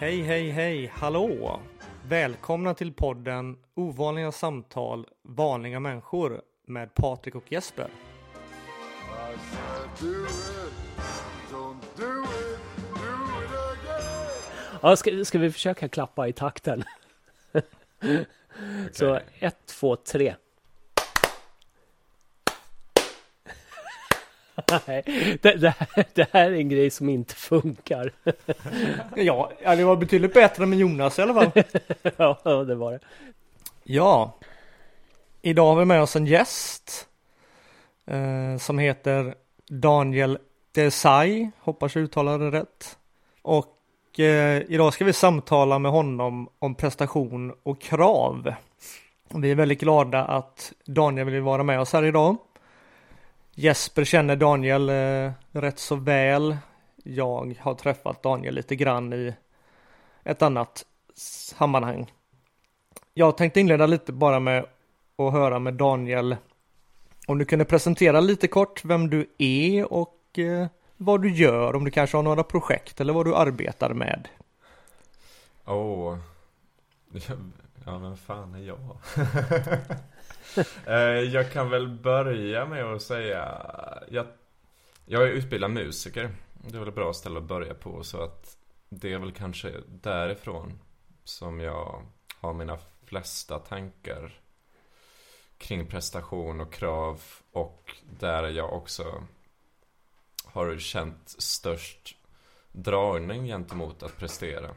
Hej, hej, hej, hallå! Välkomna till podden Ovanliga samtal, vanliga människor med Patrik och Jesper. Ja, ska, ska vi försöka klappa i takten? Så ett, två, tre. Nej, det, det, här, det här är en grej som inte funkar. Ja, det var betydligt bättre med Jonas i alla fall. Ja, det var det. Ja, idag har vi med oss en gäst eh, som heter Daniel Desai, hoppas jag uttalar det rätt. Och eh, idag ska vi samtala med honom om prestation och krav. Vi är väldigt glada att Daniel vill vara med oss här idag. Jesper känner Daniel eh, rätt så väl. Jag har träffat Daniel lite grann i ett annat sammanhang. Jag tänkte inleda lite bara med att höra med Daniel om du kunde presentera lite kort vem du är och eh, vad du gör, om du kanske har några projekt eller vad du arbetar med. Åh. Ja, vem fan är jag? Eh, jag kan väl börja med att säga jag, jag är utbildad musiker. Det är väl ett bra ställe att börja på så att det är väl kanske därifrån som jag har mina flesta tankar kring prestation och krav och där jag också har känt störst dragning gentemot att prestera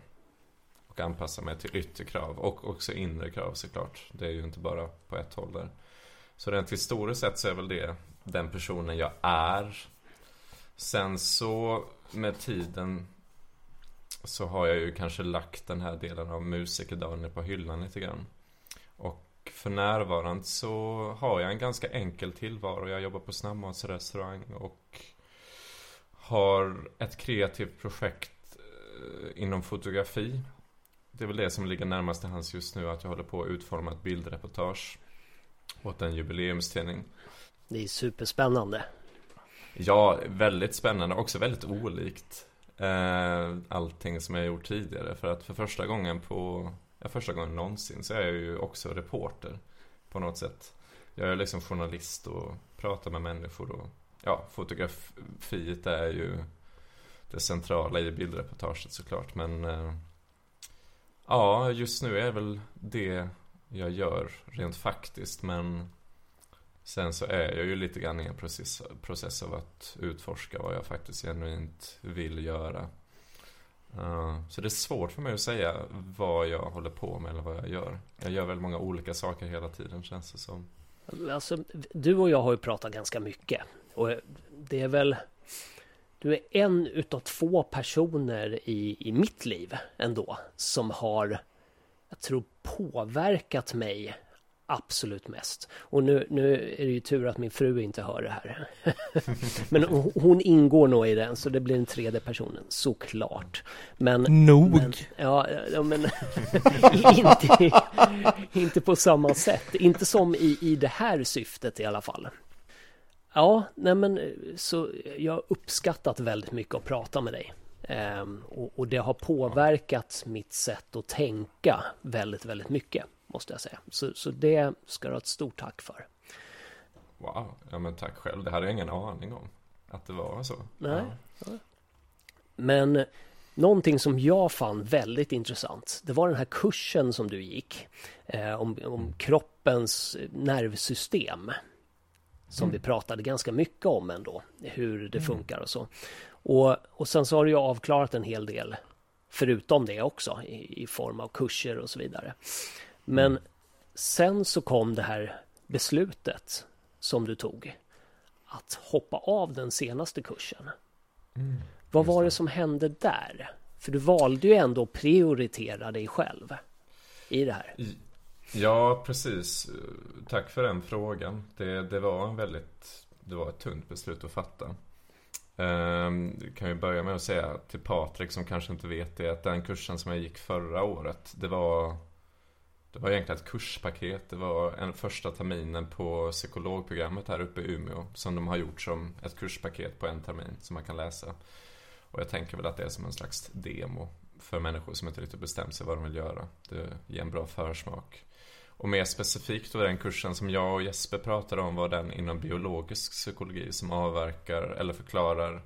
och anpassa mig till yttre krav och också inre krav såklart. Det är ju inte bara på ett håll där. Så rent historiskt sett så är väl det den personen jag är. Sen så med tiden så har jag ju kanske lagt den här delen av musikerdagen på hyllan lite grann. Och för närvarande så har jag en ganska enkel tillvaro. Jag jobbar på snabbmatsrestaurang och har ett kreativt projekt eh, inom fotografi. Det är väl det som ligger närmast till hands just nu, att jag håller på att utforma ett bildreportage åt en jubileumstidning. Det är superspännande. Ja, väldigt spännande, också väldigt olikt eh, allting som jag gjort tidigare. För att för första gången på, ja första gången någonsin så är jag ju också reporter på något sätt. Jag är liksom journalist och pratar med människor och ja, fotografiet är ju det centrala i bildreportaget såklart. Men eh, ja, just nu är väl det jag gör rent faktiskt. Men sen så är jag ju lite grann i en process, process av att utforska vad jag faktiskt genuint vill göra. Uh, så det är svårt för mig att säga vad jag håller på med eller vad jag gör. Jag gör väldigt många olika saker hela tiden känns det som. Alltså, du och jag har ju pratat ganska mycket. Och det är väl... Du är en utav två personer i, i mitt liv ändå som har, jag tror, påverkat mig absolut mest. Och nu, nu är det ju tur att min fru inte hör det här. men hon, ingår nog i den, så det blir den tredje personen, såklart. Men... Nog! Men, ja, men inte, inte på samma sätt. Inte som i, i det här syftet i alla fall. Ja, nej men så jag har uppskattat väldigt mycket att prata med dig. Ehm, och, och det har påverkat mitt sätt att tänka väldigt, väldigt mycket, måste jag säga. Så, så det ska du ha ett stort tack för. Wow, ja men tack själv. Det hade jag ingen aning om. Att det var så. Nej. Ja. Men någonting som jag fann väldigt intressant, det var den här kursen som du gick eh, om, om kroppens nervsystem. Som vi pratade ganska mycket om ändå, hur det funkar och så. Och, och sen så har ju avklarat en hel del förutom det också i, i form av kurser och så vidare. Men sen så kom det här beslutet som du tog att hoppa av den senaste kursen. Vad var det som hände där? För du valde ju ändå att prioritera dig själv i det här. Ja, precis. Tack för den frågan. Det, det var en väldigt, det var ett tunt beslut att fatta. Um, kan ju börja med att säga till Patrik som kanske inte vet det att den kursen som jag gick förra året det var Det var egentligen ett kurspaket. Det var en första terminen på psykologprogrammet här uppe i Umeå som de har gjort som ett kurspaket på en termin som man kan läsa. Och jag tänker väl att det är som en slags demo för människor som inte riktigt bestämt sig vad de vill göra. Det ger en bra försmak. Och mer specifikt då den kursen som jag och Jesper pratade om var den inom biologisk psykologi som avverkar eller förklarar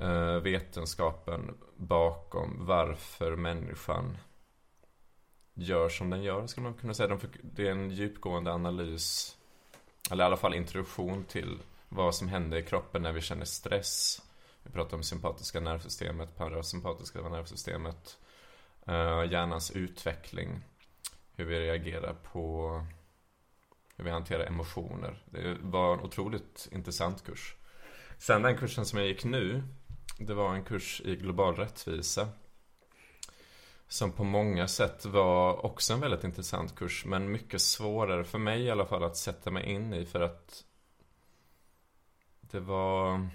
eh, vetenskapen bakom varför människan gör som den gör, skulle man kunna säga. Det är en djupgående analys, eller i alla fall introduktion till vad som händer i kroppen när vi känner stress. Vi pratar om sympatiska nervsystemet, parasympatiska nervsystemet, eh, hjärnans utveckling, hur vi reagerar på hur vi hanterar emotioner. Det var en otroligt intressant kurs. Sen den kursen som jag gick nu, det var en kurs i global rättvisa. Som på många sätt var också en väldigt intressant kurs, men mycket svårare för mig i alla fall att sätta mig in i för att det var...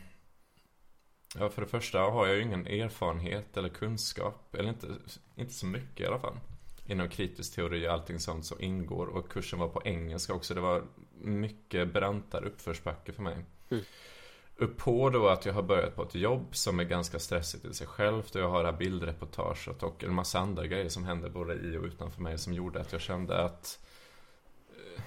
Ja, för det första har jag ju ingen erfarenhet eller kunskap, eller inte, inte så mycket i alla fall. Inom kritisk teori och allting sånt som ingår. Och kursen var på engelska också. Det var mycket brantare uppförsbacke för mig. Mm. Upp på då att jag har börjat på ett jobb som är ganska stressigt i sig självt. Och jag har det här bildreportaget och en massa andra grejer som hände både i och utanför mig. Som gjorde att jag kände att eh,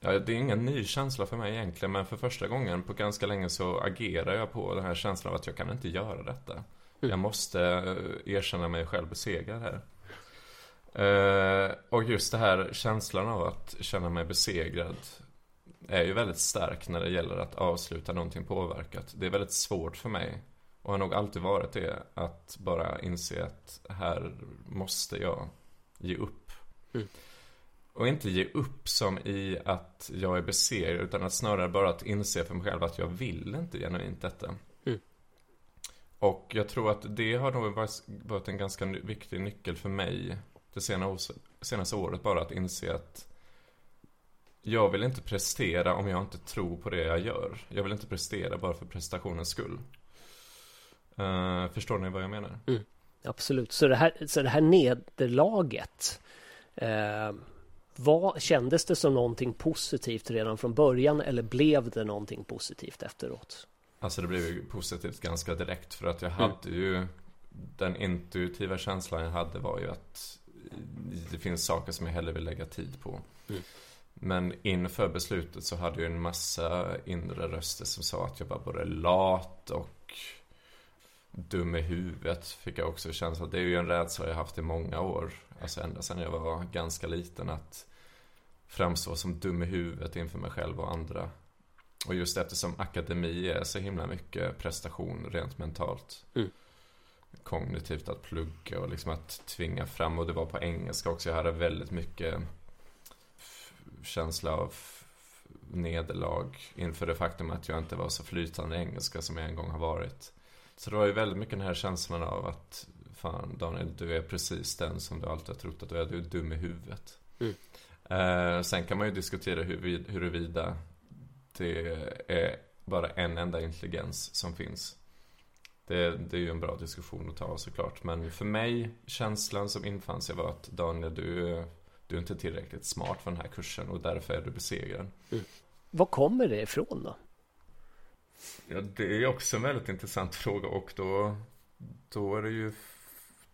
Ja, det är ingen ny känsla för mig egentligen, men för första gången på ganska länge så agerar jag på den här känslan av att jag kan inte göra detta. Jag måste eh, erkänna mig själv besegrad här. Eh, och just det här känslan av att känna mig besegrad är ju väldigt stark när det gäller att avsluta någonting påverkat. Det är väldigt svårt för mig och har nog alltid varit det att bara inse att här måste jag ge upp. Mm. Och inte ge upp som i att jag är besegrad utan att snarare bara att inse för mig själv att jag vill inte genuint detta. Mm. Och jag tror att det har nog varit- en ganska viktig nyckel för mig det senaste året bara att inse att jag vill inte prestera om jag inte tror på det jag gör. Jag vill inte prestera bara för prestationens skull. Eh, förstår ni vad jag menar? Absolut. Så det här, så det här nederlaget eh, vad, Kändes det som någonting positivt redan från början eller blev det någonting positivt efteråt? Alltså det blev ju positivt ganska direkt för att jag Mm. hade ju Den intuitiva känslan jag hade var ju att Det finns saker som jag hellre vill lägga tid på Mm. Men inför beslutet så hade jag en massa inre röster som sa att jag var både lat och Dum i huvudet fick jag också känsla Det är ju en rädsla jag haft i många år Alltså ända sedan jag var ganska liten att Framstå som dum i huvudet inför mig själv och andra och just eftersom akademi är så himla mycket prestation rent mentalt. Mm. Kognitivt att plugga och liksom att tvinga fram. Och det var på engelska också. Jag hade väldigt mycket känsla av nederlag inför det faktum att jag inte var så flytande i engelska som jag en gång har varit. Så det var ju väldigt mycket den här känslan av att fan Daniel, du är precis den som du alltid har trott att du är. Du är dum i huvudet. Mm. Eh, sen kan man ju diskutera huruvida det är bara en enda intelligens som finns. Det, det är ju en bra diskussion att ta såklart. Men för mig, känslan som infann sig var att Daniel, du, du är inte tillräckligt smart för den här kursen och därför är du besegrad. Var kommer det ifrån då? Ja, det är också en väldigt intressant fråga och då, då är det ju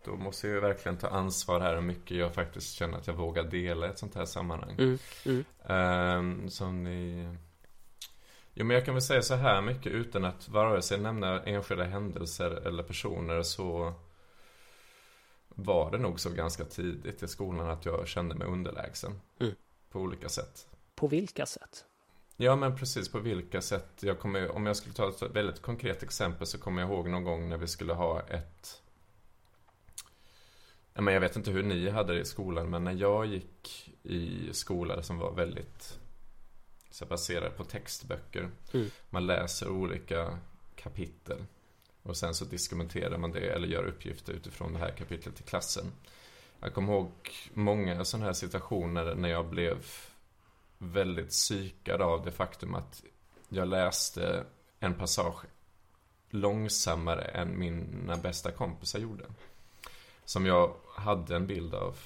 då måste jag ju verkligen ta ansvar här hur mycket jag faktiskt känner att jag vågar dela i ett sånt här sammanhang. Mm, mm, Ehm, som ni... Jo men jag kan väl säga så här mycket utan att vare sig nämna enskilda händelser eller personer så var det nog så ganska tidigt i skolan att jag kände mig underlägsen. Mm. På olika sätt. På vilka sätt? Ja men precis på vilka sätt. Jag kommer, om jag skulle ta ett väldigt konkret exempel så kommer jag ihåg någon gång när vi skulle ha ett jag vet inte hur ni hade det i skolan men när jag gick i skola som var väldigt så baserad på textböcker. Mm. Man läser olika kapitel. Och sen så diskumenterar man det eller gör uppgifter utifrån det här kapitlet till klassen. Jag kommer ihåg många sådana här situationer när jag blev väldigt psykad av det faktum att jag läste en passage långsammare än mina bästa kompisar gjorde. Som jag hade en bild av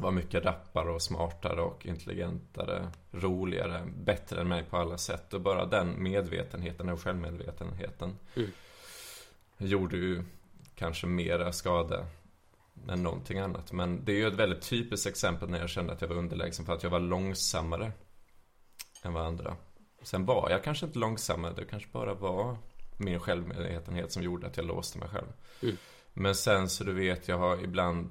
var mycket rappare och smartare och intelligentare, roligare, bättre än mig på alla sätt. Och bara den medvetenheten och självmedvetenheten Mm. gjorde ju kanske mera skada än någonting annat. Men det är ju ett väldigt typiskt exempel när jag kände att jag var underlägsen för att jag var långsammare än vad andra. Sen var jag kanske inte långsammare, det kanske bara var min självmedvetenhet som gjorde att jag låste mig själv. Mm. Men sen så du vet, jag har ibland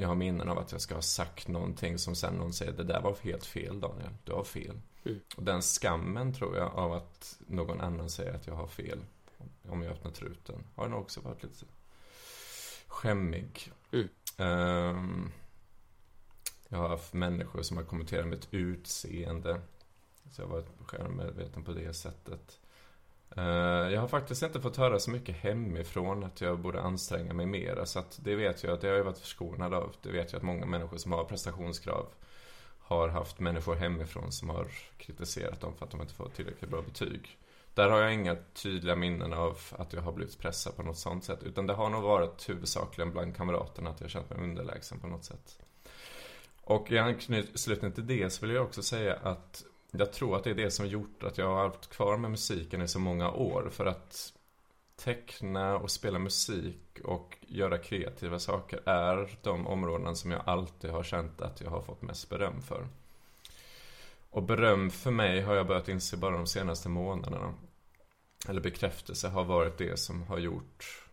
jag har minnen av att jag ska ha sagt någonting som sen någon säger det där var helt fel Daniel, du har fel. Mm. Och den skammen tror jag av att någon annan säger att jag har fel om jag öppnar truten har nog också varit lite skämmig. Mm. Ehm, jag har haft människor som har kommenterat mitt utseende. Så jag har varit självmedveten på det sättet. Eh, jag har faktiskt inte fått höra så mycket hemifrån att jag borde anstränga mig mer. Så att det vet jag att jag har varit förskonad av. Det vet jag att många människor som har prestationskrav har haft människor hemifrån som har kritiserat dem för att de inte får tillräckligt bra betyg. Där har jag inga tydliga minnen av att jag har blivit pressad på något sånt sätt. Utan det har nog varit huvudsakligen bland kamraterna att jag känt mig underlägsen på något sätt. Och i anslutning till det så vill jag också säga att jag tror att det är det som gjort att jag har haft kvar med musiken i så många år. För att teckna och spela musik och göra kreativa saker är de områden som jag alltid har känt att jag har fått mest beröm för. Och beröm för mig har jag börjat inse bara de senaste månaderna. Eller bekräftelse har varit det som har gjort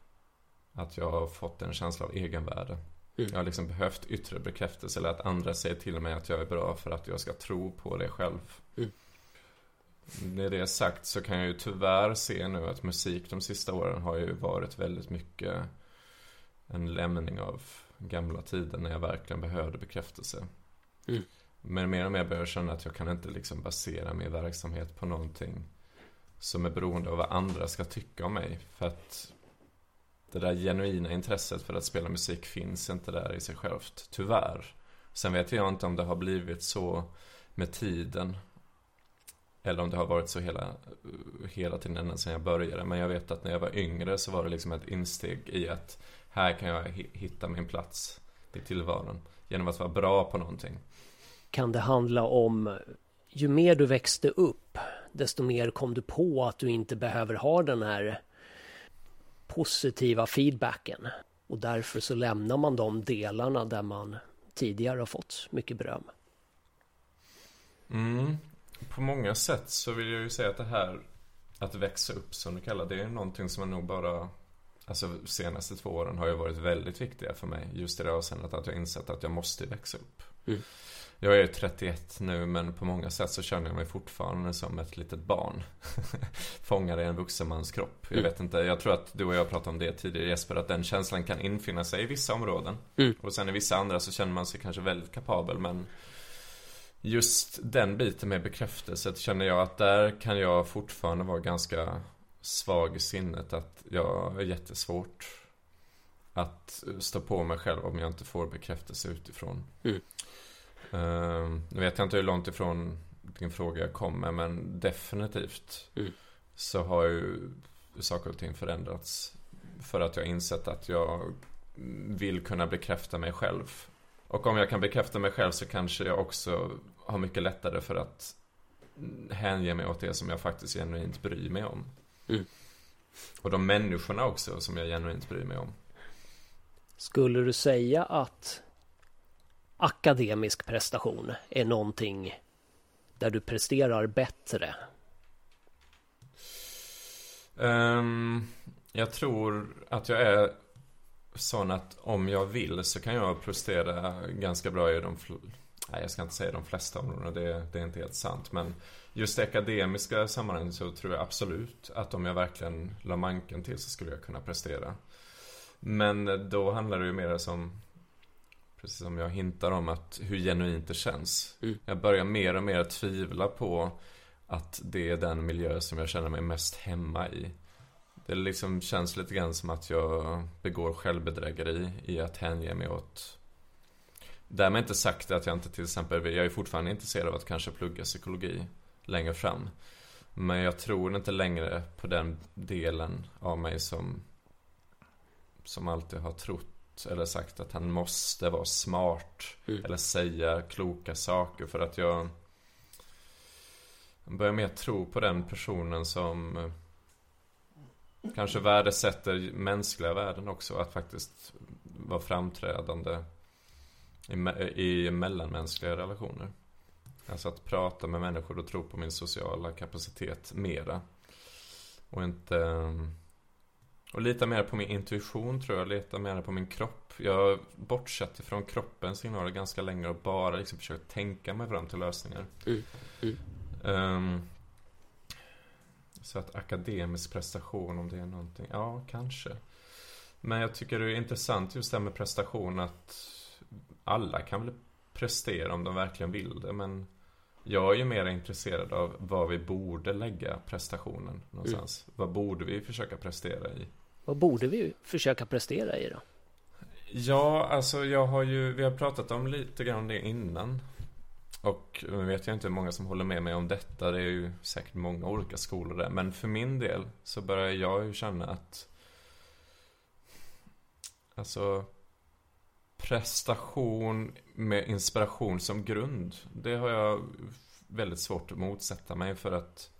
att jag har fått en känsla av egenvärde. Mm. Jag har liksom behövt yttre bekräftelse eller att andra säger till mig att jag är bra för att jag ska tro på det själv. Mm. Med det sagt så kan jag ju tyvärr se nu att musik de sista åren har ju varit väldigt mycket en lämning av gamla tider när jag verkligen behövde bekräftelse. Mm. Men mer och mer börjar jag känna att jag kan inte liksom basera min verksamhet på någonting som är beroende av vad andra ska tycka om mig. För att det där genuina intresset för att spela musik finns inte där i sig självt, tyvärr. Sen vet jag inte om det har blivit så med tiden. Eller om det har varit så hela, hela tiden ända sedan jag började. Men jag vet att när jag var yngre så var det liksom ett insteg i att här kan jag hitta min plats i tillvaron. Genom att vara bra på någonting. Kan det handla om ju mer du växte upp desto mer kom du på att du inte behöver ha den här positiva feedbacken och därför så lämnar man de delarna där man tidigare har fått mycket beröm. Mm. På många sätt så vill jag ju säga att det här att växa upp som du kallar det, det är någonting som man nog bara Alltså de senaste två åren har ju varit väldigt viktiga för mig. Just i det avseendet att jag insett att jag måste växa upp. Mm. Jag är 31 nu men på många sätt så känner jag mig fortfarande som ett litet barn. Fångad i en vuxen mans kropp. Jag Mm. vet inte, jag tror att du och jag pratade om det tidigare Jesper, att den känslan kan infinna sig i vissa områden. Mm. Och sen i vissa andra så känner man sig kanske väldigt kapabel men Just den biten med bekräftelset känner jag att där kan jag fortfarande vara ganska svag i sinnet. Att jag är jättesvårt att stå på mig själv om jag inte får bekräftelse utifrån. Mm. Ehm, nu vet jag inte hur långt ifrån din fråga jag kommer men definitivt Mm. så har ju saker och ting förändrats. För att jag har insett att jag vill kunna bekräfta mig själv. Och om jag kan bekräfta mig själv så kanske jag också har mycket lättare för att hänge mig åt det som jag faktiskt genuint bryr mig om. Mm. Och de människorna också som jag genuint bryr mig om. Skulle du säga att akademisk prestation är någonting där du presterar bättre? Um, jag tror att jag är sån att om jag vill så kan jag prestera ganska bra i de fl- Nej, jag ska inte säga de flesta områdena, det, det är inte helt sant. Men just i akademiska sammanhang så tror jag absolut att om jag verkligen la manken till så skulle jag kunna prestera. Men då handlar det ju mer som, precis som jag hintar om, att hur genuint det känns. Mm. Jag börjar mer och mer tvivla på att det är den miljö som jag känner mig mest hemma i. Det liksom känns lite grann som att jag begår självbedrägeri i att hänge mig åt Därmed inte sagt att jag inte till exempel jag är fortfarande intresserad av att kanske plugga psykologi längre fram. Men jag tror inte längre på den delen av mig som som alltid har trott eller sagt att han måste vara smart Mm. eller säga kloka saker för att jag börjar mer tro på den personen som kanske värdesätter mänskliga värden också. Att faktiskt vara framträdande i, me- i mellanmänskliga relationer. Alltså att prata med människor och tro på min sociala kapacitet mera. Och inte... Och lita mer på min intuition tror jag, lita mer på min kropp. Jag har bortsett ifrån kroppens signaler ganska länge och bara liksom försökt tänka mig fram till lösningar. Mm, mm. Ehm, så att akademisk prestation, om det är någonting, ja kanske. Men jag tycker det är intressant just det här med prestation att alla kan väl prestera om de verkligen vill det, men jag är ju mer intresserad av vad vi borde lägga prestationen någonstans. Vad borde vi försöka prestera i? Vad borde vi försöka prestera i då? Ja, alltså jag har ju, vi har pratat om lite grann det innan. Och nu vet jag inte hur många som håller med mig om detta. Det är ju säkert många olika skolor där. Men för min del så börjar jag ju känna att Alltså Prestation med inspiration som grund. Det har jag väldigt svårt att motsätta mig för att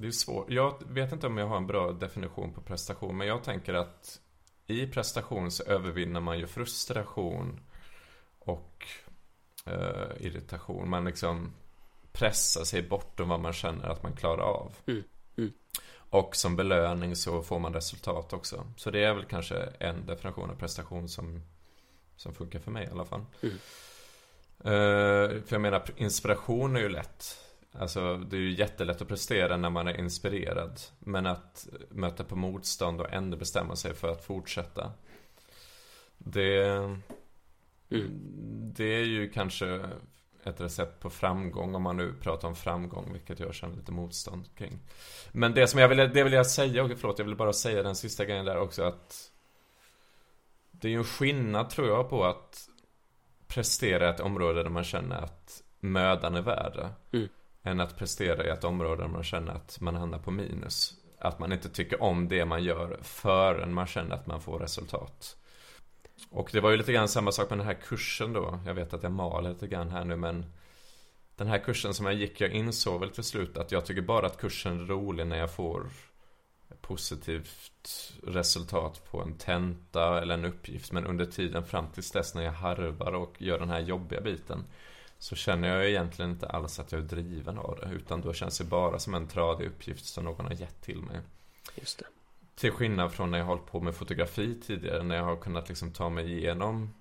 det är svårt. Jag vet inte om jag har en bra definition på prestation. Men jag tänker att i prestation så övervinner man ju frustration och eh, irritation. Man liksom pressar sig bortom vad man känner att man klarar av. Mm, mm. Och som belöning så får man resultat också. Så det är väl kanske en definition av prestation som, som funkar för mig i alla fall. Mm. Eh, för jag menar, inspiration är ju lätt. Alltså det är ju jättelätt att prestera när man är inspirerad. Men att möta på motstånd och ändå bestämma sig för att fortsätta. Det, Mm. det är ju kanske ett recept på framgång om man nu pratar om framgång, vilket jag känner lite motstånd kring. Men det som jag vill, det vill jag säga, och förlåt, jag vill bara säga den sista grejen där också att det är ju en skillnad tror jag på att prestera ett område där man känner att mödan är värd. Mm. Än att prestera i ett område där man känner att man hamnar på minus. Att man inte tycker om det man gör förrän man känner att man får resultat. Och det var ju lite grann samma sak med den här kursen då. Jag vet att jag maler lite grann här nu men Den här kursen som jag gick, jag insåg väl till slut att jag tycker bara att kursen är rolig när jag får positivt resultat på en tenta eller en uppgift. Men under tiden fram tills dess när jag harvar och gör den här jobbiga biten så känner jag egentligen inte alls att jag är driven av det. Utan då känns det bara som en tradig uppgift som någon har gett till mig. Just det. Till skillnad från när jag har hållit på med fotografi tidigare. När jag har kunnat liksom ta mig igenom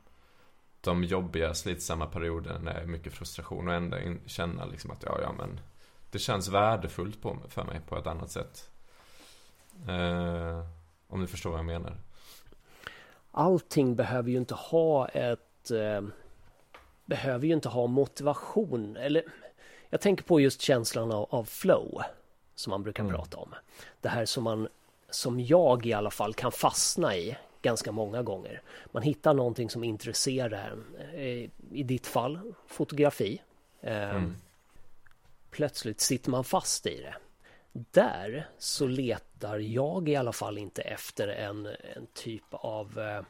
de jobbiga, slitsamma perioderna när det är mycket frustration och ändå in, känna liksom att ja, ja men det känns värdefullt på, för mig på ett annat sätt. Eh, om du förstår vad jag menar. Allting behöver ju inte ha ett... Eh, behöver ju inte ha motivation. Eller jag tänker på just känslan av, av flow. Som man brukar Mm. prata om. Det här som man, som jag i alla fall kan fastna i ganska många gånger. Man hittar någonting som intresserar en. Eh, I ditt fall fotografi. Eh, Mm. Plötsligt sitter man fast i det. Där så letar jag i alla fall inte efter en, en typ av eh,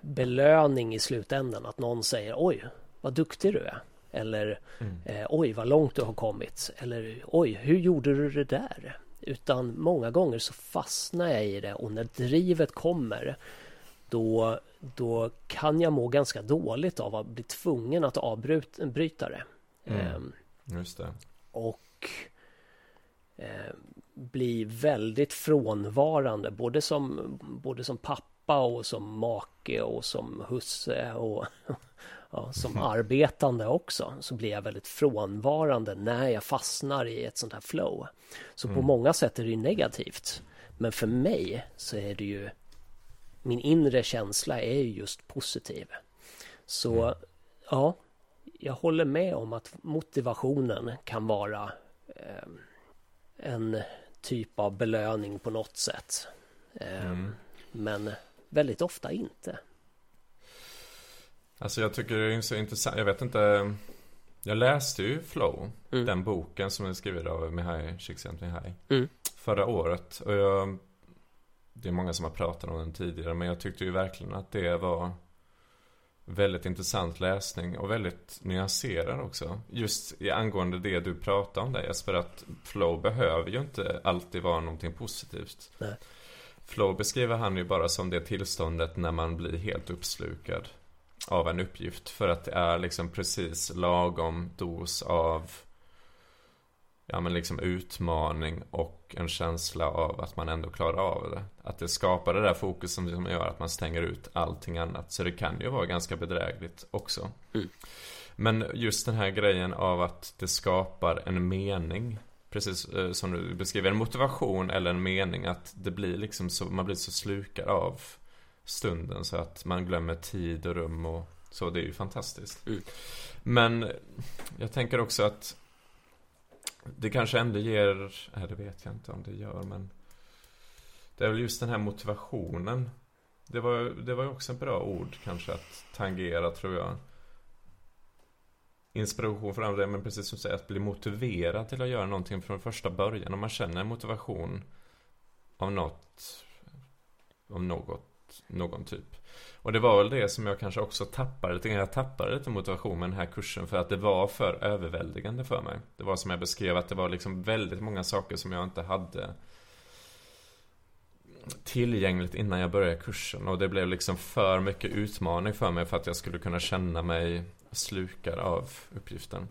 belöning i slutändan. Att någon säger oj, vad duktig du är. Eller Mm. eh, oj, vad långt du har kommit. Eller oj, hur gjorde du det där? Utan många gånger så fastnar jag i det och när drivet kommer då, då kan jag må ganska dåligt av att bli tvungen att avbryta det. Mm. Ehm, Just det. och eh, bli väldigt frånvarande både som, både som pappa och som make och som husse och ja, som arbetande också så blir jag väldigt frånvarande när jag fastnar i ett sånt här flow. Så på Mm. många sätt är det ju negativt. Men för mig så är det ju min inre känsla är ju just positiv. Så Mm. ja, jag håller med om att motivationen kan vara eh, en typ av belöning på något sätt. Eh, Mm. Men väldigt ofta inte. Alltså jag tycker det är så intressant. Jag vet inte. Jag läste ju Flow. Mm. Den boken som är skriven av Mihai Csikszentmihalyi. Mm. Förra året. Och jag. Det är många som har pratat om den tidigare. Men jag tyckte ju verkligen att det var. väldigt intressant läsning och väldigt nyanserad också. Just i angående det du pratar om där Jesper, att flow behöver ju inte alltid vara någonting positivt. Nej. Flow beskriver han ju bara som det tillståndet när man blir helt uppslukad av en uppgift. För att det är liksom precis lagom dos av ja men liksom utmaning och en känsla av att man ändå klarar av det. Att det skapar det där fokus som gör att man stänger ut allting annat. Så det kan ju vara ganska bedrägligt också. Mm. Men just den här grejen av att det skapar en mening. Precis eh, som du beskriver, en motivation eller en mening. Att det blir liksom så, man blir så slukad av stunden så att man glömmer tid och rum och så. Det är ju fantastiskt. Mm. Men jag tänker också att det kanske ändå ger, nej det vet jag inte om det gör men Det är väl just den här motivationen Det var, det var ju också ett bra ord kanske att tangera tror jag Inspiration för andra, men precis som du säger att bli motiverad till att göra någonting från första början Om man känner motivation Av något Av något, någon typ och det var väl det som jag kanske också tappade lite grann. Jag tappade lite motivation med den här kursen för att det var för överväldigande för mig. Det var som jag beskrev att det var liksom väldigt många saker som jag inte hade tillgängligt innan jag började kursen. Och det blev liksom för mycket utmaning för mig för att jag skulle kunna känna mig slukad av uppgiften.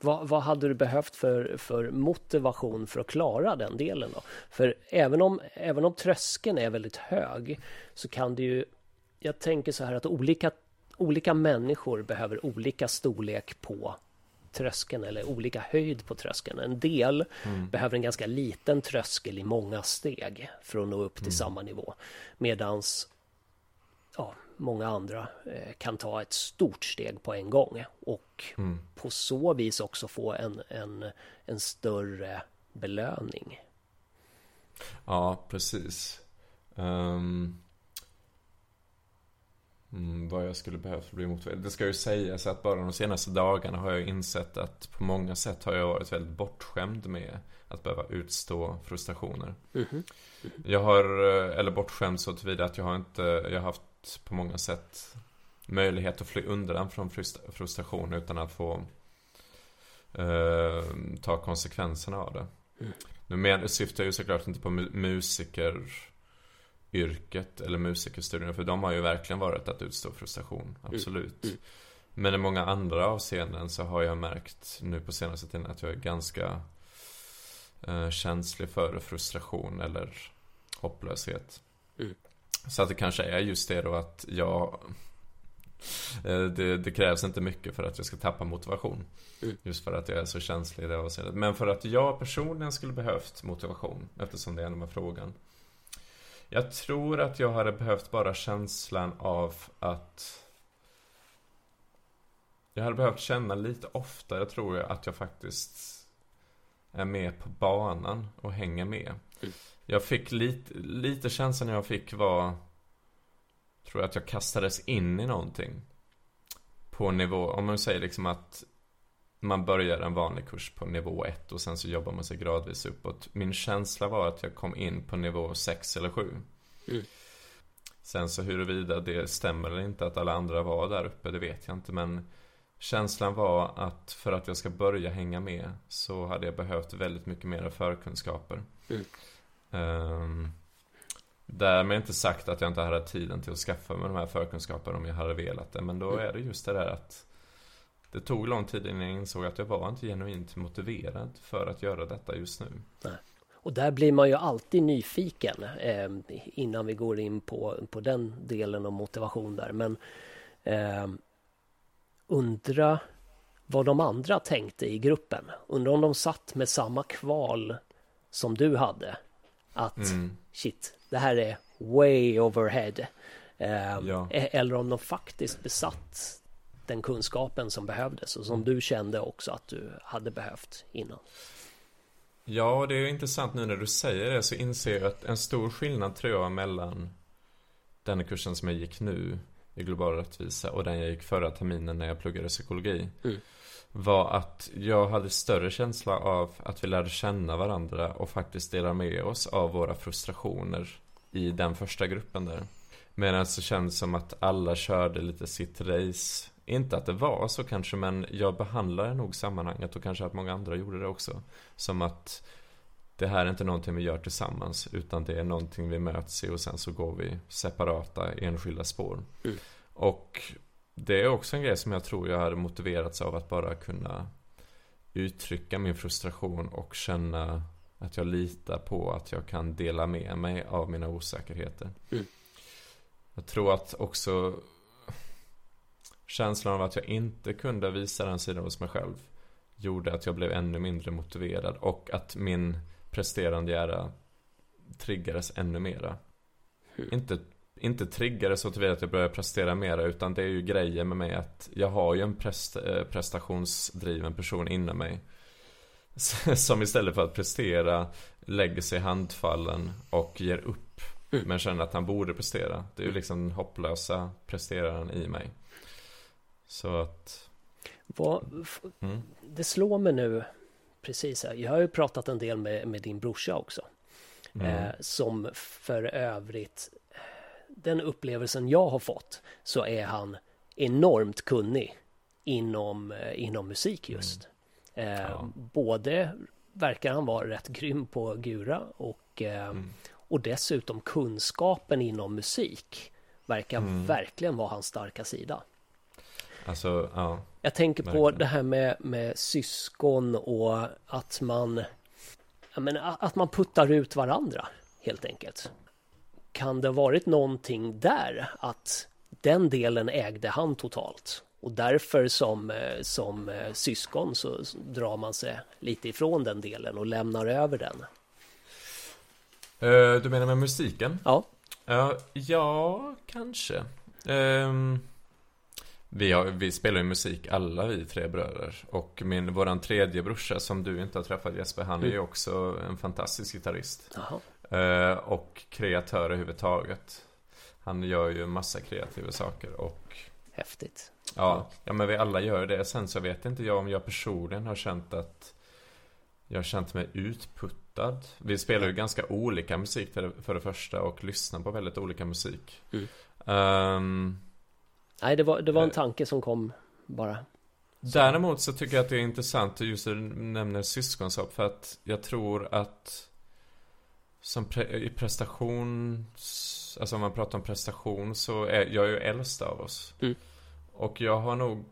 Vad, vad hade du behövt för, för motivation för att klara den delen då? För även om, även om tröskeln är väldigt hög så kan det ju Jag tänker så här att olika, olika människor behöver olika storlek på tröskeln eller olika höjd på tröskeln. En del behöver en ganska liten tröskel i många steg för att nå upp till samma nivå. Medans ja, många andra eh, kan ta ett stort steg på en gång och Mm. på så vis också få en, en, en större belöning. Ja, precis. Mm, vad jag skulle behöva för att bli motiverad. Det ska ju sägas att bara de senaste dagarna har jag insett att på många sätt har jag varit väldigt bortskämd med att behöva utstå frustrationer. Mhm. Jag har, eh, eller bortskämd så tillvida att jag har inte, jag har haft på många sätt möjlighet att fly undan från frust- frustration utan att få eh, ta konsekvenserna av det. Nu men, syftar jag ju såklart inte på mu- musikeryrket eller musikerstudierna för de har ju verkligen varit att utstå frustration, absolut. Mm. Men i många andra avseenden så har jag märkt nu på senaste tiden att jag är ganska eh, känslig för frustration eller hopplöshet. Så att det kanske är just det då att jag eh, det, det krävs inte mycket för att jag ska tappa motivation. Mm. Just för att jag är så känslig i det avseendet. Men för att jag personligen skulle behövt motivation, eftersom det är med frågan. Jag tror att jag hade behövt bara känslan av att Jag hade behövt känna lite oftare tror jag att jag faktiskt är med på banan och hänger med. Mm. Jag fick lite, lite känslan jag fick var Tror jag att jag kastades in i någonting På nivå, om man säger liksom att Man börjar en vanlig kurs på nivå 1 och sen så jobbar man sig gradvis uppåt Min känsla var att jag kom in på nivå 6 eller 7 Mm. Sen så huruvida det stämmer eller inte att alla andra var där uppe, det vet jag inte men Känslan var att för att jag ska börja hänga med så hade jag behövt väldigt mycket mer förkunskaper. Mm. Um, därmed inte sagt att jag inte hade tiden till att skaffa mig de här förkunskaperna om jag hade velat det. Men då Mm. är det just det där att det tog lång tid innan jag insåg att jag var inte genuint motiverad för att göra detta just nu. Och där blir man ju alltid nyfiken eh, innan vi går in på, på den delen om motivation där. Men eh, undra vad de andra tänkte i gruppen. Undra om de satt med samma kval som du hade. Att Mm. shit, det här är way overhead. Eh, Ja. e- Eller om de faktiskt besatt den kunskapen som behövdes och som du kände också att du hade behövt innan. Ja, det är intressant nu när du säger det så inser jag att en stor skillnad tror jag mellan den kursen som jag gick nu i global rättvisa och den jag gick förra terminen när jag pluggade psykologi. Mm. Var att jag hade större känsla av att vi lärde känna varandra och faktiskt dela med oss av våra frustrationer i den första gruppen där. Medan det känns som att alla körde lite sitt race. Inte att det var så kanske, men jag behandlade nog sammanhanget och kanske att många andra gjorde det också. Som att det här är inte någonting vi gör tillsammans, utan det är någonting vi möts i och sen så går vi separata, enskilda spår. Mm. Och det är också en grej som jag tror jag hade motiverats av att bara kunna uttrycka min frustration och känna att jag litar på att jag kan dela med mig av mina osäkerheter. Mm. Jag tror att också känslan av att jag inte kunde visa den sidan hos mig själv gjorde att jag blev ännu mindre motiverad och att min presterande hjärna triggades ännu mera. Mm. Inte, inte triggades så tillvida att jag började prestera mera utan det är ju grejen med mig att jag har ju en prest, eh, prestationsdriven person inom mig. Som istället för att prestera lägger sig handfallen och ger upp. Mm. Men känner att han borde prestera. Det är ju liksom den hopplösa presteraren i mig. Så att, Vad, mm, det slår mig nu precis här. Jag har ju pratat en del med, med din brorsa också. mm, Eh, som för övrigt, den upplevelsen jag har fått, så är han enormt kunnig inom, eh, inom musik just. Eh, Ja. Både verkar han vara rätt grym på gura och, eh, Mm. och dessutom kunskapen inom musik verkar Mm. verkligen vara hans starka sida. alltså, ja. Jag tänker på Verkligen. det här med, med syskon och att man ja, men, a- att man puttar ut varandra helt enkelt. Kan det ha varit någonting där att den delen ägde han totalt och därför som, eh, som eh, syskon så drar man sig lite ifrån den delen och lämnar över den. Eh, Du menar med musiken? Ja, Ja, ja kanske. Ehm, vi, har, vi spelar ju musik alla vi tre bröder. Och min, våran tredje brorsa som du inte har träffat Jesper, han är ju Mm. också en fantastisk gitarrist. jaha. Eh, och kreatör överhuvudtaget. Han gör ju massa kreativa saker och häftigt. Ja, ja men vi alla gör det. Sen så vet inte jag om jag personligen har känt att jag har känt mig utputtad. Vi spelar ju ganska olika musik för det, för det första och lyssnar på väldigt olika musik. Mm. Ehm, Nej, det var, det var en Eh. tanke som kom bara. däremot så tycker jag att det är intressant just att du nämner syskonskap för att jag tror att som pre- i prestations, alltså om man pratar om prestation så är jag är ju äldst av oss. Mm. Och jag har nog,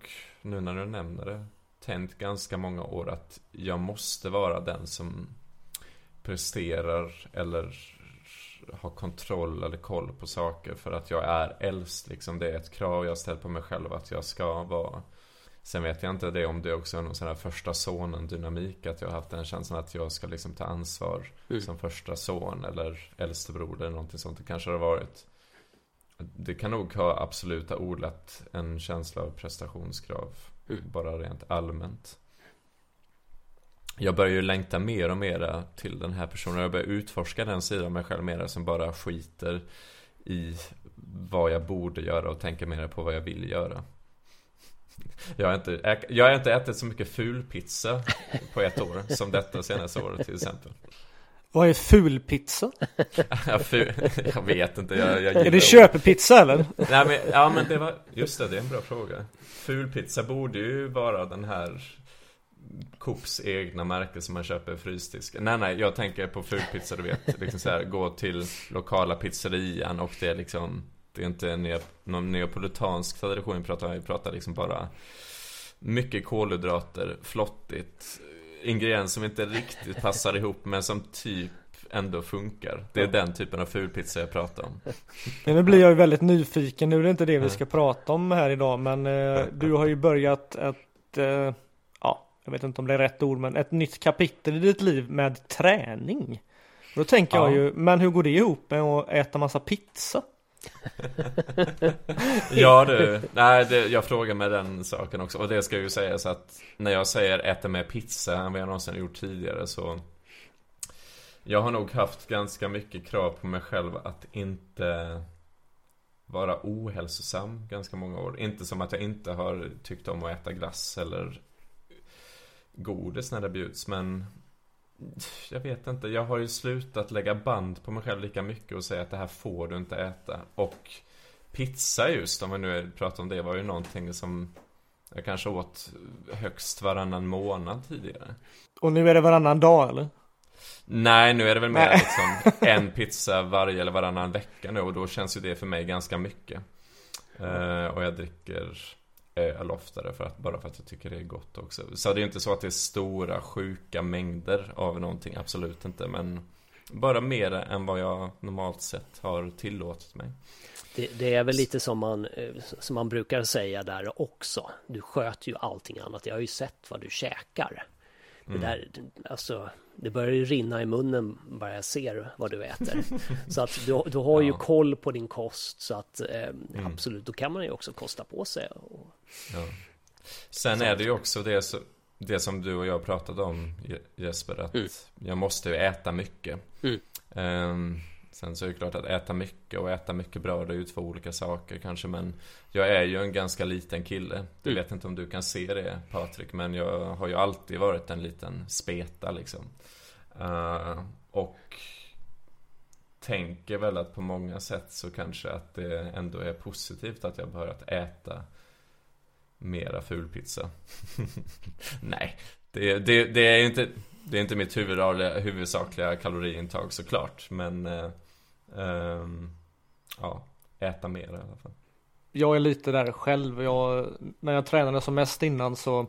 nu när du nämner det, tänkt ganska många år att jag måste vara den som presterar eller har kontroll eller koll på saker för att jag är äldst liksom. Det är ett krav jag ställt på mig själv att jag ska vara Sen vet jag inte det om det också är någon sån här första sonen dynamik Att jag har haft den känslan att jag ska liksom ta ansvar Mm. Som första son eller äldste bror eller någonting sånt. Det kanske har varit. Det kan nog ha absolut odlat en känsla av prestationskrav Mm. Bara rent allmänt. Jag börjar ju längta mer och mer till den här personen. Jag börjar utforska den sidan av mig själv mer som bara skiter i vad jag borde göra och tänker mer på vad jag vill göra jag har, inte, jag har inte ätit så mycket fulpizza på ett år som detta senaste året till exempel. Vad är fulpizza? Jag, ful, jag vet inte, jag, jag Är det köpepizza eller? Nej men, ja men det var, just det, det är en bra fråga. Fulpizza borde ju vara den här Coops egna märke som man köper i frysdisken. Nej nej, jag tänker på fulpizza du vet. Liksom så här, gå till lokala pizzerian och det är liksom Det är inte neo, någon neapolitansk tradition vi pratar, vi pratar liksom bara Mycket kolhydrater, flottigt Ingredienser som inte riktigt passar ihop men som typ ändå funkar. Det är Ja. den typen av fulpizza jag pratar om. Men nu blir jag ju väldigt nyfiken. Nu är det inte det vi ska prata om här idag. Men eh, du har ju börjat ett, eh, ja, jag vet inte om det är rätt ord, men ett nytt kapitel i ditt liv med träning. Då tänker jag Ja. ju, men hur går det ihop med att äta massa pizza? Ja du, nej det, jag frågar med den saken också. Och det ska ju sägas att När jag säger äta mer pizza än vad jag någonsin gjort tidigare så Jag har nog haft ganska mycket krav på mig själv att inte Vara ohälsosam ganska många år. Inte som att jag inte har tyckt om att äta glass eller Godis när det bjuds men jag vet inte, jag har ju slutat lägga band på mig själv lika mycket och säga att det här får du inte äta. Och pizza just, om vi nu pratar om det, var ju någonting som jag kanske åt högst varannan månad tidigare. Och nu är det varannan dag eller? Nej, nu är det väl mer Nej. liksom en pizza varje eller varannan vecka nu och då känns ju det för mig ganska mycket. Eh, och jag dricker öl oftare för att, bara för att jag tycker det är gott också. Så det är inte så att det är stora sjuka mängder av någonting, absolut inte. Men bara mer än vad jag normalt sett har tillåtit mig. Det, det är väl lite som man, eh, som man brukar säga där också. Du sköter ju allting annat. Jag har ju sett vad du käkar. Det där, alltså, det börjar ju rinna i munnen bara jag ser vad du äter. Så att du, du har ju Ja. koll på din kost så att eh, absolut, då kan man ju också kosta på sig. Och, Ja. Sen är det ju också det, så, det som du och jag pratade om Je- Jesper, att Mm. jag måste ju äta mycket. Mm. Ehm, sen så är det klart att äta mycket och äta mycket bra, det är ju två olika saker kanske, men jag är ju en ganska liten kille. Du Mm. vet inte om du kan se det Patrik, men jag har ju alltid varit en liten speta liksom. Eh, och tänker väl att på många sätt så kanske att det ändå är positivt att jag börjat äta mera fulpizza. Nej, det, det, det är inte Det är inte mitt huvudsakliga, huvudsakliga kaloriintag såklart Men ehm, Ja, äta mer i alla fall Jag är lite där själv. Jag, när jag tränade som mest innan så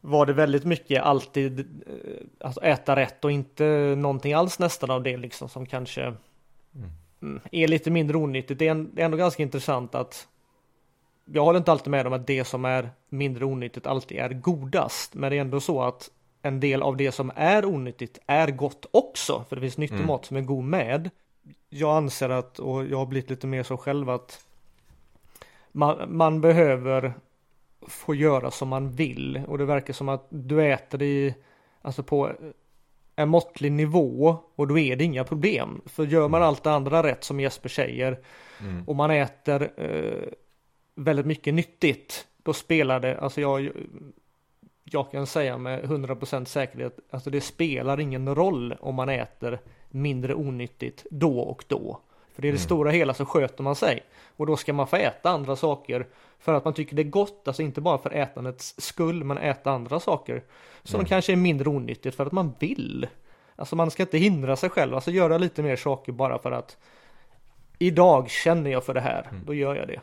var det väldigt mycket alltid eh, att äta rätt och inte någonting alls nästan av det liksom som kanske mm, är lite mindre onyttigt. Det är, en, det är ändå ganska intressant att jag håller inte alltid med om att det som är mindre onyttigt alltid är godast. Men det är ändå så att en del av det som är onyttigt är gott också. För det finns nyttig Mm. mat som är god med. Jag anser att, och jag har blivit lite mer så själv att man, man behöver få göra som man vill. Och det verkar som att du äter i, alltså på en måttlig nivå och då är det inga problem. För gör man allt det andra rätt som Jesper säger mm. och man äter eh, väldigt mycket nyttigt, då spelar det, alltså jag, jag kan säga med 100% säkerhet, alltså det spelar ingen roll om man äter mindre onyttigt då och då. För det är det Mm. stora hela så sköter man sig. Och då ska man få äta andra saker för att man tycker det är gott, alltså inte bara för ätandets skull, men äta andra saker som Mm. kanske är mindre onyttigt för att man vill. Alltså man ska inte hindra sig själv, alltså göra lite mer saker bara för att idag känner jag för det här, Mm. då gör jag det.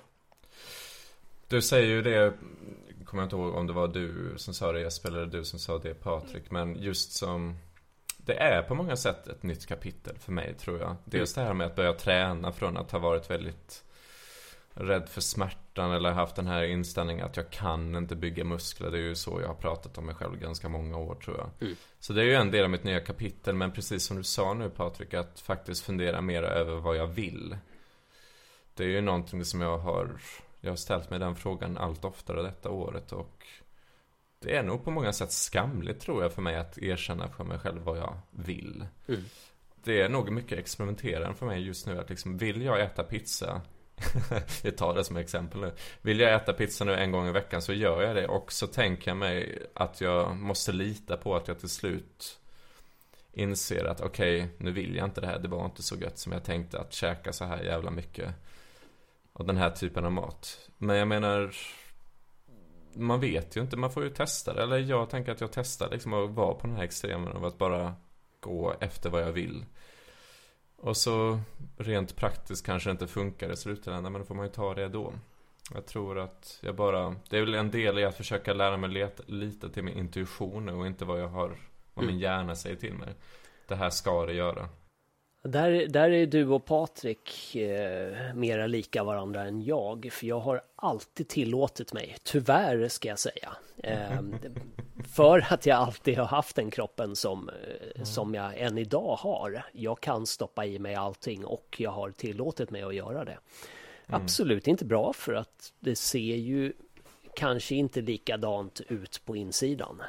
Du säger ju det, kommer jag inte ihåg om det var du som sa det Jesper eller du som sa det Patrik, men just som det är på många sätt ett nytt kapitel för mig tror jag. Dels det här med att börja träna från att ha varit väldigt rädd för smärtan eller haft den här inställningen att jag kan inte bygga muskler. Det är ju så jag har pratat om mig själv ganska många år tror jag. Mm. Så det är ju en del av mitt nya kapitel, men precis som du sa nu Patrik, att faktiskt fundera mer över vad jag vill. Det är ju någonting som jag har jag har ställt mig den frågan allt oftare detta året och det är nog på många sätt skamligt tror jag för mig att erkänna för mig själv vad jag vill. Mm. Det är nog mycket experimenterande för mig just nu att liksom, vill jag äta pizza jag tar det som exempel nu. Vill jag äta pizza nu en gång i veckan så gör jag det och så tänker jag mig att jag måste lita på att jag till slut inser att okej, nu vill jag inte det här. Det var inte så gött som jag tänkte att käka så här jävla mycket av den här typen av mat. Men jag menar, man vet ju inte, man får ju testa det. Eller jag tänker att jag testar liksom att vara på den här extremen av att bara gå efter vad jag vill. Och så rent praktiskt kanske det inte funkar i slutändan, men då får man ju ta det då. Jag tror att jag bara, det är väl en del i att försöka lära mig leta, lita till min intuition och inte vad jag har, vad min hjärna säger till mig. Det här ska det göra. Där, där är du och Patrik eh, mera lika varandra än jag, för jag har alltid tillåtit mig, tyvärr ska jag säga, eh, för att jag alltid har haft den kroppen som, eh, som jag än idag har. Jag kan stoppa i mig allting och jag har tillåtit mig att göra det. Absolut inte bra för att det ser ju kanske inte likadant ut på insidan.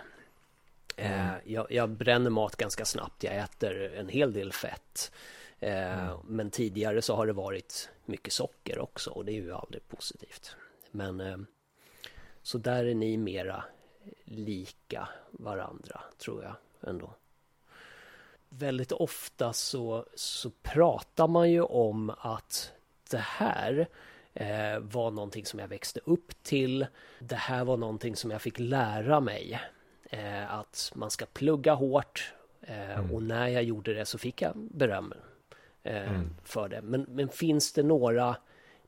Eh, jag, jag bränner mat ganska snabbt. Jag äter en hel del fett. Eh, Men tidigare så har det varit mycket socker också och det är ju aldrig positivt. Men eh, så där är ni mera lika varandra tror jag ändå. Väldigt ofta så, så pratar man ju om att det här var någonting som jag växte upp till. Det här var någonting som jag fick lära mig. Eh, att man ska plugga hårt eh, och när jag gjorde det så fick jag beröm eh, för det. Men, men finns det några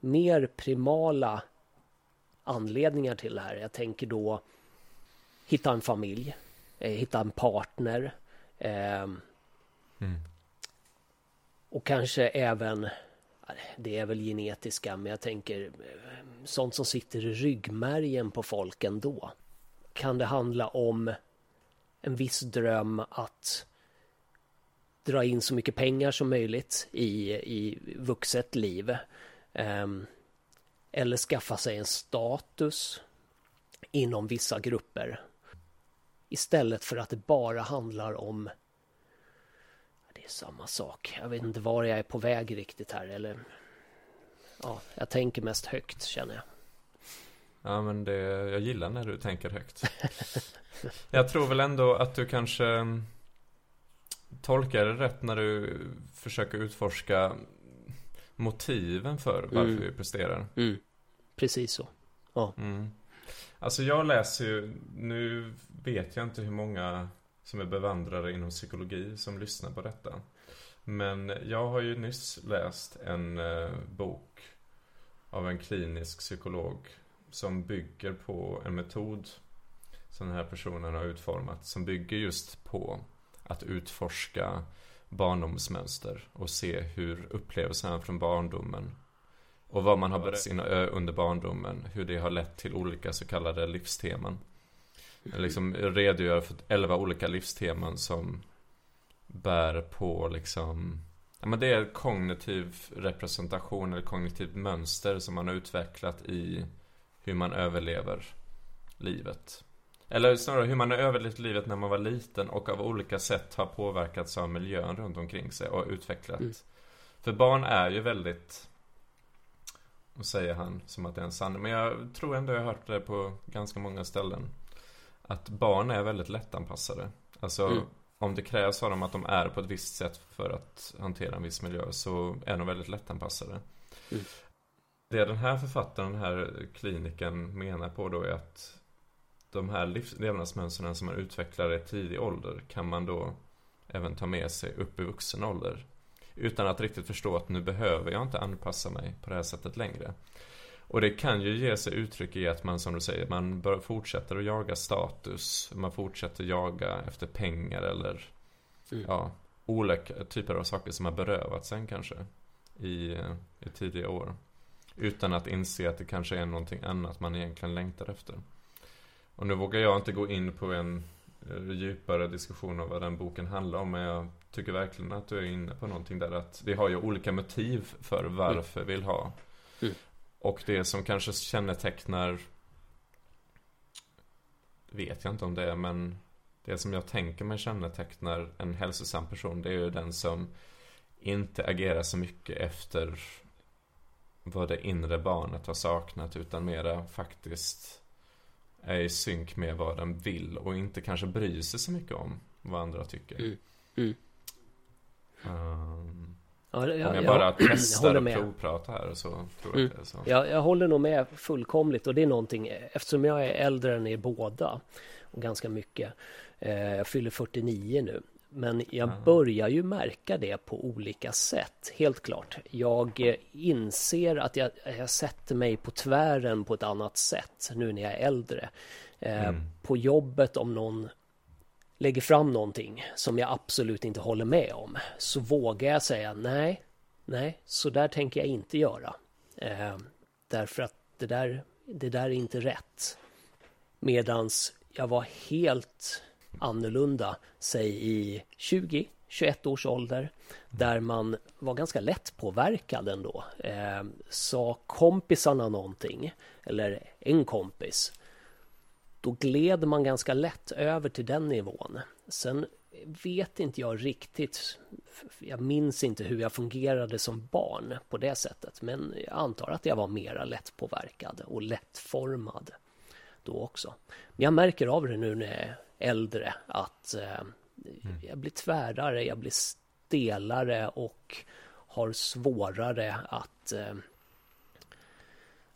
mer primala anledningar till det här? Jag tänker då hitta en familj, eh, hitta en partner. Eh, och kanske även, det är väl genetiska, men jag tänker eh, sånt som sitter i ryggmärgen på folk ändå. Kan det handla om en viss dröm att dra in så mycket pengar som möjligt i, i vuxet liv. Ehm, eller skaffa sig en status inom vissa grupper. Istället för att det bara handlar om det är samma sak. Jag vet inte var jag är på väg riktigt här eller Ja, jag tänker mest högt känner jag. Ja men det, jag gillar när du tänker högt. jag tror väl ändå att du kanske mm, tolkar det rätt när du försöker utforska motiven för varför Mm. vi presterar. Mm. Precis så. Ja. Mm. Alltså jag läser ju, nu vet jag inte hur många som är bevandrade inom psykologi som lyssnar på detta. Men jag har ju nyss läst en eh, bok av en klinisk psykolog som bygger på en metod som den här personen har utformat. Som bygger just på att utforska barndomsmönster och se hur upplevelserna från barndomen och vad man har berättat ö, under barndomen, hur det har lett till olika så kallade livsteman. Liksom redogör för 11 olika livsteman som bär på liksom Ja men det är kognitiv representation eller kognitivt mönster som man har utvecklat i hur man överlever livet. Eller snarare hur man har överlevt livet när man var liten och av olika sätt har påverkats av miljön runt omkring sig och utvecklat. Mm. För barn är ju väldigt och säger han som att det är en sanning. Men jag tror ändå jag har hört det på ganska många ställen. Att barn är väldigt lättanpassade. Alltså Mm. om det krävs av dem att de är på ett visst sätt för att hantera en viss miljö så är de väldigt lättanpassade. Mm. Det den här författaren, den här kliniken menar på då är att de här levnadsmönstren som man utvecklar i tidig ålder kan man då även ta med sig upp i vuxen ålder. Utan att riktigt förstå att nu behöver jag inte anpassa mig på det här sättet längre. Och det kan ju ge sig uttryck i att man som du säger, man bör, fortsätter att jaga status. Man fortsätter jaga efter pengar eller Mm. ja, olika typer av saker som har berövat sen kanske. I, i tidiga år. Utan att inse att det kanske är någonting annat man egentligen längtar efter. Och nu vågar jag inte gå in på en eh, djupare diskussion om vad den boken handlar om. Men jag tycker verkligen att du är inne på någonting där. Att vi har ju olika motiv för varför vi vill ha. Mm. Och det som kanske kännetecknar vet jag inte om det är men det som jag tänker mig kännetecknar en hälsosam person det är ju den som inte agerar så mycket efter vad det inre barnet har saknat utan mera faktiskt är i synk med vad den vill och inte kanske bryr sig så mycket om vad andra tycker. Mm. Mm. Ehm, Ja, jag, om jag jag- bara jag testar håller och med. provpratar här så tror jag Mm. att det är så. Jag, jag håller nog med fullkomligt och det är någonting eftersom jag är äldre än er båda och ganska mycket. Eh, jag fyller 49 nu. Men jag börjar ju märka det på olika sätt, helt klart. Jag eh, inser att jag, jag sätter mig på tvären på ett annat sätt nu när jag är äldre. Eh, Mm. På jobbet om någon lägger fram någonting som jag absolut inte håller med om så vågar jag säga nej, nej, så där tänker jag inte göra. Eh, därför att det där, det där är inte rätt. Medans jag var helt annorlunda, säg i 20-21 års ålder, där man var ganska lätt påverkad ändå. Eh, sa kompisarna någonting, eller en kompis, då gled man ganska lätt över till den nivån. Sen vet inte jag riktigt, jag minns inte hur jag fungerade som barn på det sättet, men jag antar att jag var mera lättpåverkad och lättformad då också. Men jag märker av det nu när jag äldre att eh, jag blir tvärare, jag blir stelare och har svårare att eh,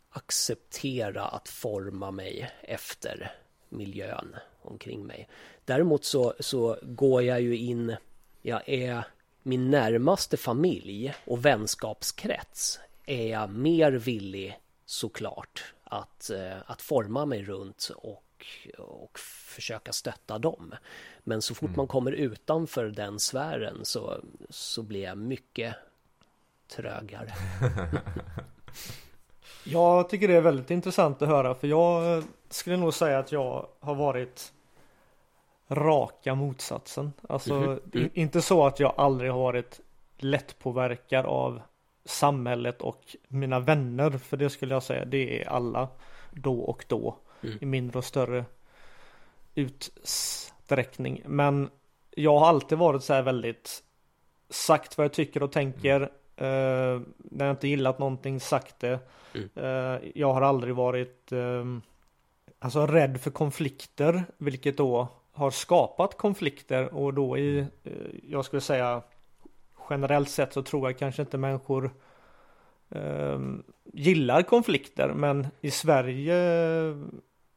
acceptera att forma mig efter miljön omkring mig. Däremot så, så går jag ju in, jag är min närmaste familj och vänskapskrets är jag mer villig såklart att, eh, att forma mig runt och, och försöka stötta dem. Men så fort Mm. man kommer utanför den sfären så, så blir jag mycket trögare. Jag tycker det är väldigt intressant att höra för jag skulle nog säga att jag har varit raka motsatsen. Alltså mm. i- inte så att jag aldrig har varit lättpåverkad av samhället och mina vänner för det skulle jag säga det är alla då och då Mm. i mindre och större utsträckning. Men jag har alltid varit så här väldigt sagt vad jag tycker och tänker. Eh, när jag inte gillat någonting sagt det. Mm. Eh, jag har aldrig varit eh, alltså rädd för konflikter, vilket då har skapat konflikter och då i, eh, jag skulle säga generellt sett så tror jag kanske inte människor eh, gillar konflikter, men i Sverige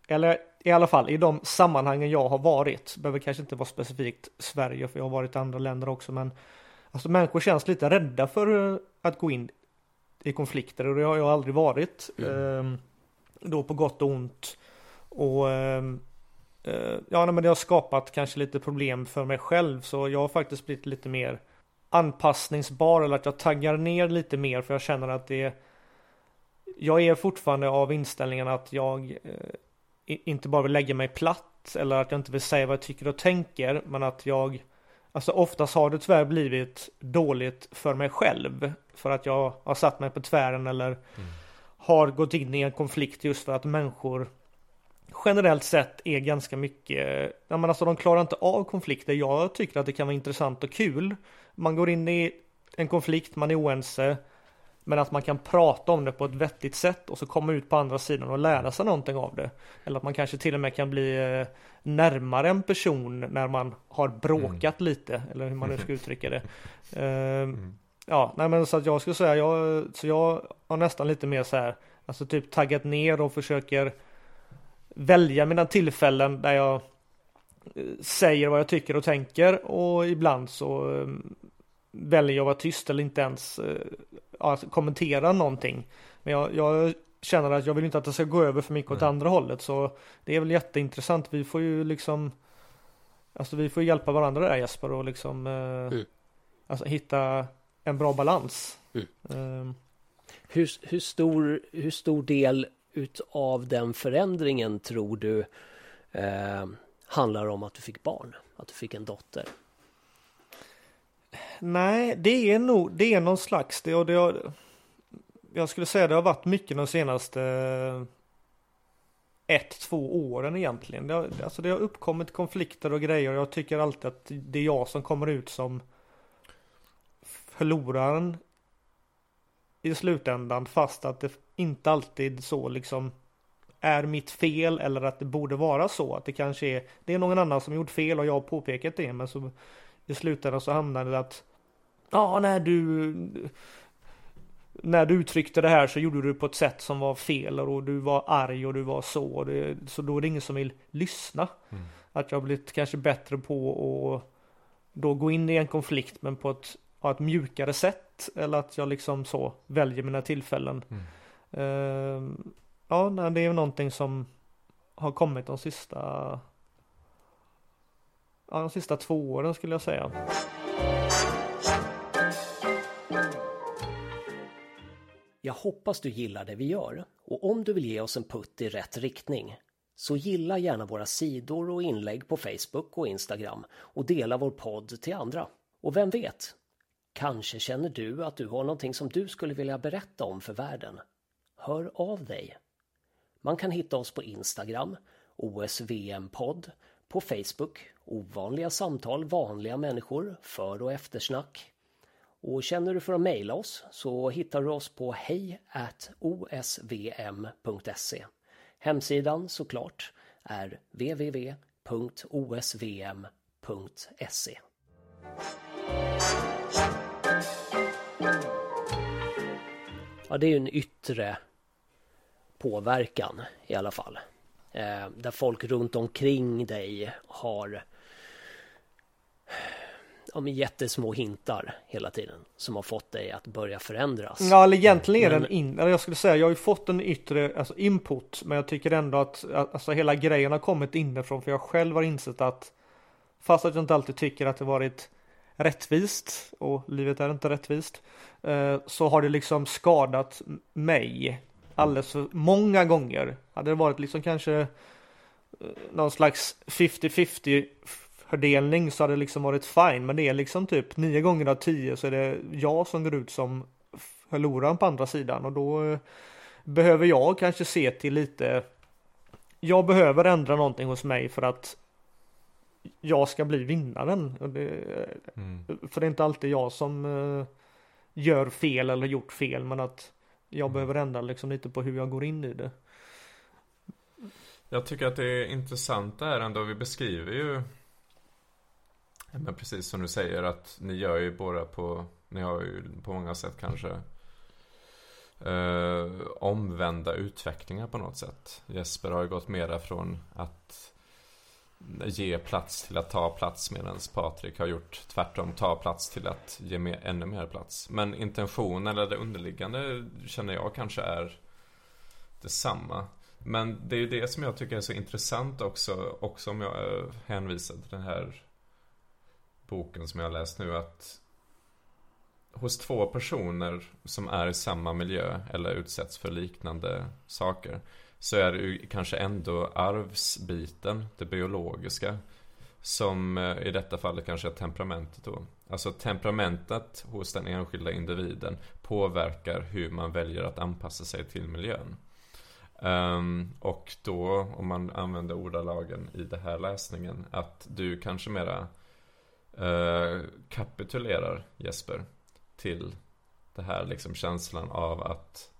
eller i alla fall i de sammanhangen jag har varit, behöver kanske inte vara specifikt Sverige för jag har varit i andra länder också men Alltså människor känns lite rädda för eh, att gå in i konflikter och det har jag aldrig varit. Ehm, då på gott och ont. Och ehm, eh, ja, men det har skapat kanske lite problem för mig själv så jag har faktiskt blivit lite mer anpassningsbar eller att jag taggar ner lite mer för jag känner att det jag är fortfarande av inställningen att jag eh, inte bara vill lägga mig platt eller att jag inte vill säga vad jag tycker och tänker men att jag Alltså oftast har det tyvärr blivit dåligt för mig själv för att jag har satt mig på tvären eller har gått in i en konflikt just för att människor generellt sett är ganska mycket, ja men alltså de klarar inte av konflikter. Jag tycker att det kan vara intressant och kul. Man går in i en konflikt, man är oense, men att man kan prata om det på ett vettigt sätt och så komma ut på andra sidan och lära sig någonting av det. Eller att man kanske till och med kan bli eh, närmare en person när man har bråkat lite, eller hur man nu ska uttrycka det. Ehm, Ja, nej men så att jag skulle säga, jag, så jag har nästan lite mer så här, alltså typ taggat ner och försöker välja mina tillfällen där jag eh, säger vad jag tycker och tänker och ibland så eh, väljer jag att vara tyst eller inte ens eh, alltså, kommentera någonting. Men jag, jag känner att jag vill inte att det ska gå över för mycket åt Nej. andra hållet så det är väl jätteintressant. Vi får ju liksom Alltså vi får hjälpa varandra där Jesper och liksom eh, Alltså hitta en bra balans. Mm. Ehm, Hur, hur, stor, hur stor del utav den förändringen tror du eh, handlar om att du fick barn? Att du fick en dotter? Nej, det är nog, det är någon slags det och det har, Jag skulle säga det har varit mycket de senaste eh, ett, två åren egentligen. Det har, alltså det har uppkommit konflikter och grejer och jag tycker alltid att det är jag som kommer ut som förloraren i slutändan fast att det inte alltid så liksom är mitt fel eller att det borde vara så att det kanske är det är någon annan som gjort fel och jag har påpekat det men så i slutändan så hamnar det att ja när du när du uttryckte det här så gjorde du det på ett sätt som var fel och du var arg och du var så och det, så då är det ingen som vill lyssna. Att jag har blivit kanske bättre på att då gå in i en konflikt men på ett, på ett mjukare sätt eller att jag liksom så väljer mina tillfällen. Ehm, ja, nej, det är ju någonting som har kommit de sista Ja, de sista två åren skulle jag säga. Jag hoppas du gillar det vi gör och om du vill ge oss en putt i rätt riktning så gilla gärna våra sidor och inlägg på Facebook och Instagram och dela vår podd till andra. Och vem vet? Kanske känner du att du har någonting som du skulle vilja berätta om för världen. Hör av dig. Man kan hitta oss på Instagram, OSVM-podd, på Facebook, Ovanliga samtal, vanliga människor, för och eftersnack. Och känner du för att mejla oss så hittar du oss på hej osvm.se. Hemsidan såklart är www.osvm.se. Ja, det är ju en yttre påverkan i alla fall. Eh, där folk runt omkring dig har ja, men jättesmå hintar hela tiden som har fått dig att börja förändras. Ja, eller egentligen är den in, eller jag skulle säga, jag har ju fått en yttre alltså input, men jag tycker ändå att alltså hela grejen har kommit inifrån, för jag själv har insett att fast att jag inte alltid tycker att det varit rättvist, och livet är inte rättvist, eh, så har det liksom skadat mig alldeles för många gånger. Hade det varit liksom kanske eh, någon slags 50-50 fördelning så hade det liksom varit fine. Men det är liksom typ nio gånger av tio så är det jag som går ut som förloraren på andra sidan och då eh, behöver jag kanske se till lite. Jag behöver ändra någonting hos mig för att jag ska bli vinnaren. Det, Mm. för det är inte alltid jag som eh, gör fel eller gjort fel men att jag behöver ändra liksom lite på hur jag går in i det. Jag tycker att det är intressant det här ändå. Vi beskriver ju men precis som du säger att ni gör ju båda på Ni har ju på många sätt kanske eh, Omvända utvecklingar på något sätt. Jesper har ju gått mera från att Ge plats till att ta plats medan Patrik har gjort tvärtom Ta plats till att ge mer, ännu mer plats. Men intentionen eller det underliggande känner jag kanske är Detsamma. Men det är ju det som jag tycker är så intressant också, också om jag eh, hänvisar till den här boken som jag har läst nu att hos två personer som är i samma miljö eller utsätts för liknande saker så är det ju kanske ändå arvsbiten, det biologiska som eh, i detta fallet kanske är temperamentet då. Alltså temperamentet hos den enskilda individen påverkar hur man väljer att anpassa sig till miljön. Um, och då, om man använder ordalagen i den här läsningen, att du kanske mera eh, kapitulerar Jesper till det här liksom känslan av att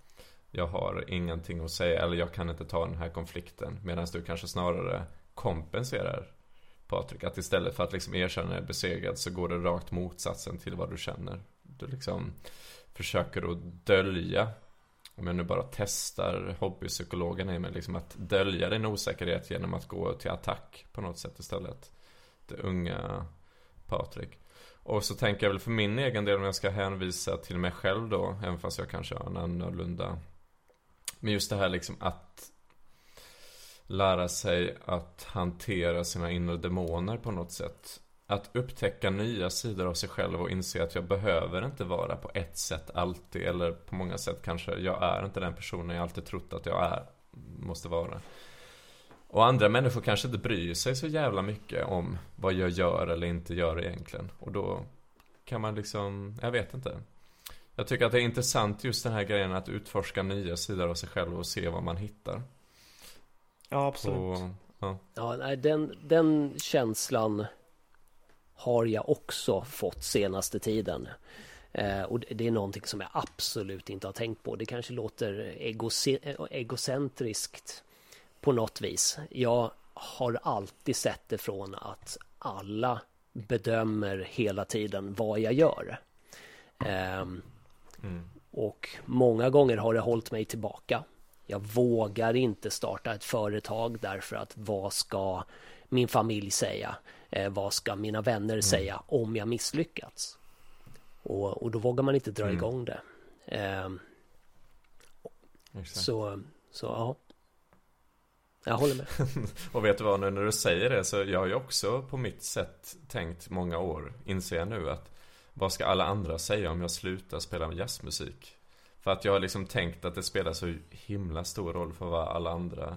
jag har ingenting att säga eller jag kan inte ta den här konflikten. Medan du kanske snarare kompenserar Patrik. Att istället för att liksom erkänna dig besegrad så går det rakt motsatsen till vad du känner. Du liksom försöker att dölja om jag nu bara testar hobbypsykologen i mig, liksom att dölja din osäkerhet genom att gå till attack på något sätt istället. Det unga Patrik. Och så tänker jag väl för min egen del om jag ska hänvisa till mig själv då, även fast jag kanske har en annorlunda. Men just det här liksom att lära sig att hantera sina inre demoner på något sätt. Att upptäcka nya sidor av sig själv och inse att jag behöver inte vara på ett sätt alltid eller på många sätt kanske jag är inte den personen jag alltid trott att jag är måste vara. Och andra människor kanske inte bryr sig så jävla mycket om vad jag gör eller inte gör egentligen. Och då kan man liksom, jag vet inte. Jag tycker att det är intressant just den här grejen att utforska nya sidor av sig själv och se vad man hittar. Ja, absolut. Och, ja. Ja, nej, den, den känslan har jag också fått senaste tiden. Eh, och det är någonting som jag absolut inte har tänkt på. Det kanske låter egoce- egocentriskt på något vis. Jag har alltid sett det från att alla bedömer hela tiden vad jag gör. Ehm, och många gånger har det hållit mig tillbaka. Jag vågar inte starta ett företag därför att vad ska min familj säga? Eh, vad ska mina vänner säga om jag misslyckats? Och, och då vågar man inte dra igång det. Exakt. så, så ja. Jag håller med. Och vet du vad, nu när du säger det så jag har ju också på mitt sätt tänkt många år, inser jag nu att vad ska alla andra säga om jag slutar spela jazzmusik? För att jag har liksom tänkt att det spelar så himla stor roll för vad alla andra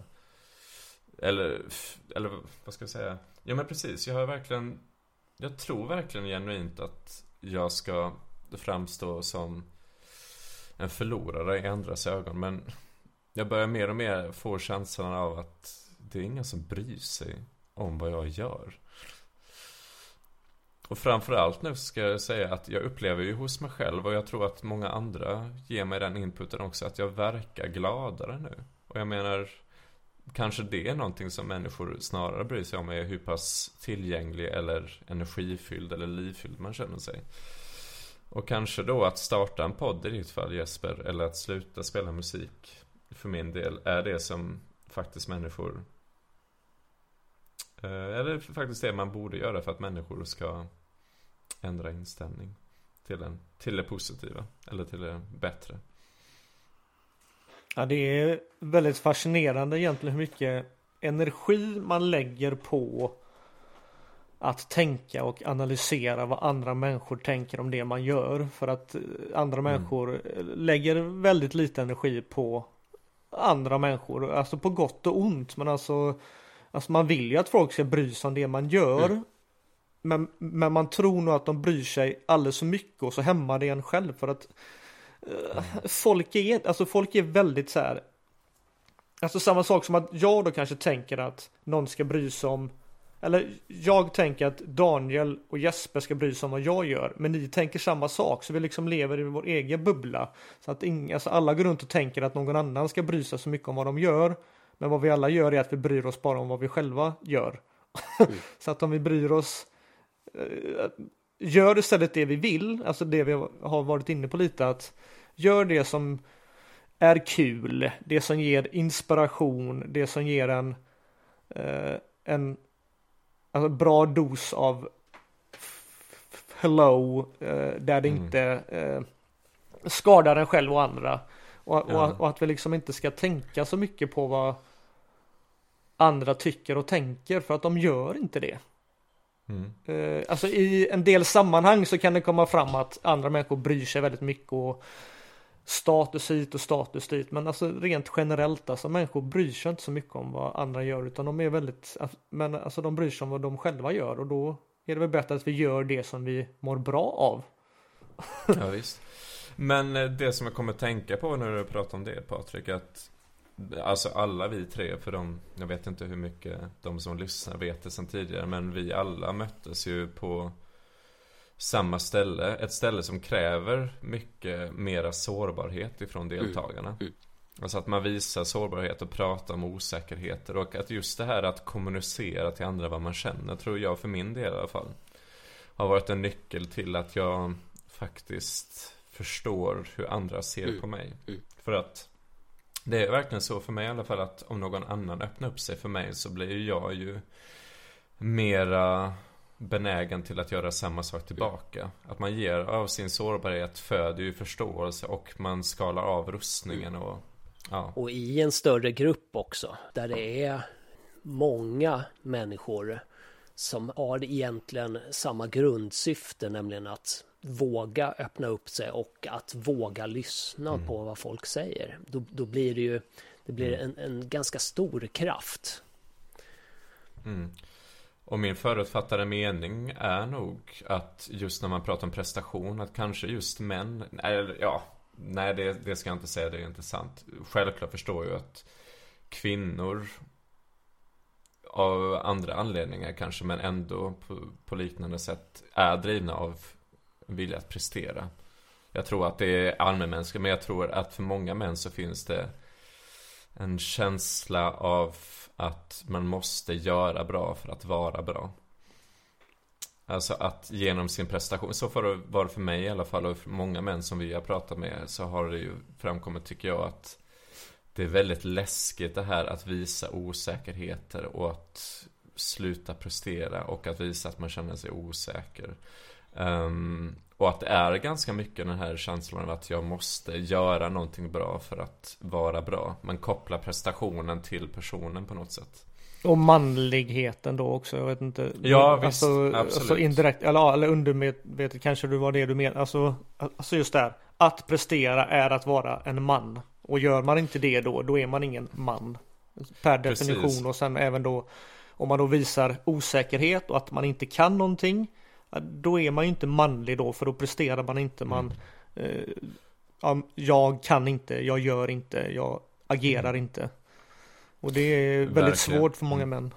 Eller, eller vad ska jag säga? Ja men precis, jag har verkligen Jag tror verkligen genuint att jag ska framstå som en förlorare i andras ögon men jag börjar mer och mer få känslan av att det är ingen som bryr sig om vad jag gör. Och framförallt nu ska jag säga att jag upplever ju hos mig själv och jag tror att många andra ger mig den inputen också att jag verkar gladare nu. Och jag menar, kanske det är någonting som människor snarare bryr sig om är hur pass tillgänglig eller energifylld eller livfylld man känner sig. Och kanske då att starta en podd i ditt fall Jesper, eller att sluta spela musik för min del är det som faktiskt människor eh, Eller faktiskt det man borde göra för att människor ska ändra inställning till, en, till det positiva eller till det bättre. Ja, det är väldigt fascinerande egentligen hur mycket energi man lägger på att tänka och analysera vad andra människor tänker om det man gör. För att eh, andra Mm. människor eh, lägger väldigt lite energi på andra människor. Alltså på gott och ont. Men alltså, alltså man vill ju att folk ska bry sig om det man gör. Mm. Men, men man tror nog att de bryr sig alldeles för mycket och så hämmar det en själv. För att eh, folk, är, alltså folk är väldigt så här. Alltså samma sak som att jag då kanske tänker att någon ska bry sig om eller jag tänker att Daniel och Jesper ska bry sig om vad jag gör. Men ni tänker samma sak. Så vi liksom lever i vår egen bubbla. Så att inga, alltså alla går runt och tänker att någon annan ska bry sig så mycket om vad de gör. Men vad vi alla gör är att vi bryr oss bara om vad vi själva gör. så att om vi bryr oss. Eh, gör istället det vi vill. Alltså det vi har varit inne på lite. att Gör det som är kul. Det som ger inspiration. Det som ger en eh, en alltså, bra dos av hello eh, där det Mm. inte eh, skadar en själv och andra. Och, Ja. och att vi liksom inte ska tänka så mycket på vad andra tycker och tänker för att de gör inte det. Mm. Eh, alltså i en del sammanhang så kan det komma fram att andra människor bryr sig väldigt mycket och status hit och status dit. Men alltså rent generellt, alltså människor bryr sig inte så mycket om vad andra gör utan de är väldigt, alltså, men alltså de bryr sig om vad de själva gör och då är det väl bättre att vi gör det som vi mår bra av. Ja, visst. Men eh, det som jag kommer tänka på när du pratar om det Patrik, att Alltså alla vi tre, för de, jag vet inte hur mycket de som lyssnar vet det sedan tidigare, men vi alla möttes ju på samma ställe. Ett ställe som kräver mycket mera sårbarhet ifrån deltagarna. Mm. Alltså att man visar sårbarhet och pratar om osäkerheter och att just det här att kommunicera till andra vad man känner, tror jag för min del i alla fall, har varit en nyckel till att jag faktiskt förstår hur andra ser Mm. på mig. Mm. För att det är verkligen så för mig i alla fall att om någon annan öppnar upp sig för mig så blir jag ju mera benägen till att göra samma sak tillbaka. Att man ger av sin sårbarhet föder ju förståelse och man skalar av rustningen och ja. Och i en större grupp också, där det är många människor som har egentligen samma grundsyfte, nämligen att våga öppna upp sig och att våga lyssna på vad folk säger. Då, då blir det ju det blir en, en ganska stor kraft. Mm. Och min förutfattade mening är nog att just när man pratar om prestation, att kanske just män, eller ja, nej det, det ska jag inte säga, det är inte sant. Självklart förstår jag att kvinnor av andra anledningar kanske, men ändå på, på liknande sätt är drivna av vilja att prestera. Jag tror att det är allmänmänskligt, men jag tror att för många män så finns det en känsla av att man måste göra bra för att vara bra. Alltså att genom sin prestation, så får det vara för mig i alla fall och för många män som vi har pratat med så har det ju framkommit tycker jag att det är väldigt läskigt det här att visa osäkerheter och att sluta prestera och att visa att man känner sig osäker. Um, och att det är ganska mycket den här känslan av att jag måste göra någonting bra för att vara bra. Man kopplar prestationen till personen på något sätt. Och manligheten då också, jag vet inte. Ja, visst. alltså, Absolut. Alltså indirekt, eller, eller undermedvetet kanske det var det du menade. Alltså, alltså just där, att prestera är att vara en man. Och gör man inte det då, då är man ingen man. Per Precis. definition och sen även då om man då visar osäkerhet och att man inte kan någonting. Då är man ju inte manlig då för då presterar man inte. Man, eh, ja, jag kan inte, jag gör inte, jag agerar inte. Och det är väldigt Verkligen. svårt för många Mm. män.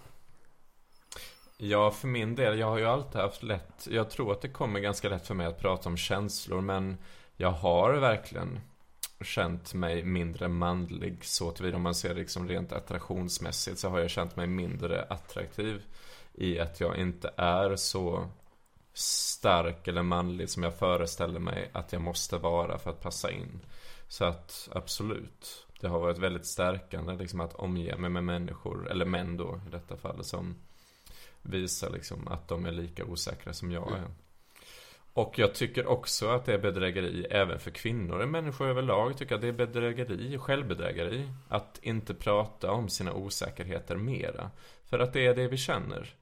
Ja, för min del, jag har ju alltid haft lätt Jag tror att det kommer ganska lätt för mig att prata om känslor Men jag har verkligen känt mig mindre manlig så tillvida om man ser liksom rent attraktionsmässigt så har jag känt mig mindre attraktiv i att jag inte är så stark eller manlig som jag föreställer mig att jag måste vara för att passa in. Så att absolut. det har varit väldigt stärkande liksom att omge mig med människor, eller män då i detta fall, som visar liksom att de är lika osäkra som jag är. Och jag tycker också att det är bedrägeri även för kvinnor. Människor överlag tycker att det är bedrägeri, självbedrägeri. Att inte prata om sina osäkerheter mera. För att det är det vi känner.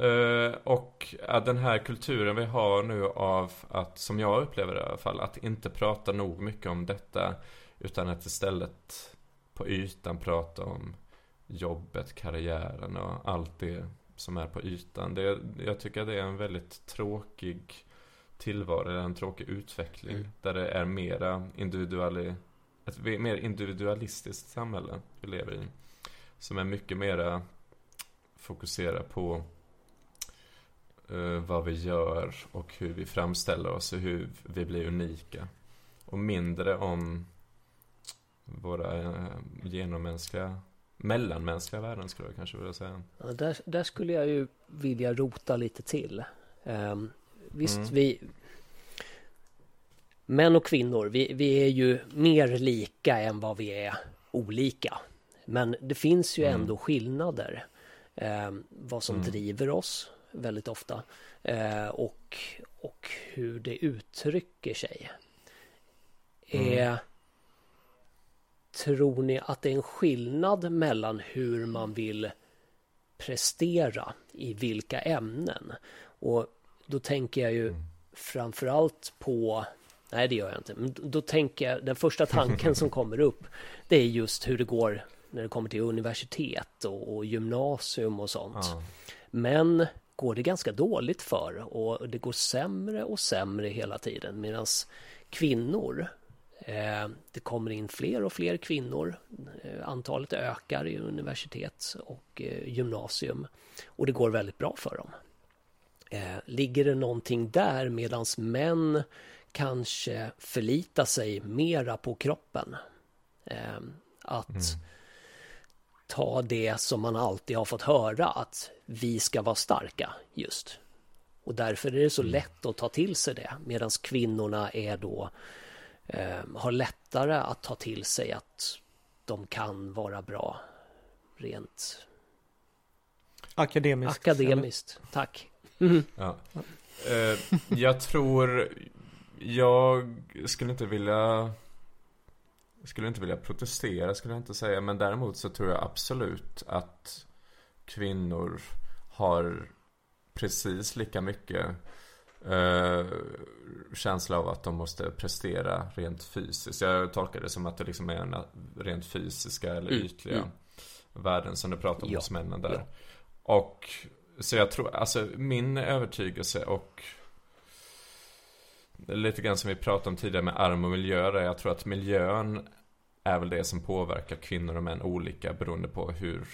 Eh, och att den här kulturen vi har nu av att, som jag upplever det i alla fall, att inte prata nog mycket om detta. Utan att istället på ytan prata om jobbet, karriären och allt det som är på ytan. Det, jag tycker att det är en väldigt tråkig tillvaro, eller en tråkig utveckling. Mm. Där det är mera individuali, ett mer individualistiskt samhälle vi lever i. Som är mycket mera fokuserat på vad vi gör och hur vi framställer oss och hur vi blir unika. Och mindre om våra eh, genommänskliga, mellanmänskliga värden skulle jag kanske vilja säga. Ja, där, där skulle jag ju vilja rota lite till. Ehm, visst, Mm. vi... Män och kvinnor, vi, vi är ju mer lika än vad vi är olika. Men det finns ju Mm. ändå skillnader. Ehm, vad som Mm. driver oss väldigt ofta. Eh, och, och hur det uttrycker sig. Mm. Är, Tror ni att det är en skillnad mellan hur man vill prestera i vilka ämnen? Och då tänker jag ju Mm. framförallt på Nej, det gör jag inte. Men då tänker jag, den första tanken som kommer upp, det är just hur det går när det kommer till universitet och, och gymnasium och sånt. Ja. Men går det ganska dåligt för och det går sämre och sämre hela tiden medan kvinnor eh, det kommer in fler och fler kvinnor. Eh, antalet ökar i universitet och eh, gymnasium och det går väldigt bra för dem. Eh, ligger det någonting där medan män kanske förlitar sig mera på kroppen? Eh, att Mm ta det som man alltid har fått höra att vi ska vara starka just. Och därför är det så Mm. lätt att ta till sig det medan kvinnorna är då eh, har lättare att ta till sig att de kan vara bra rent Akademiskt. akademiskt. Tack. Ja. Eh, jag tror, jag skulle inte vilja skulle inte vilja protestera skulle jag inte säga. Men däremot så tror jag absolut att kvinnor har precis lika mycket eh, känsla av att de måste prestera rent fysiskt. Jag tolkar det som att det liksom är en rent fysiska eller Mm, ytliga mm. värden som du pratar om Ja, hos männen där. ja. Och så jag tror, alltså min övertygelse och lite grann som vi pratade om tidigare med arm och miljö är jag tror att miljön är väl det som påverkar kvinnor och män olika beroende på hur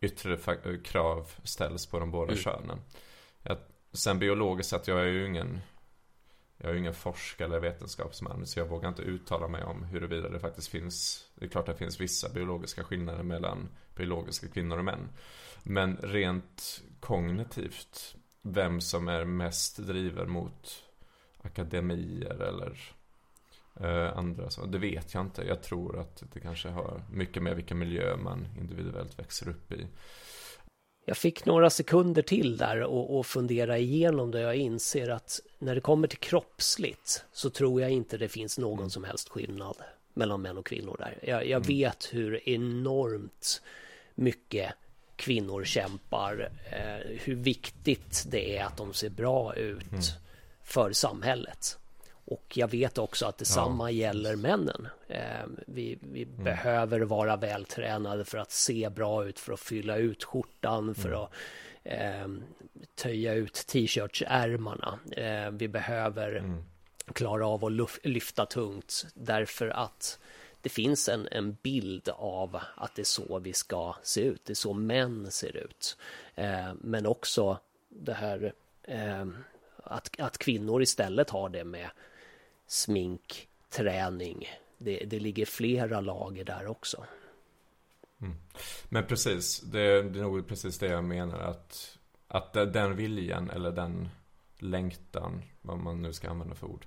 yttre fa- krav ställs på de båda Mm. könen. Jag, sen biologiskt sett, jag är ju ingen jag är ju ingen forskare eller vetenskapsman så jag vågar inte uttala mig om huruvida det faktiskt finns Det är klart att det finns vissa biologiska skillnader mellan biologiska kvinnor och män. Men rent kognitivt vem som är mest driven mot akademier eller eh, andra så. Det vet jag inte. Jag tror att det kanske har mycket med vilken miljö man individuellt växer upp i. Jag fick några sekunder till där och, och fundera igenom det. Jag inser att när det kommer till kroppsligt så tror jag inte det finns någon som helst skillnad mellan män och kvinnor där. Jag, jag vet hur enormt mycket kvinnor kämpar, eh, hur viktigt det är att de ser bra ut för samhället. Och jag vet också att detsamma gäller männen. Eh, vi vi behöver vara vältränade för att se bra ut, för att fylla ut skjortan, för att eh, töja ut t-shirtsärmarna. Eh, vi behöver klara av att lyfta tungt därför att det finns en, en bild av att det är så vi ska se ut. Det är så män ser ut. Eh, men också det här eh, att, att kvinnor istället har det med smink, träning. Det, det ligger flera lager där också. Mm. Men precis, det, det är nog precis det jag menar att, att den viljan eller den längtan, vad man nu ska använda för ord.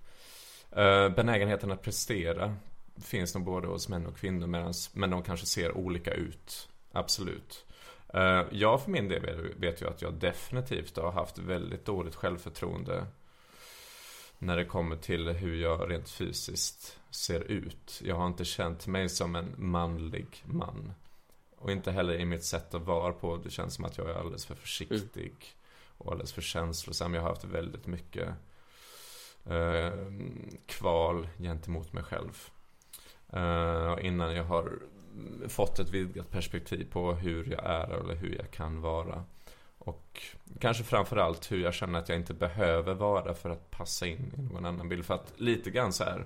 Eh, benägenheten att prestera finns nog både hos män och kvinnor medans, men de kanske ser olika ut. Absolut. Eh, jag för min del vet- vet ju att jag definitivt har haft väldigt dåligt självförtroende när det kommer till hur jag rent fysiskt ser ut. Jag har inte känt mig som en manlig man. Och inte heller i mitt sätt att vara på. Det känns som att jag är alldeles för försiktig. Och alldeles för känslosam. Jag har haft väldigt mycket eh, kval gentemot mig själv. Eh, innan jag har fått ett vidgat perspektiv på hur jag är eller hur jag kan vara. Och kanske framförallt hur jag känner att jag inte behöver vara för att passa in i någon annan bild. För att lite grann så här.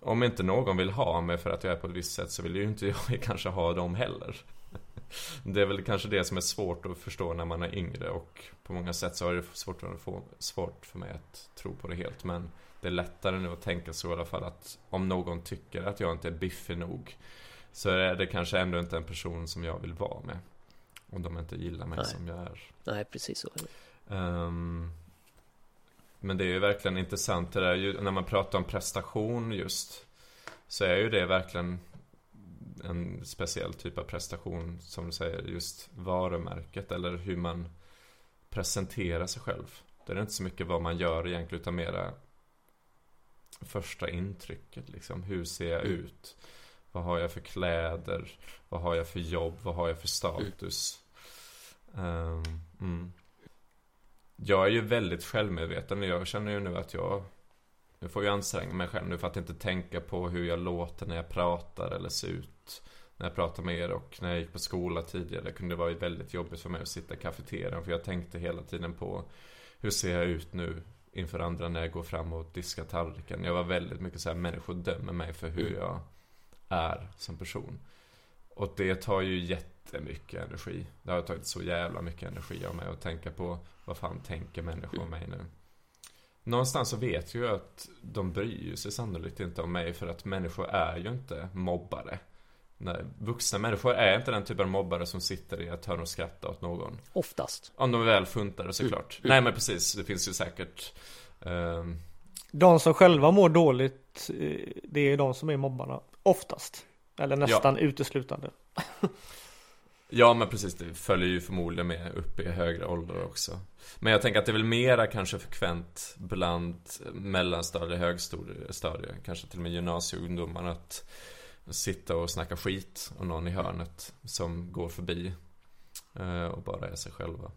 Om inte någon vill ha mig för att jag är på ett visst sätt så vill ju inte jag kanske ha dem heller. Det är väl kanske det som är svårt att förstå när man är yngre och på många sätt så är det svårt, att få, svårt för mig att tro på det helt. Men det är lättare nu att tänka så i alla fall att om någon tycker att jag inte är biffig nog så är det kanske ändå inte en person som jag vill vara med. Om de inte gillar mig Nej. som jag är. Nej, precis så. Ehm, men det är ju verkligen intressant det där, när man pratar om prestation just. Så är ju det verkligen en speciell typ av prestation, som du säger, just varumärket eller hur man presenterar sig själv. Det är inte så mycket vad man gör egentligen, utan mera första intrycket liksom. Hur ser jag ut? Vad har jag för kläder? Vad har jag för jobb? Vad har jag för status? Um, mm. Jag är ju väldigt självmedveten och jag känner ju nu att jag Nu får jag anstränga mig själv nu för att inte tänka på hur jag låter när jag pratar eller ser ut När jag pratar med er och när jag gick på skola tidigare kunde Det vara väldigt jobbigt för mig att sitta i kafeterian för jag tänkte hela tiden på Hur ser jag ut nu inför andra när jag går fram och diskar tallriken. Jag var väldigt mycket så här människor dömer mig för hur jag är som person. Och det tar ju jättemycket energi. Det har tagit så jävla mycket energi av mig att tänka på Vad fan tänker människor om mig nu? Någonstans så vet jag ju att de bryr sig sannolikt inte om mig för att människor är ju inte mobbare. Nej, vuxna människor är inte den typen av mobbare som sitter i ett hörn och skrattar åt någon. Oftast. Om de är väl funtade såklart. Nej men precis, det finns ju säkert ehm, De som själva mår dåligt, eh, det är de som är mobbarna. Oftast. Eller nästan uteslutande. Ja men precis, det följer ju förmodligen med upp i högre åldrar också. Men jag tänker att det är väl mera kanske frekvent bland mellanstadie, högstadie, kanske till och med gymnasieungdomar att sitta och snacka skit om någon i hörnet som går förbi eh, och bara är sig själva.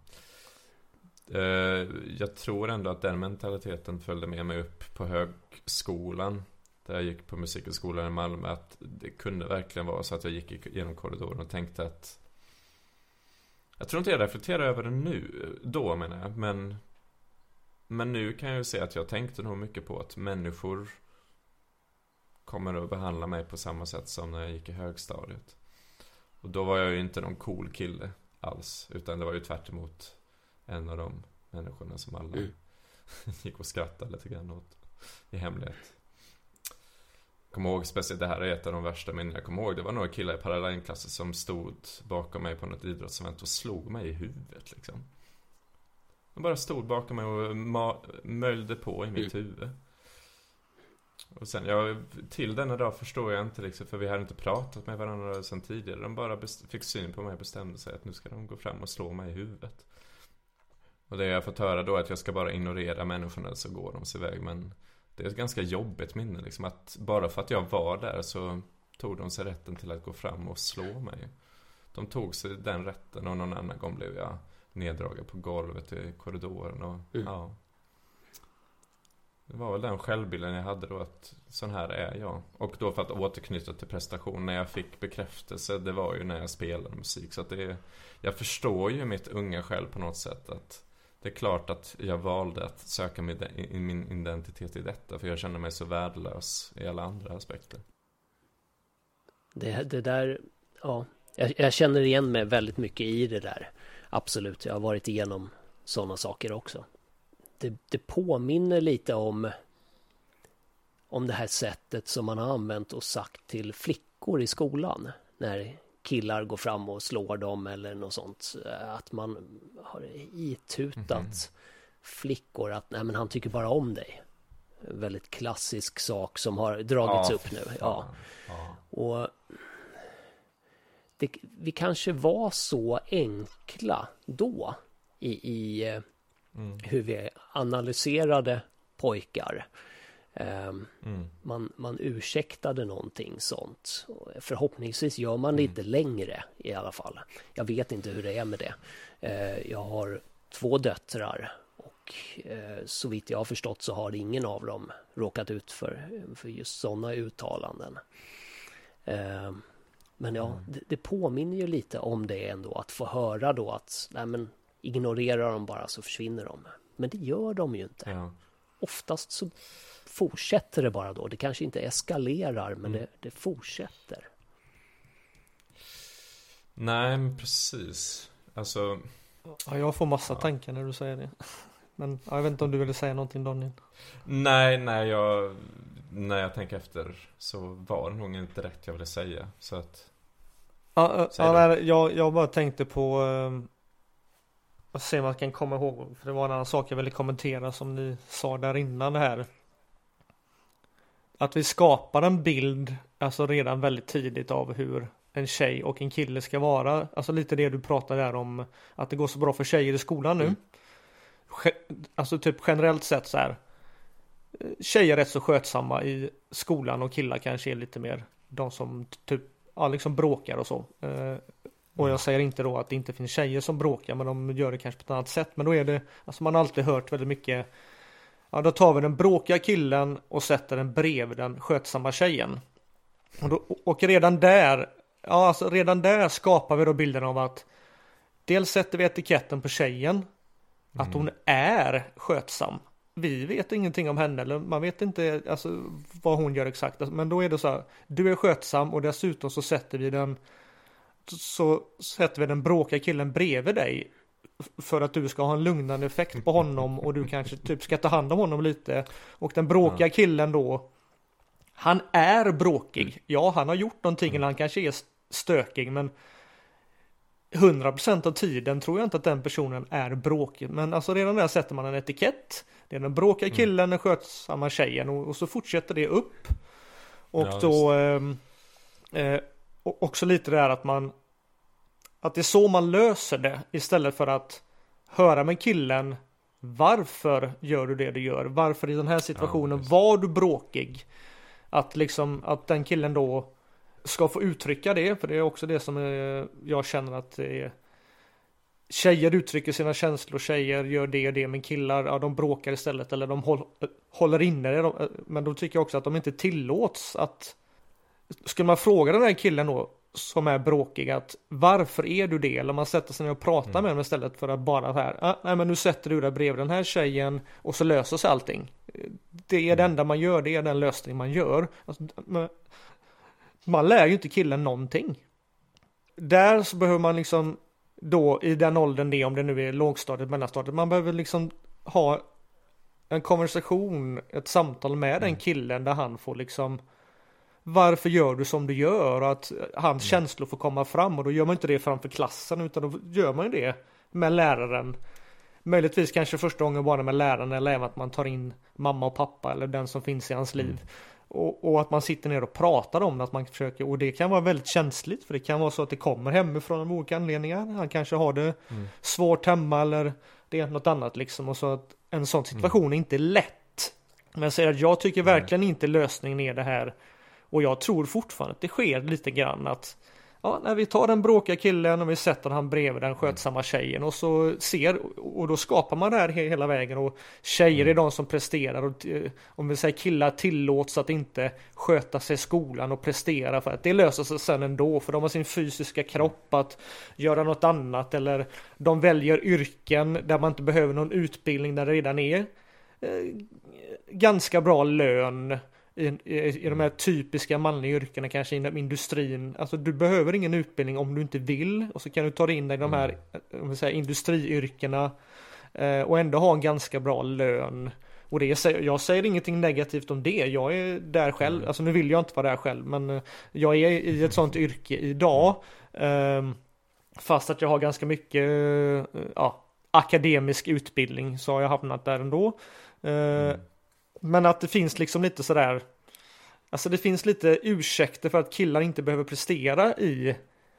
Eh, jag tror ändå att den mentaliteten följde med mig upp på högskolan. Där jag gick på musikhögskolan i Malmö. Att det kunde verkligen vara så att jag gick genom korridoren och tänkte att jag tror inte jag reflekterar över det nu, då menar jag, men Men nu kan jag ju se att jag tänkte nog mycket på att människor Kommer att behandla mig på samma sätt som när jag gick i högstadiet Och då var jag ju inte någon cool kille alls, utan det var ju tvärt emot En av de människorna som alla Mm. gick och skrattade lite grann åt I hemlighet Kommer ihåg speciellt, det här är ett av de värsta minnen jag kommer ihåg. Det var några killar i parallellklassen som stod bakom mig på något idrottsevent och slog mig i huvudet liksom. De bara stod bakom mig och ma- möljde på i mitt huvud. Och sen, ja, till denna dag förstår jag inte liksom, för vi hade inte pratat med varandra sen tidigare. De bara fick syn på mig och bestämde sig att nu ska de gå fram och slå mig i huvudet. Och det jag har fått höra då är att jag ska bara ignorera människorna så går de sig iväg. Men det är ett ganska jobbigt minne liksom att bara för att jag var där så tog de sig rätten till att gå fram och slå mig. De tog sig den rätten och någon annan gång blev jag neddragen på golvet i korridoren och Mm. ja. Det var väl den självbilden jag hade då att sån här är jag. Och då för att återknyta till prestation, när jag fick bekräftelse, det var ju när jag spelade musik. Så att det är, jag förstår ju mitt unga själv på något sätt att det är klart att jag valde att söka min, min identitet i detta, för jag kände mig så värdelös i alla andra aspekter. Det, det där, ja, jag, jag känner igen mig väldigt mycket i det där. Absolut, jag har varit igenom sådana saker också. Det, det påminner lite om om det här sättet som man har använt och sagt till flickor i skolan när killar går fram och slår dem eller något sånt. Att man har itutat flickor att nej men han tycker bara om dig. väldigt klassisk sak som har dragits Ja, upp nu. Ja. Ja. Och det, vi kanske var så enkla då i, i eh, Mm. hur vi analyserade pojkar. Ehm, Mm. man, man ursäktade någonting sånt. Förhoppningsvis gör man det inte längre i alla fall. Jag vet inte hur det är med det. Eh, jag har två döttrar och eh, så vitt jag har förstått så har ingen av dem råkat ut för, för just sådana uttalanden. Eh, men ja, det, det påminner ju lite om det ändå att få höra då att nej men ignorera dem bara så försvinner de. Men det gör de ju inte Ja. oftast så fortsätter det bara då. Det kanske inte eskalerar, men Mm. det, det fortsätter. Nej, men precis. Alltså, Ja, jag får massa tankar när du säger det. Men ja, jag vet inte om du ville säga någonting Daniel. nej, nej, jag... När jag tänker efter så var det nog inte rätt jag ville säga. Så att... Ja, ja, ja, nej, jag, jag bara tänkte på att se om jag kan komma ihåg. För det var en annan sak jag ville kommentera som ni sa där innan det här. Att vi skapar en bild, alltså redan väldigt tidigt av hur en tjej och en kille ska vara. Alltså lite det du pratade där om att det går så bra för tjejer i skolan nu. Mm. Alltså typ generellt sett så här. eh, Tjejer är rätt så skötsamma i skolan och killar kanske är lite mer de som typ ja, liksom bråkar och så. Och jag säger inte då att det inte finns tjejer som bråkar men de gör det kanske på ett annat sätt. Men då är det, alltså man har alltid hört väldigt mycket Ja då tar vi den bråkiga killen och sätter den bredvid den skötsamma tjejen. Och, då, och redan där, ja alltså redan där skapar vi då bilden av att Dels sätter vi etiketten på tjejen Att hon är skötsam Vi vet ingenting om henne eller man vet inte alltså, vad hon gör exakt Men då är det så här Du är skötsam och dessutom så sätter vi den Så sätter vi den bråkiga killen bredvid dig för att du ska ha en lugnande effekt på honom och du kanske typ ska ta hand om honom lite. Och den bråkiga killen då, han är bråkig. Ja, han har gjort någonting eller han kanske är stökig, men 100% av tiden tror jag inte att den personen är bråkig. Men alltså redan där sätter man en etikett. Det är den bråkiga killen, den skötsamma tjejen och, och så fortsätter det upp. Och Ja, då eh, och också lite det här att man att det är så man löser det istället för att höra med killen varför gör du det du gör? Varför i den här situationen precis. var du bråkig? Att liksom att den killen då ska få uttrycka det, för det är också det som eh, jag känner att det är Tjejer uttrycker sina känslor, tjejer gör det och det, men killar, ja de bråkar istället eller de håll, håller inne det. De- Men då tycker jag också att de inte tillåts att Skulle man fråga den här killen då som är bråkig att varför är du det? Eller man sätter sig ner och pratar med dem istället för att bara här, ah, nej men nu sätter du dig bredvid den här tjejen och så löser sig allting. Det är det enda man gör, det är den lösning man gör. Alltså, man lär ju inte killen någonting. Där så behöver man liksom då i den åldern det om det nu är lågstadiet, mellanstadiet, man behöver liksom ha en konversation, ett samtal med den killen där han får liksom varför gör du som du gör? Och att hans känslor får komma fram. Och då gör man inte det framför klassen utan då gör man ju det med läraren. Möjligtvis kanske första gången bara med läraren eller även att man tar in mamma och pappa eller den som finns i hans liv. Och, och att man sitter ner och pratar om det, att man försöker, och det kan vara väldigt känsligt för det kan vara så att det kommer hemifrån av olika anledningar. Han kanske har det svårt hemma eller det är något annat liksom. Och så att en sån situation är inte lätt. Men jag säger att jag tycker verkligen inte lösningen är det här och jag tror fortfarande att det sker lite grann att Ja, när vi tar den bråkiga killen och vi sätter han bredvid den skötsamma tjejen och så ser och då skapar man det här he- hela vägen och tjejer är de som presterar och eh, om vi säger killar tillåts att inte sköta sig i skolan och prestera för att det löser sig sen ändå för de har sin fysiska kropp att göra något annat eller de väljer yrken där man inte behöver någon utbildning där det redan är eh, ganska bra lön i, i, i de här typiska manliga yrkena kanske inom industrin. Alltså du behöver ingen utbildning om du inte vill och så kan du ta dig in i de här om vi säger, industriyrkena eh, och ändå ha en ganska bra lön. Och det jag säger ingenting negativt om det. Jag är där själv. Alltså nu vill jag inte vara där själv men eh, jag är i ett sånt yrke idag. ehm, fast att jag har ganska mycket eh, ja, akademisk utbildning så har jag hamnat där ändå. Eh, Men att det finns liksom lite sådär, alltså det finns lite ursäkter för att killar inte behöver prestera i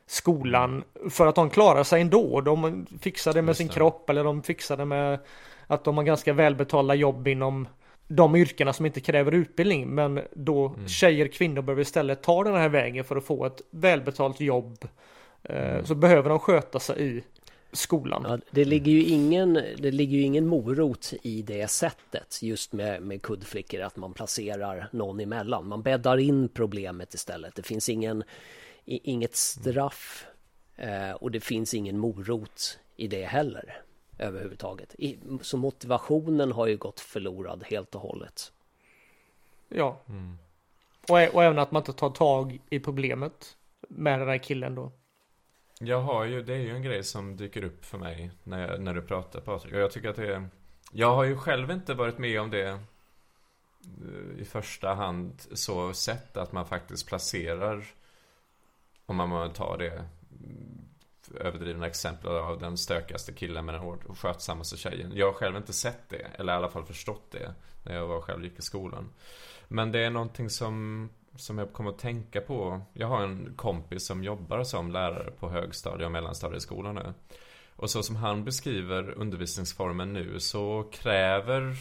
skolan för att de klarar sig ändå. De fixar det med Just sin det. kropp eller de fixar det med att de har ganska välbetalda jobb inom de yrkena som inte kräver utbildning. Men då Mm. tjejer, kvinnor behöver istället ta den här vägen för att få ett välbetalt jobb. Eh, Mm. Så behöver de sköta sig i skolan. Ja, det, ligger ju ingen, det ligger ju ingen morot i det sättet just med, med kuddflickor att man placerar någon emellan. Man bäddar in problemet istället. Det finns ingen, i, inget straff eh, och det finns ingen morot i det heller överhuvudtaget. I, så motivationen har ju gått förlorad helt och hållet. Ja. Mm. Och, och även att man inte tar tag i problemet med den här killen då. Jag har ju, det är ju en grej som dyker upp för mig när, jag, när du pratar Patrik. Och jag tycker att det är, jag har ju själv inte varit med om det eh, i första hand så sett att man faktiskt placerar, om man tar det mm, överdrivna exempel av den stökigaste killen med den hård- skötsammaste tjejen. Jag har själv inte sett det, eller i alla fall förstått det, när jag var själv gick i skolan. Men det är någonting som, som jag kommer att tänka på. Jag har en kompis som jobbar som lärare på högstadie och mellanstadieskolan nu. Och så som han beskriver undervisningsformen nu så kräver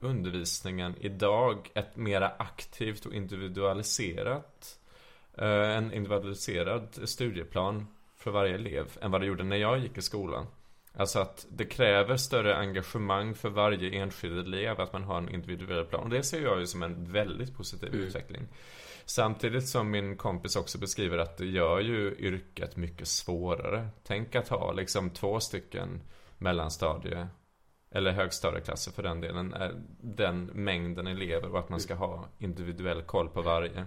undervisningen idag ett mera aktivt och individualiserat eh, en individualiserad studieplan för varje elev än vad det gjorde när jag gick i skolan. Alltså att det kräver större engagemang för varje enskild elev att man har en individuell plan. Och det ser jag ju som en väldigt positiv utveckling. Samtidigt som min kompis också beskriver att det gör ju yrket mycket svårare. Tänk att ha liksom två stycken mellanstadie eller högstadieklasser för den delen, den mängden elever och att man ska ha individuell koll på varje.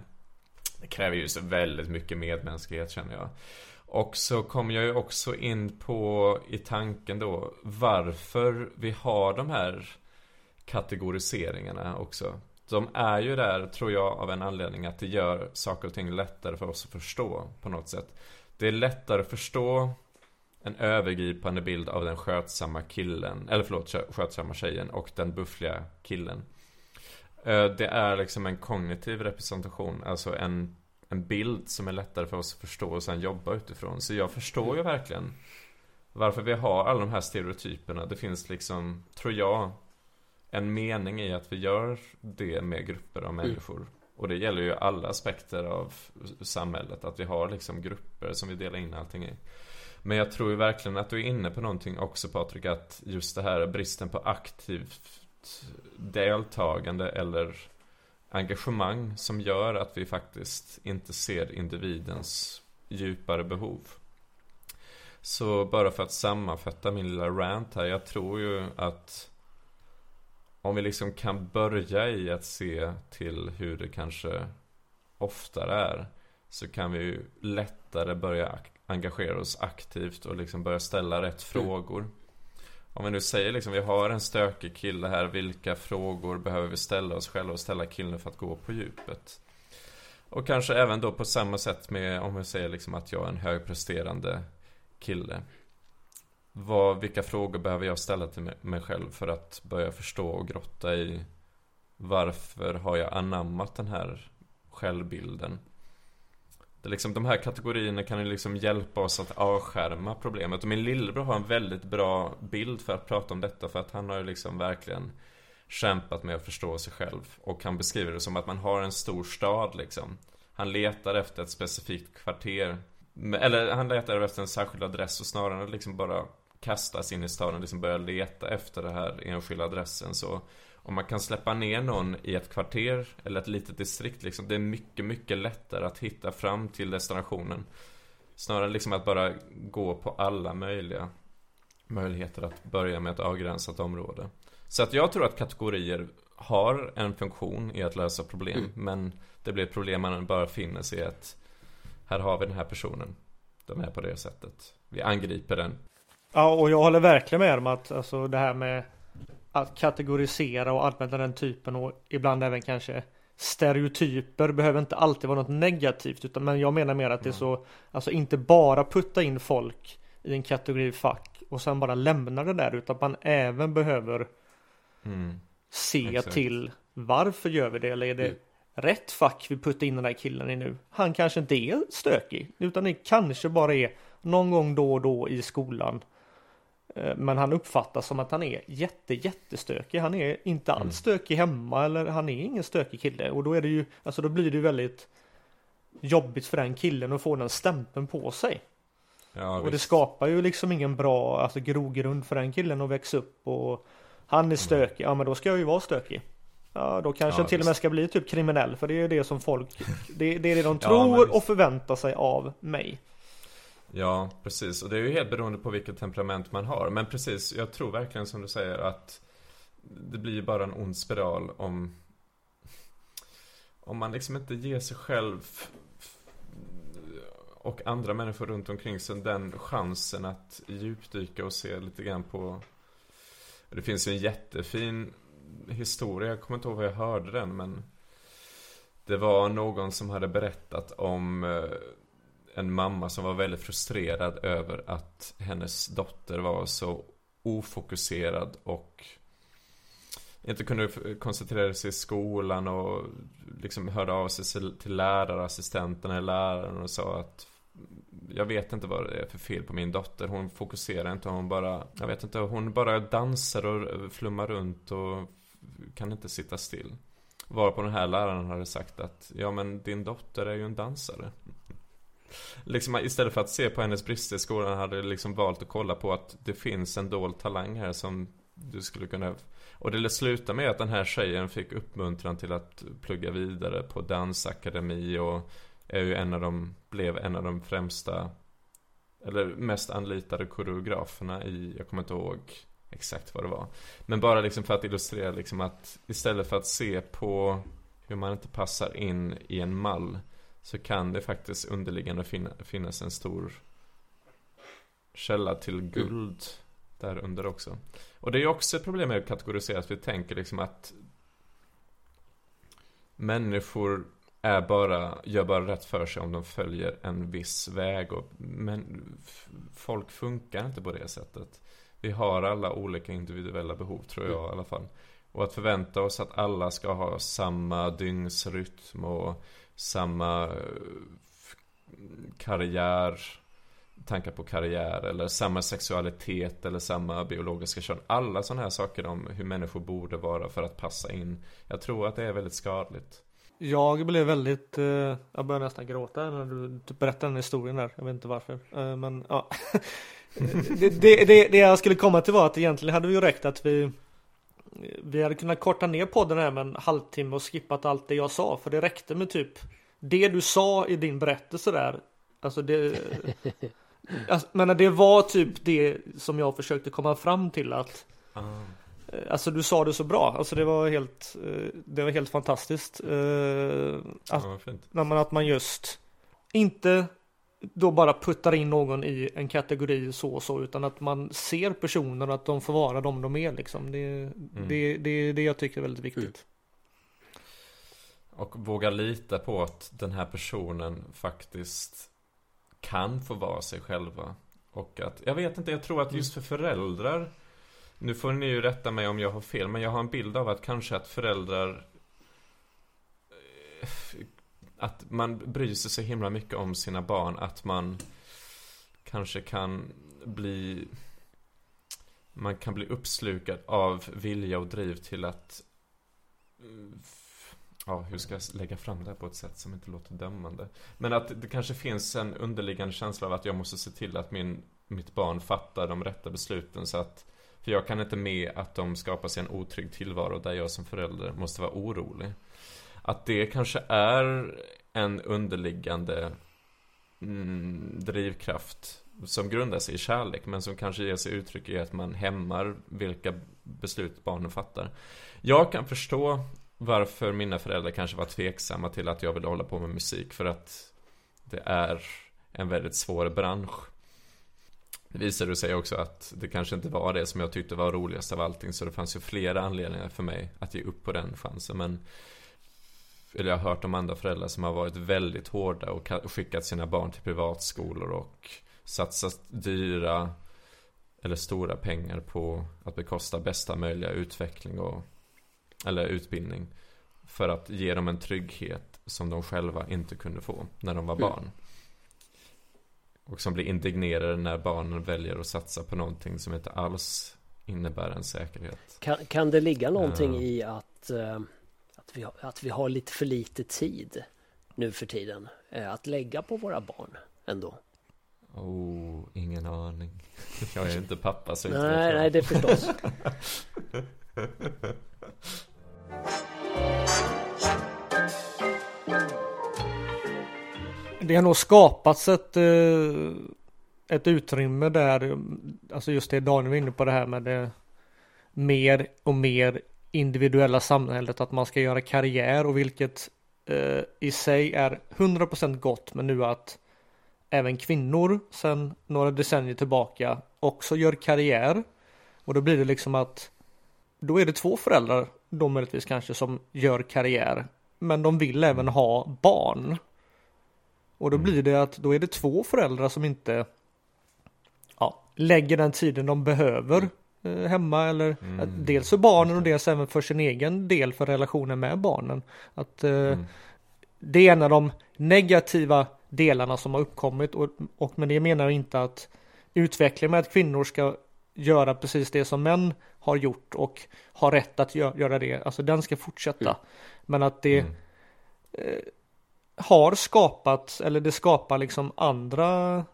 Det kräver ju så väldigt mycket medmänsklighet känner jag. Och så kommer jag ju också in på i tanken då varför vi har de här kategoriseringarna också. De är ju där, tror jag, av en anledning att det gör saker och ting lättare för oss att förstå på något sätt. Det är lättare att förstå en övergripande bild av den skötsamma killen, eller förlåt, skötsamma tjejen och den buffliga killen. Eh, det är liksom en kognitiv representation, alltså en, en bild som är lättare för oss att förstå och sen jobba utifrån. Så jag förstår ju verkligen varför vi har alla de här stereotyperna. Det finns liksom, tror jag, en mening i att vi gör det med grupper av människor. Och det gäller ju alla aspekter av samhället, att vi har liksom grupper som vi delar in allting i. Men jag tror ju verkligen att du är inne på någonting också Patrik, att just det här bristen på aktivt deltagande eller engagemang som gör att vi faktiskt inte ser individens djupare behov. Så bara för att sammanfatta min lilla rant här, jag tror ju att om vi liksom kan börja i att se till hur det kanske oftare är så kan vi ju lättare börja engagera oss aktivt och liksom börja ställa rätt frågor. Om vi nu säger liksom, vi har en stökig kille här, vilka frågor behöver vi ställa oss själva och ställa killen för att gå på djupet? Och kanske även då på samma sätt med, om vi säger liksom att jag är en högpresterande kille. Vad, vilka frågor behöver jag ställa till mig- själv för att börja förstå och grotta i varför har jag anammat den här självbilden? Det är liksom, de här kategorierna kan ju liksom hjälpa oss att avskärma problemet. Och min lillebror har en väldigt bra bild för att prata om detta. För att han har ju liksom verkligen kämpat med att förstå sig själv. Och han beskriver det som att man har en stor stad liksom. Han letar efter ett specifikt kvarter. Eller han letar efter en särskild adress och snarare liksom bara kastas in i staden och liksom börja leta efter den här enskilda adressen så om man kan släppa ner någon i ett kvarter eller ett litet distrikt liksom, det är mycket, mycket lättare att hitta fram till destinationen. Snarare liksom att bara gå på alla möjliga möjligheter att börja med ett avgränsat område. Så att jag tror att kategorier har en funktion i att lösa problem, men det blir ett problem man bara finner sig i att här har vi den här personen. De är på det sättet. Vi angriper den. Ja, och jag håller verkligen med om att alltså det här med att kategorisera och använda den typen och ibland även kanske stereotyper behöver inte alltid vara något negativt utan men jag menar mer att det är så alltså inte bara putta in folk i en kategori fack och sen bara lämna det där utan man även behöver Mm. se Exakt. till Varför gör vi det? Eller är det Mm. rätt fack vi puttar in den här killen i nu? Han kanske inte är stökig, utan det kanske bara är någon gång då och då i skolan. Eh, Men han uppfattas som att han är jätte, jättestökig. Han är inte alls Mm. stökig hemma eller han är ingen stökig kille. Och då är det ju, alltså då blir det ju väldigt jobbigt för den killen att få den stämpeln på sig. Ja, Och det visst. skapar ju liksom ingen bra alltså, grogrund för den killen att växa upp och han är stökig, ja men då ska jag ju vara stökig. Ja då kanske Ja, jag till och visst. med ska bli typ kriminell för det är det som folk, det, det är det de Ja, tror visst. och förväntar sig av mig. Ja, precis. Och det är ju helt beroende på vilket temperament man har. Men precis, jag tror verkligen som du säger att det blir ju bara en ond spiral om om man liksom inte ger sig själv och andra människor runt omkring sig den chansen att djupdyka och se lite grann på Det finns ju en jättefin historia, jag kommer inte ihåg var jag hörde den men Det var någon som hade berättat om eh, en mamma som var väldigt frustrerad över att hennes dotter var så ofokuserad och inte kunde koncentrera sig i skolan och liksom hörde av sig till lärarassistenten eller läraren och sa att jag vet inte vad det är för fel på min dotter. Hon fokuserar inte, hon bara, jag vet inte, hon bara dansar och flummar runt och kan inte sitta still. Varpå den här läraren hade sagt att, ja men din dotter är ju en dansare. Liksom istället för att se på hennes brister i skolan hade jag liksom valt att kolla på att det finns en dold talang här som du skulle kunna Och det slutade med att den här tjejen fick uppmuntran till att plugga vidare på dansakademi och är ju en av de, blev en av de främsta Eller mest anlitade koreograferna i, jag kommer inte ihåg exakt vad det var. Men bara liksom för att illustrera liksom att istället för att se på hur man inte passar in i en mall så kan det faktiskt underliggande finna, finnas en stor källa till guld där under också. Och det är ju också ett problem med att kategorisera, att vi tänker liksom att människor är bara, gör bara rätt för sig om de följer en viss väg och men folk funkar inte på det sättet. Vi har alla olika individuella behov tror jag i alla fall. Och att förvänta oss att alla ska ha samma dygnsrytm och samma eh, karriär tankar på karriär eller samma sexualitet eller samma biologiska kön. Alla sådana här saker om hur människor borde vara för att passa in. Jag tror att det är väldigt skadligt. Jag blev väldigt, eh, jag började nästan gråta när du typ berättade den historien där. Jag vet inte varför. Eh, men ja. det, det, det, det jag skulle komma till var att egentligen hade vi ju räckt att vi vi hade kunnat korta ner podden här med en halvtimme och skippat allt det jag sa. För det räckte med typ det du sa i din berättelse där. Alltså det alltså, Men det var typ det som jag försökte komma fram till att. Eh, Alltså du sa det så bra, alltså det var helt, eh, det var helt fantastiskt. Eh, Ja, Att, man, att man just inte då bara puttar in någon i en kategori så och så, utan att man ser personen och att de får vara de de är liksom. Det, det, det är det jag tycker är väldigt viktigt. Och våga lita på att den här personen faktiskt kan få vara sig själva. Och att, jag vet inte, jag tror att just för föräldrar Nu får ni ju rätta mig om jag har fel, men jag har en bild av att kanske att föräldrar eh, att man bryr sig så himla mycket om sina barn att man Kanske kan bli Man kan bli uppslukad av vilja och driv till att Ja, hur ska jag lägga fram det här på ett sätt som inte låter dömande? Men att det kanske finns en underliggande känsla av att jag måste se till att min, mitt barn fattar de rätta besluten så att För jag kan inte med att de skapar sig en otrygg tillvaro där jag som förälder måste vara orolig. Att det kanske är en underliggande mm, drivkraft som grundar sig i kärlek men som kanske ger sig uttryck i att man hämmar vilka beslut barnen fattar. Jag kan förstå varför mina föräldrar kanske var tveksamma till att jag ville hålla på med musik för att det är en väldigt svår bransch. Det visade sig också att det kanske inte var det som jag tyckte var roligast av allting så det fanns ju flera anledningar för mig att ge upp på den chansen men eller jag har hört om andra föräldrar som har varit väldigt hårda och ka- skickat sina barn till privatskolor och satsat dyra eller stora pengar på att bekosta bästa möjliga utveckling och eller utbildning. För att ge dem en trygghet som de själva inte kunde få när de var Mm. barn. Och som blir indignerade när barnen väljer att satsa på någonting som inte alls innebär en säkerhet. Kan, kan det ligga någonting Ja. i att, eh, att, vi har, att vi har lite för lite tid nu för tiden eh, att lägga på våra barn ändå? Oh, ingen aning. Jag är inte pappa så inte Nej, nej, det förstås. Det har nog skapats ett, eh, ett utrymme där, alltså just det Daniel var inne på det här med det mer och mer individuella samhället, att man ska göra karriär och vilket eh, i sig är 100% gott, men nu att även kvinnor sedan några decennier tillbaka också gör karriär. Och då blir det liksom att då är det två föräldrar, då möjligtvis kanske, som gör karriär. Men de vill även ha barn. Och då blir det att då är det två föräldrar som inte ja, lägger den tiden de behöver hemma eller Mm. eh, dels för barnen och dels även för sin egen del för relationen med barnen. Att eh, Mm. det är en av de negativa delarna som har uppkommit och, och med det menar jag inte att utvecklingen med att kvinnor ska göra precis det som män har gjort och har rätt att gö- göra det. Alltså den ska fortsätta. Mm. Men att det Mm. har skapat, eller det skapar liksom andra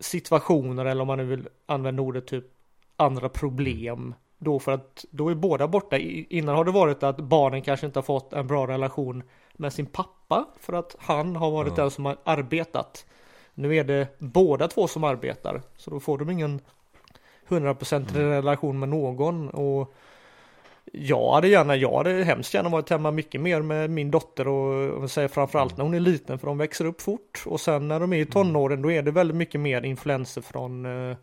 situationer eller om man nu vill använda ordet typ andra problem. Då för att då är båda borta. Innan har det varit att barnen kanske inte har fått en bra relation med sin pappa för att han har varit Ja. den som har arbetat. Nu är det båda två som arbetar så då får de ingen 100% relation med någon och jag hade gärna, jag hade hemskt gärna varit hemma mycket mer med min dotter och säger framförallt när hon är liten för de växer upp fort och sen när de är i tonåren då är det väldigt mycket mer influenser från eh,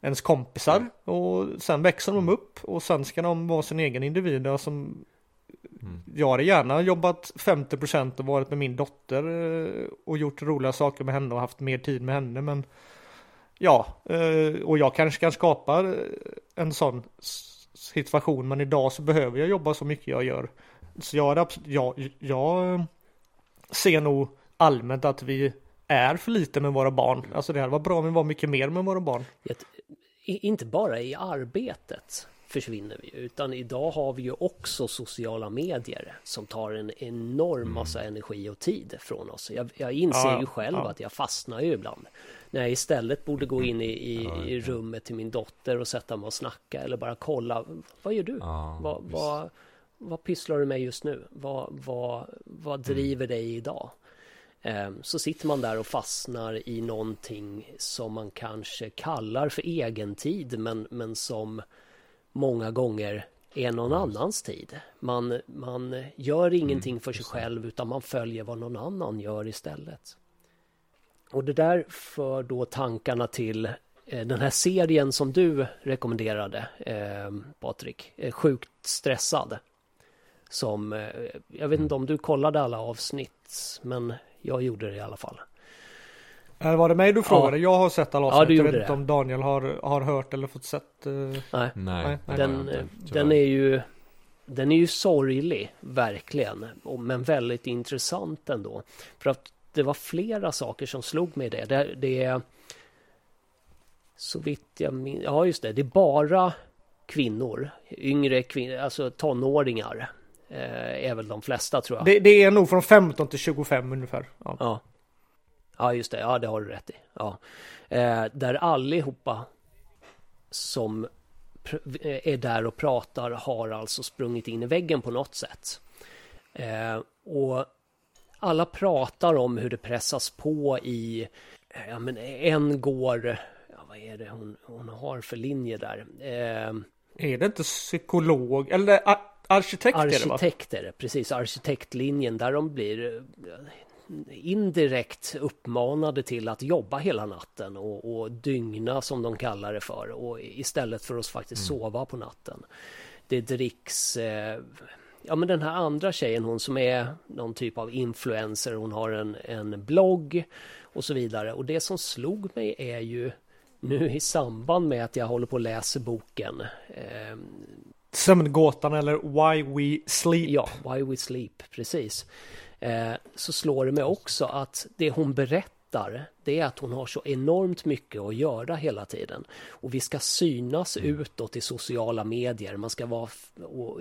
ens kompisar och sen växer de upp och sen ska de vara sin egen individ som Mm. jag hade gärna jobbat 50% och varit med min dotter eh, och gjort roliga saker med henne och haft mer tid med henne men ja, eh, och jag kanske kan skapa eh, en sån situation men idag så behöver jag jobba så mycket jag gör. Så jag, absolut, jag, jag ser nog allmänt att vi är för lite med våra barn. Alltså det hade varit bra om vi var mycket mer med våra barn. I- Inte bara i arbetet försvinner vi utan idag har vi ju också sociala medier som tar en enorm massa energi och tid från oss. Jag, jag inser Ja, ju själv ja. att jag fastnar ju ibland. När jag istället borde gå in i, i, i rummet till min dotter och sätta mig och snacka eller bara kolla. Vad gör du? Ja, vad, vad, vad pysslar du med just nu? Vad, vad, vad driver dig idag? Ehm, Så sitter man där och fastnar i någonting som man kanske kallar för egen tid men, men som många gånger är någon annans tid. Man, man gör ingenting för sig själv utan man följer vad någon annan gör istället. Och det där för då tankarna till eh, den här serien som du rekommenderade eh, Patrik, eh, Sjukt stressad. Som, eh, jag vet inte om du kollade alla avsnitt men jag gjorde det i alla fall. Eller var det mig du frågade? Jag har sett alla Ja, avsnitt. du jag vet inte det. om Daniel har, har hört eller fått sett. eh, Nej, Nej, Nej, den, inte, eh, den är ju den är ju sorglig, verkligen, men väldigt intressant ändå. För att det var flera saker som slog mig i det. Det, det är så vitt jag minns, ja just det, det är bara kvinnor, yngre kvinnor, alltså tonåringar eh, är väl de flesta tror jag. Det, det är nog från 15 till 25 ungefär. Ja. Ja. Ja, just det. Ja, det har du rätt i. Ja. Eh, där allihopa som pr- är där och pratar har alltså sprungit in i väggen på något sätt. Eh, och alla pratar om hur det pressas på i, eh, ja men en går, ja, vad är det hon, hon har för linje där? Eh, Är det inte psykolog eller ar- arkitekt? Är det, va? Arkitekter, precis, arkitektlinjen där de blir eh, indirekt uppmanade till att jobba hela natten och, och dygna som de kallar det för och istället för att faktiskt sova på natten. Det dricks eh, Ja men den här andra tjejen hon som är någon typ av influencer hon har en, en blogg och så vidare och det som slog mig är ju nu i samband med att jag håller på och läser boken eh, sömngåtan eller Why We Sleep. Ja, Why We Sleep, precis. Eh, så slår det mig också att det hon berättar, det är att hon har så enormt mycket att göra hela tiden. Och vi ska synas utåt i sociala medier, man ska vara,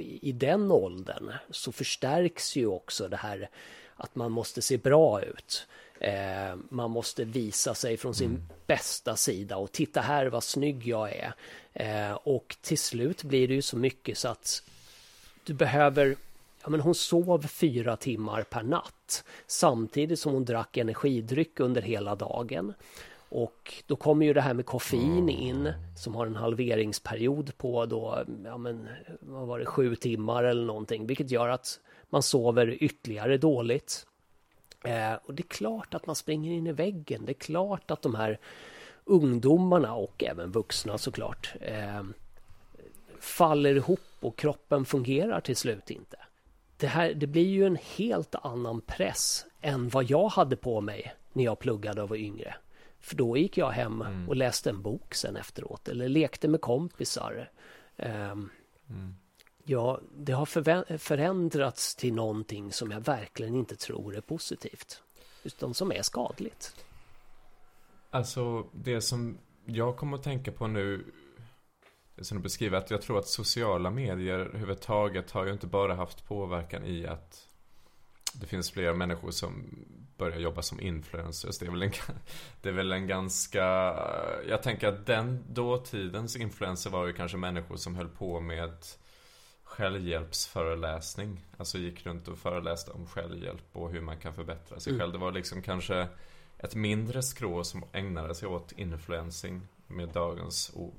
i den åldern så förstärks ju också det här att man måste se bra ut. Eh, man måste visa sig från sin bästa sida och titta här vad snygg jag är. Eh, och till slut blir det ju så mycket så att du behöver Ja, men hon sov fyra timmar per natt samtidigt som hon drack energidryck under hela dagen. Och då kommer ju det här med koffein in som har en halveringsperiod på då, ja men vad var det, sju timmar eller någonting, vilket gör att man sover ytterligare dåligt. Eh, och det är klart att man springer in i väggen. Det är klart att de här ungdomarna och även vuxna såklart eh, faller ihop och kroppen fungerar till slut inte. Det, här, det blir ju en helt annan press än vad jag hade på mig när jag pluggade och var yngre. För då gick jag hem och läste en bok sen efteråt eller lekte med kompisar. Um, Ja, det har förändrats till någonting som jag verkligen inte tror är positivt. Utan som är skadligt. Alltså, det som jag kommer att tänka på nu, som du beskriver, att jag tror att sociala medier överhuvudtaget har ju inte bara haft påverkan i att det finns fler människor som börjar jobba som influencers. Det är väl en, det är väl en ganska, jag tänker att den dåtidens influencer var ju kanske människor som höll på med självhjälpsföreläsning. Alltså gick runt och föreläste om självhjälp och hur man kan förbättra sig själv. Det var liksom kanske ett mindre skrå som ägnade sig åt influencing med dagens ord.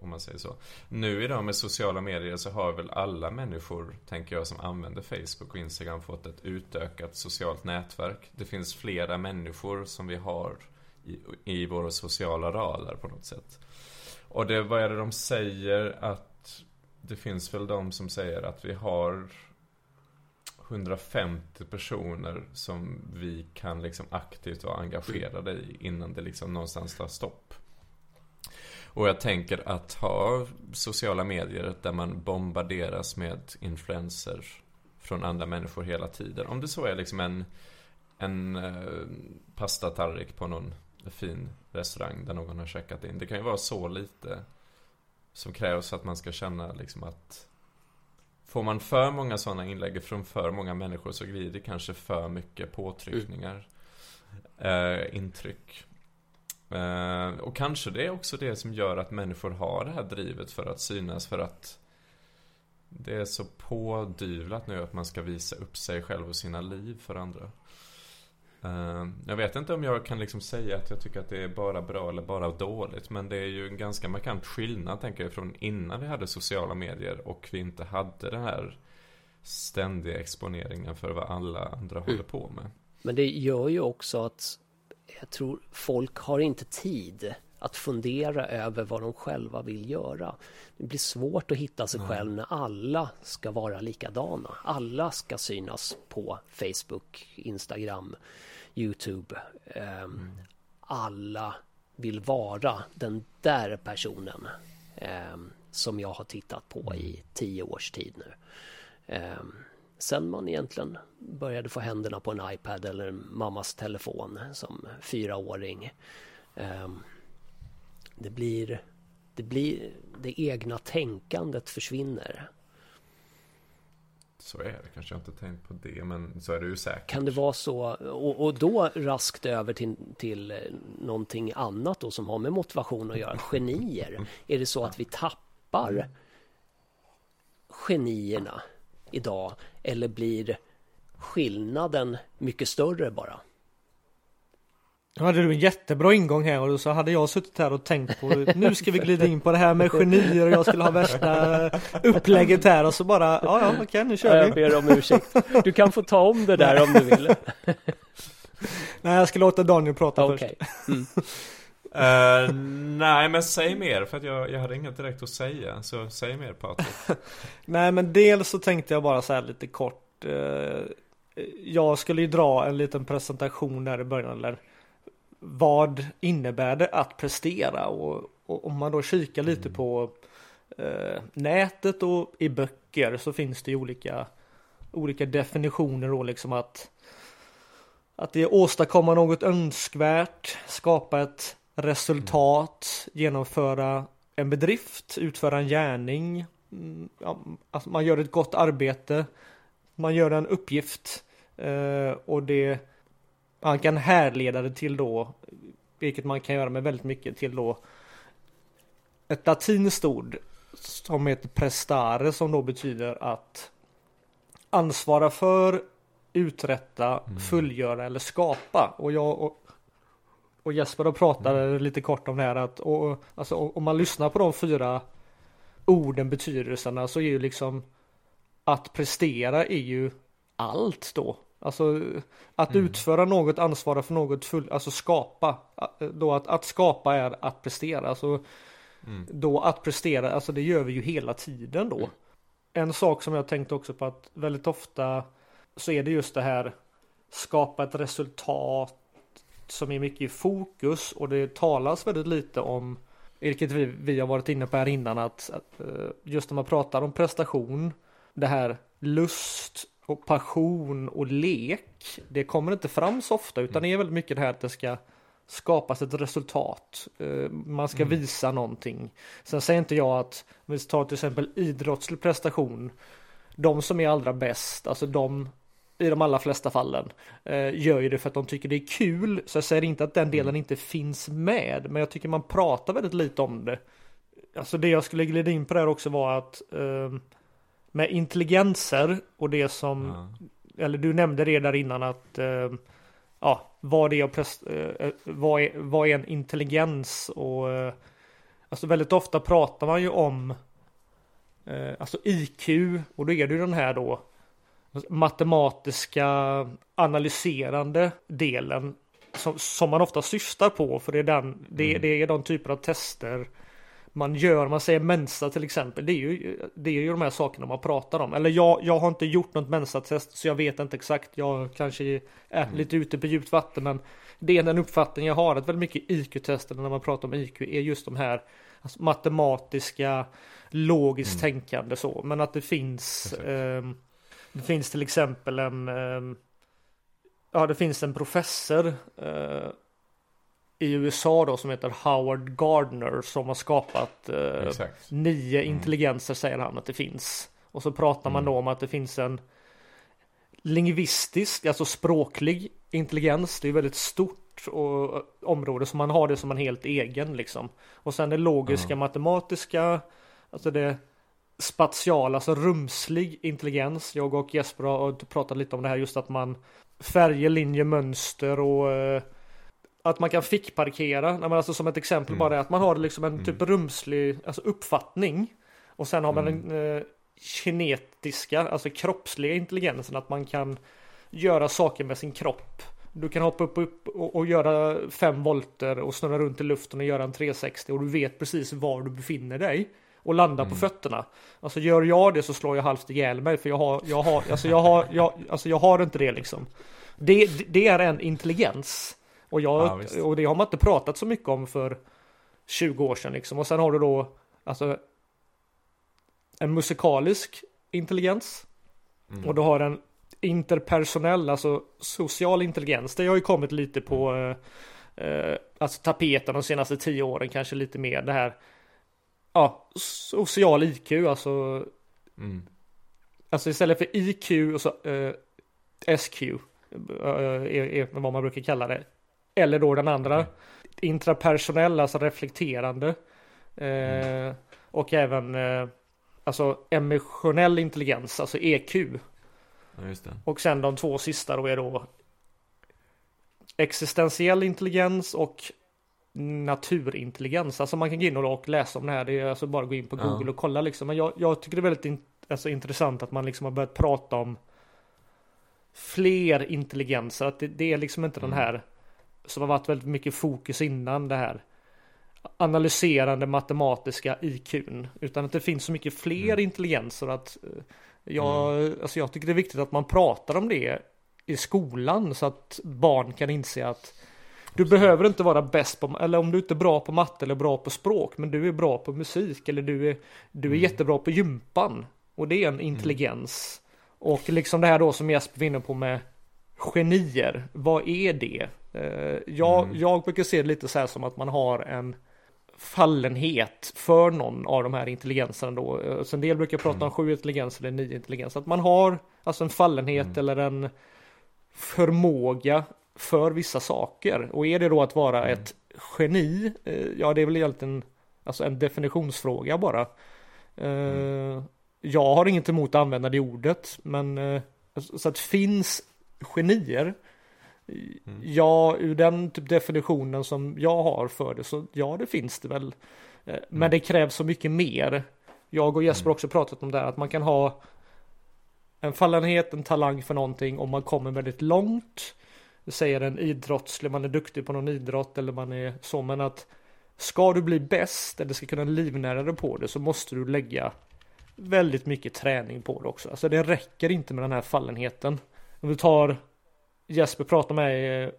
Om man säger så. Nu idag med sociala medier så har väl alla människor, tänker jag, som använder Facebook och Instagram fått ett utökat socialt nätverk. Det finns flera människor som vi har i, i våra sociala radar på något sätt. Och det, vad är det de säger att det finns väl de som säger att vi har 150 personer som vi kan liksom aktivt vara engagerade i innan det liksom någonstans tar stopp. Och jag tänker att ha sociala medier där man bombarderas med influenser från andra människor hela tiden. Om det så är liksom en, en eh, pastatallrik på någon fin restaurang där någon har checkat in. Det kan ju vara så lite som krävs för att man ska känna liksom att Får man för många sådana inlägg från för många människor så blir det kanske för mycket påtryckningar. Eh, intryck. Eh, och kanske det är också det som gör att människor har det här drivet för att synas för att det är så pådyvlat nu att man ska visa upp sig själv och sina liv för andra. Eh, jag vet inte om jag kan liksom säga att jag tycker att det är bara bra eller bara dåligt. Men det är ju en ganska markant skillnad tänker jag från innan vi hade sociala medier och vi inte hade den här ständiga exponeringen för vad alla andra håller på med. Men det gör ju också att jag tror folk har inte tid att fundera över vad de själva vill göra. Det blir svårt att hitta sig själv när alla ska vara likadana. Alla ska synas på Facebook, Instagram, Youtube. Mm. Alla vill vara den där personen ehm, som jag har tittat på i tio års tid nu. Ehm, sen man egentligen började få händerna på en iPad eller mammas telefon som fyraåring. Det blir, det blir, det egna tänkandet försvinner. Så är det. Kanske jag inte tänkt på det, men så är det ju säkert. Kan det vara så, och, och då raskt över till, till eh, någonting annat då som har med motivation att göra, genier. Är det så att vi tappar genierna idag eller blir skillnaden mycket större bara? Nu hade du en jättebra ingång här och så hade jag suttit här och tänkt på nu ska vi glida in på det här med genier och jag skulle ha värsta upplägget här och så bara ja ja okej nu kör Jag vi. ber om ursäkt. Du kan få ta om det där om du vill. Nej jag ska låta Daniel prata först. Okej. Mm. Eh, nej, men säg mer för att jag, jag hade inget direkt att säga. Så säg mer Patrik. Nej men dels så tänkte jag bara så här lite kort. Eh, jag skulle ju dra en liten presentation där i början. Eller vad innebär det att prestera? Och, och om man då kikar lite på eh, nätet och i böcker så finns det olika, olika definitioner då liksom att att det åstadkomma något önskvärt, skapa ett resultat, genomföra en bedrift, utföra en gärning, mm, ja, alltså man gör ett gott arbete, man gör en uppgift eh, och det man kan härleda det till då, vilket man kan göra med väldigt mycket till då ett latinskt ord som heter prestare som då betyder att ansvara för, uträtta, fullgöra eller skapa. Och jag och, och Jesper då pratade lite kort om det här att och, alltså, om man lyssnar på de fyra orden, betydelserna så är ju liksom att prestera är ju allt då. Alltså att utföra något, ansvara för något, full, alltså skapa. Då att, att skapa är att prestera. Alltså då att prestera, alltså det gör vi ju hela tiden då. En sak som jag tänkte också på att väldigt ofta så är det just det här skapa ett resultat som är mycket i fokus och det talas väldigt lite om vilket vi, vi har varit inne på här innan att, att eh, just när man pratar om prestation det här lust och passion och lek det kommer inte fram så ofta utan det är väldigt mycket det här att det ska skapas ett resultat. Eh, Man ska visa någonting. Sen säger inte jag att, om vi tar till exempel idrottslig prestation, de som är allra bäst, alltså de i de allra flesta fallen eh, gör ju det för att de tycker det är kul. Så jag säger inte att den delen inte finns med, men jag tycker man pratar väldigt lite om det. Alltså det jag skulle glida in på där också var att eh, med intelligenser och det som, Ja. eller du nämnde det där innan att eh, ja, vad det är, att pres- eh, vad är, vad är en intelligens och eh, alltså väldigt ofta pratar man ju om eh, alltså IQ och då är det ju den här då matematiska analyserande delen som, som man ofta syftar på för det är den det, det är de typer av tester man gör, man säger Mensa till exempel, det är ju, det är ju de här sakerna man pratar om. Eller jag, jag har inte gjort något Mensa-test så jag vet inte exakt, jag kanske är lite ute på djupt vatten men det är den uppfattning jag har att väldigt mycket IQ-testerna när man pratar om IQ är just de här alltså, matematiska, logiskt tänkande så, men att det finns ehm, det finns till exempel en ehm, Ja, det finns en professor eh, i USA då som heter Howard Gardner som har skapat eh, nio intelligenser säger han att det finns. Och så pratar man då om att det finns en lingvistisk, alltså språklig intelligens. Det är väldigt stort och, område så man har det som en helt egen liksom. Och sen det logiska, matematiska, alltså det spatiala, alltså rumslig intelligens. Jag och Jesper har pratat lite om det här just att man färger, linjer, mönster och eh, att man kan fickparkera. Nej, men alltså som ett exempel bara är att man har liksom en typ rumslig alltså uppfattning. Och sen har man den eh, kinetiska, alltså kroppsliga intelligensen. Att man kan göra saker med sin kropp. Du kan hoppa upp, upp och, och göra fem volter och snurra runt i luften och göra en 360 och du vet precis var du befinner dig. Och landa på fötterna. Alltså gör jag det så slår jag halvt ihjäl mig för jag har, jag har, alltså jag har, jag, alltså jag har inte det liksom. Det, det är en intelligens. Och, jag, Ja, och det har man inte pratat så mycket om för 20 år sedan liksom. Och sen har du då alltså en musikalisk intelligens. Och du har en interpersonell, alltså social intelligens. Det har ju kommit lite på eh, eh, alltså tapeten de senaste tio åren, kanske lite mer det här. Ja, social IQ, alltså Mm. Alltså istället för IQ och så eh, SQ eh, är, är vad man brukar kalla det. Eller då den andra intrapersonell, alltså reflekterande. Eh, Och även eh, alltså emotionell intelligens, alltså EQ. Ja. Och sen de två sista då är då existentiell intelligens och naturintelligens. Alltså man kan gå in och läsa om det här. Det är alltså bara att gå in på Ja. Google och kolla liksom. Men jag, jag tycker det är väldigt in, alltså, intressant att man liksom har börjat prata om fler intelligenser. Att det, det är liksom inte den här som har varit väldigt mycket fokus innan det här analyserande matematiska IQn. Utan att det finns så mycket fler intelligenser att eh, jag, alltså jag tycker det är viktigt att man pratar om det i skolan så att barn kan inse att Du behöver inte vara bäst på, eller om du inte är bra på matte eller bra på språk, men du är bra på musik eller du är, du är jättebra på gympan. Och det är en intelligens. Och liksom det här då som Jesper var inne på med genier, vad är det? Eh, jag, jag brukar se det lite så här som att man har en fallenhet för någon av de här intelligenserna då. Eh, Så en del brukar prata om sju intelligenser eller nio intelligenser. Att man har alltså en fallenhet eller en förmåga för vissa saker. Och är det då att vara ett geni? eh, Ja, det är väl egentligen alltså en definitionsfråga bara. Eh, Jag har inget emot att använda det ordet, men eh, så att finns genier Ja, ur den typ definitionen som jag har för det så ja, det finns det väl. Eh, Men det krävs så mycket mer. Jag och Jesper har också pratat om det här att man kan ha en fallenhet, en talang för någonting om man kommer väldigt långt. Säger en idrottslig, man är duktig på någon idrott eller man är så, men att ska du bli bäst eller ska kunna livnära dig på det så måste du lägga väldigt mycket träning på det också. Alltså det räcker inte med den här fallenheten. Om du tar Jesper pratar med mig eh,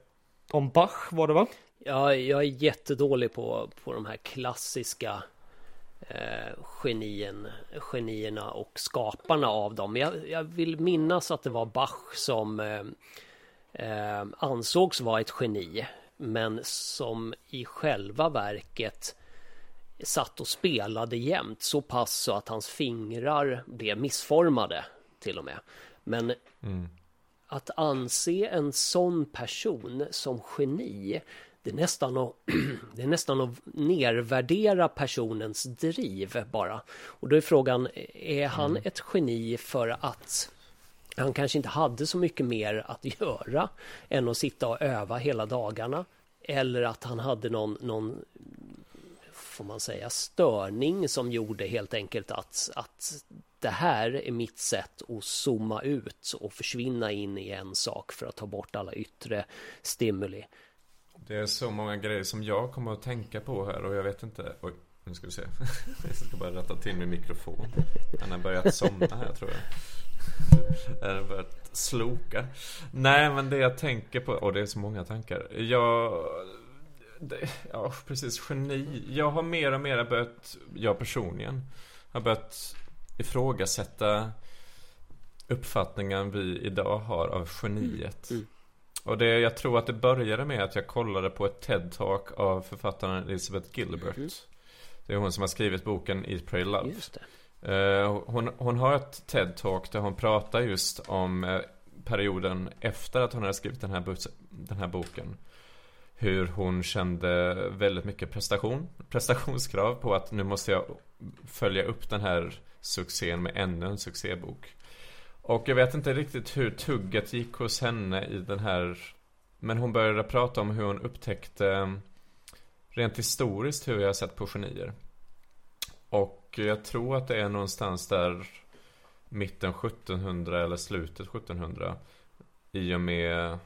om Bach var det va? Ja, jag är jättedålig på, på de här klassiska eh, genien, genierna och skaparna av dem. Jag, jag vill minnas att det var Bach som eh, eh, ansågs vara ett geni, men som i själva verket satt och spelade jämt så pass så att hans fingrar blev missformade till och med. Men att anse en sån person som geni det är nästan att, det är nästan att nervärdera personens driv bara. Och då är frågan, är han ett geni för att han kanske inte hade så mycket mer att göra än att sitta och öva hela dagarna? Eller att han hade någon, någon får man säga, störning som gjorde helt enkelt att, att det här är mitt sätt att zooma ut och försvinna in i en sak för att ta bort alla yttre stimuli. Det är så många grejer som jag kommer att tänka på här och jag vet inte Oj, nu ska vi se. Jag ska bara rätta till min mikrofon. Den har börjat somna här tror jag. Den har börjat sloka? Nej men det jag tänker på, och det är så många tankar. Jag det, Ja precis, geni Jag har mer och mer börjat, jag personligen Har börjat ifrågasätta uppfattningen vi idag har av geniet och det, jag tror att det började med att jag kollade på ett TED-talk av författaren Elizabeth Gilbert. Det är hon som har skrivit boken Eat, Pray, Love. Eh, hon, hon har ett TED-talk där hon pratar just om eh, perioden efter att hon hade skrivit den här, den här boken. Hur hon kände väldigt mycket prestation, prestationskrav på att nu måste jag följa upp den här succén med ännu en succébok. Och jag vet inte riktigt hur tugget gick hos henne i den här Men hon började prata om hur hon upptäckte Rent historiskt hur jag har sett på genier Och jag tror att det är någonstans där Mitten 1700 eller slutet 1700 I och med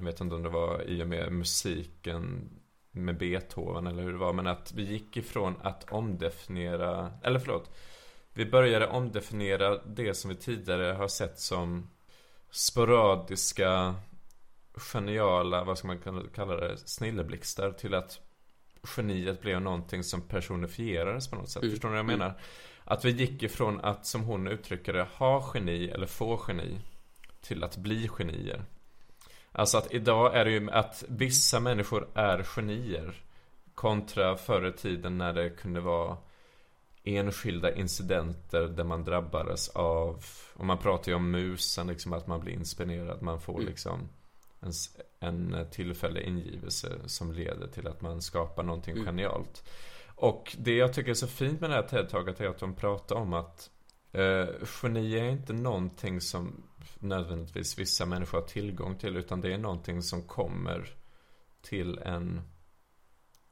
jag vet inte om det var i och med musiken Med Beethoven eller hur det var Men att vi gick ifrån att omdefiniera Eller förlåt vi började omdefiniera det som vi tidigare har sett som sporadiska, geniala, vad ska man kalla det, snilleblixtar till att geniet blev någonting som personifierades på något sätt. Förstår ni vad jag menar? Att vi gick ifrån att, som hon uttrycker det, ha geni eller få geni till att bli genier. Alltså att idag är det ju att vissa människor är genier kontra förr i tiden när det kunde vara enskilda incidenter där man drabbades av Och man pratar ju om musen liksom att man blir inspirerad Man får liksom en, en tillfällig ingivelse som leder till att man skapar någonting genialt. Och det jag tycker är så fint med det här TED-taget är att de pratar om att eh, Geni är inte någonting som nödvändigtvis vissa människor har tillgång till Utan det är någonting som kommer till en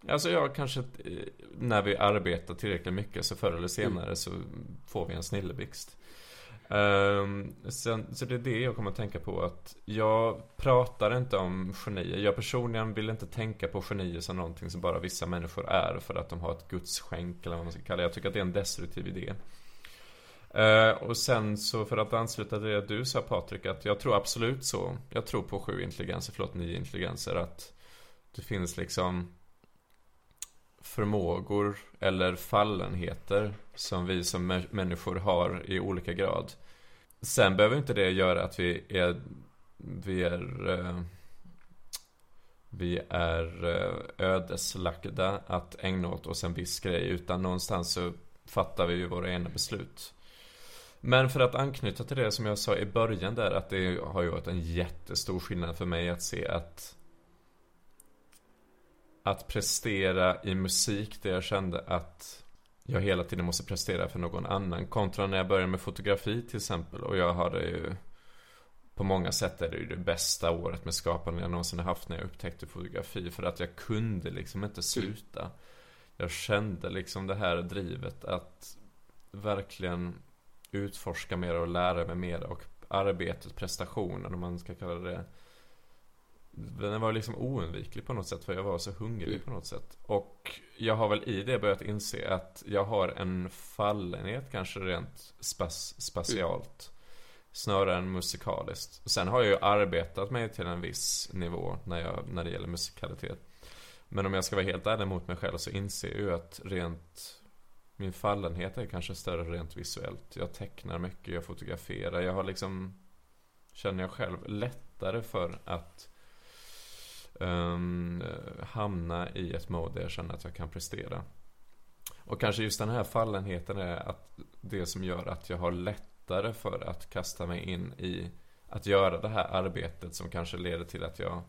Alltså jag kanske eh, när vi arbetar tillräckligt mycket så förr eller senare så får vi en snilleblixt. Um, sen, så det är det jag kommer att tänka på att jag pratar inte om genier. Jag personligen vill inte tänka på genier som någonting som bara vissa människor är för att de har ett gudsskänk eller vad man ska kalla det. Jag tycker att det är en destruktiv idé. Eh, och sen så för att ansluta till det du sa Patrik att jag tror absolut så. Jag tror på sju intelligenser, förlåt nio intelligenser att det finns liksom förmågor eller fallenheter som vi som människor har i olika grad. Sen behöver inte det göra att vi är, vi är, eh, vi är eh, ödeslagda att ägna åt oss en viss grej. Utan någonstans så fattar vi ju våra egna beslut. Men för att anknyta till det som jag sa i början där att det har ju varit en jättestor skillnad för mig att se att att prestera i musik där jag kände att jag hela tiden måste prestera för någon annan. Kontra när jag började med fotografi till exempel. Och jag hade ju på många sätt är det ju det bästa året med skapande jag någonsin har haft när jag upptäckte fotografi. För att jag kunde liksom inte sluta. Jag kände liksom det här drivet att verkligen utforska mer och lära mig mer. Och arbetet, prestationen om man ska kalla det den var liksom oundviklig på något sätt för jag var så hungrig Mm. på något sätt. Och jag har väl i det börjat inse att jag har en fallenhet kanske rent spas, spatialt. Snarare än musikaliskt. Och sen har jag ju arbetat mig till en viss nivå när, jag, när det gäller musikalitet. Men om jag ska vara helt ärlig mot mig själv så inser jag ju att rent min fallenhet är kanske större rent visuellt. Jag tecknar mycket, jag fotograferar. Jag har liksom, känner jag själv, lättare för att um, hamna i ett mode där jag känner att jag kan prestera. Och kanske just den här fallenheten är att det som gör att jag har lättare för att kasta mig in i att göra det här arbetet som kanske leder till att jag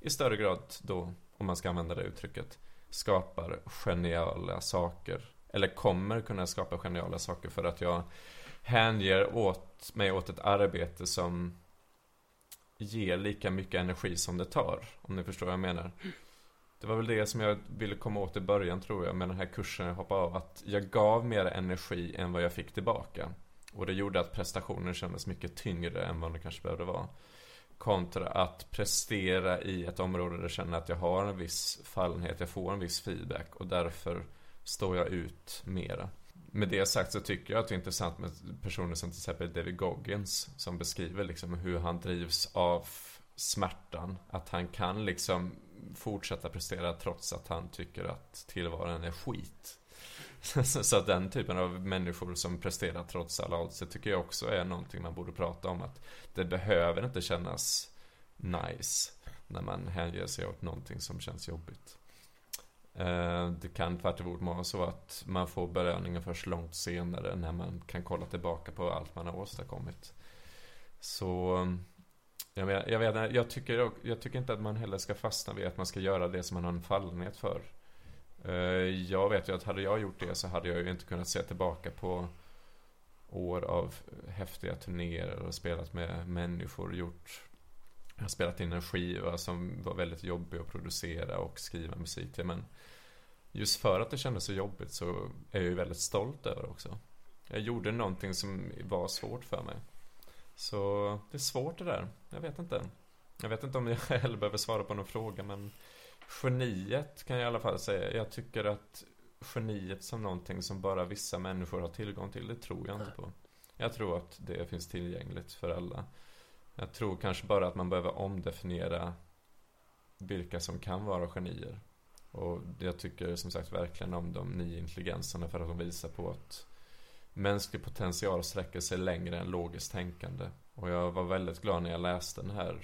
i större grad då, om man ska använda det uttrycket, skapar geniala saker. Eller kommer kunna skapa geniala saker för att jag hänger åt mig åt ett arbete som ger lika mycket energi som det tar. Om ni förstår vad jag menar. Det var väl det som jag ville komma åt i början tror jag med den här kursen jag hoppade av. Att jag gav mer energi än vad jag fick tillbaka. Och det gjorde att prestationen kändes mycket tyngre än vad det kanske behövde vara. Kontra att prestera i ett område där jag känner att jag har en viss fallenhet, jag får en viss feedback och därför står jag ut mera. Med det sagt så tycker jag att det är intressant med personer som till exempel David Goggins som beskriver liksom hur han drivs av smärtan. Att han kan liksom fortsätta prestera trots att han tycker att tillvaron är skit. Så att den typen av människor som presterar trots alla odds, det tycker jag också är någonting man borde prata om. Att det behöver inte kännas nice när man hänger sig åt någonting som känns jobbigt. Eh, det kan tvärtom vara så att man får belöningen först långt senare när man kan kolla tillbaka på allt man har åstadkommit. Så eh, jag, vet, jag, vet, jag, tycker, jag tycker inte att man heller ska fastna vid att man ska göra det som man har en fallenhet för. Eh, jag vet ju att hade jag gjort det så hade jag ju inte kunnat se tillbaka på år av häftiga turnéer och spelat med människor, gjort jag har spelat in en skiva som var väldigt jobbig att producera och skriva musik till men Just för att det kändes så jobbigt så är jag ju väldigt stolt över det också. Jag gjorde någonting som var svårt för mig. Så det är svårt det där, jag vet inte. Jag vet inte om jag heller behöver svara på någon fråga men Geniet kan jag i alla fall säga. Jag tycker att geniet som någonting som bara vissa människor har tillgång till, det tror jag inte på. Jag tror att det finns tillgängligt för alla jag tror kanske bara att man behöver omdefiniera vilka som kan vara genier. Och jag tycker som sagt verkligen om de nio intelligenserna för att de visar på att mänsklig potential sträcker sig längre än logiskt tänkande. Och jag var väldigt glad när jag läste den här,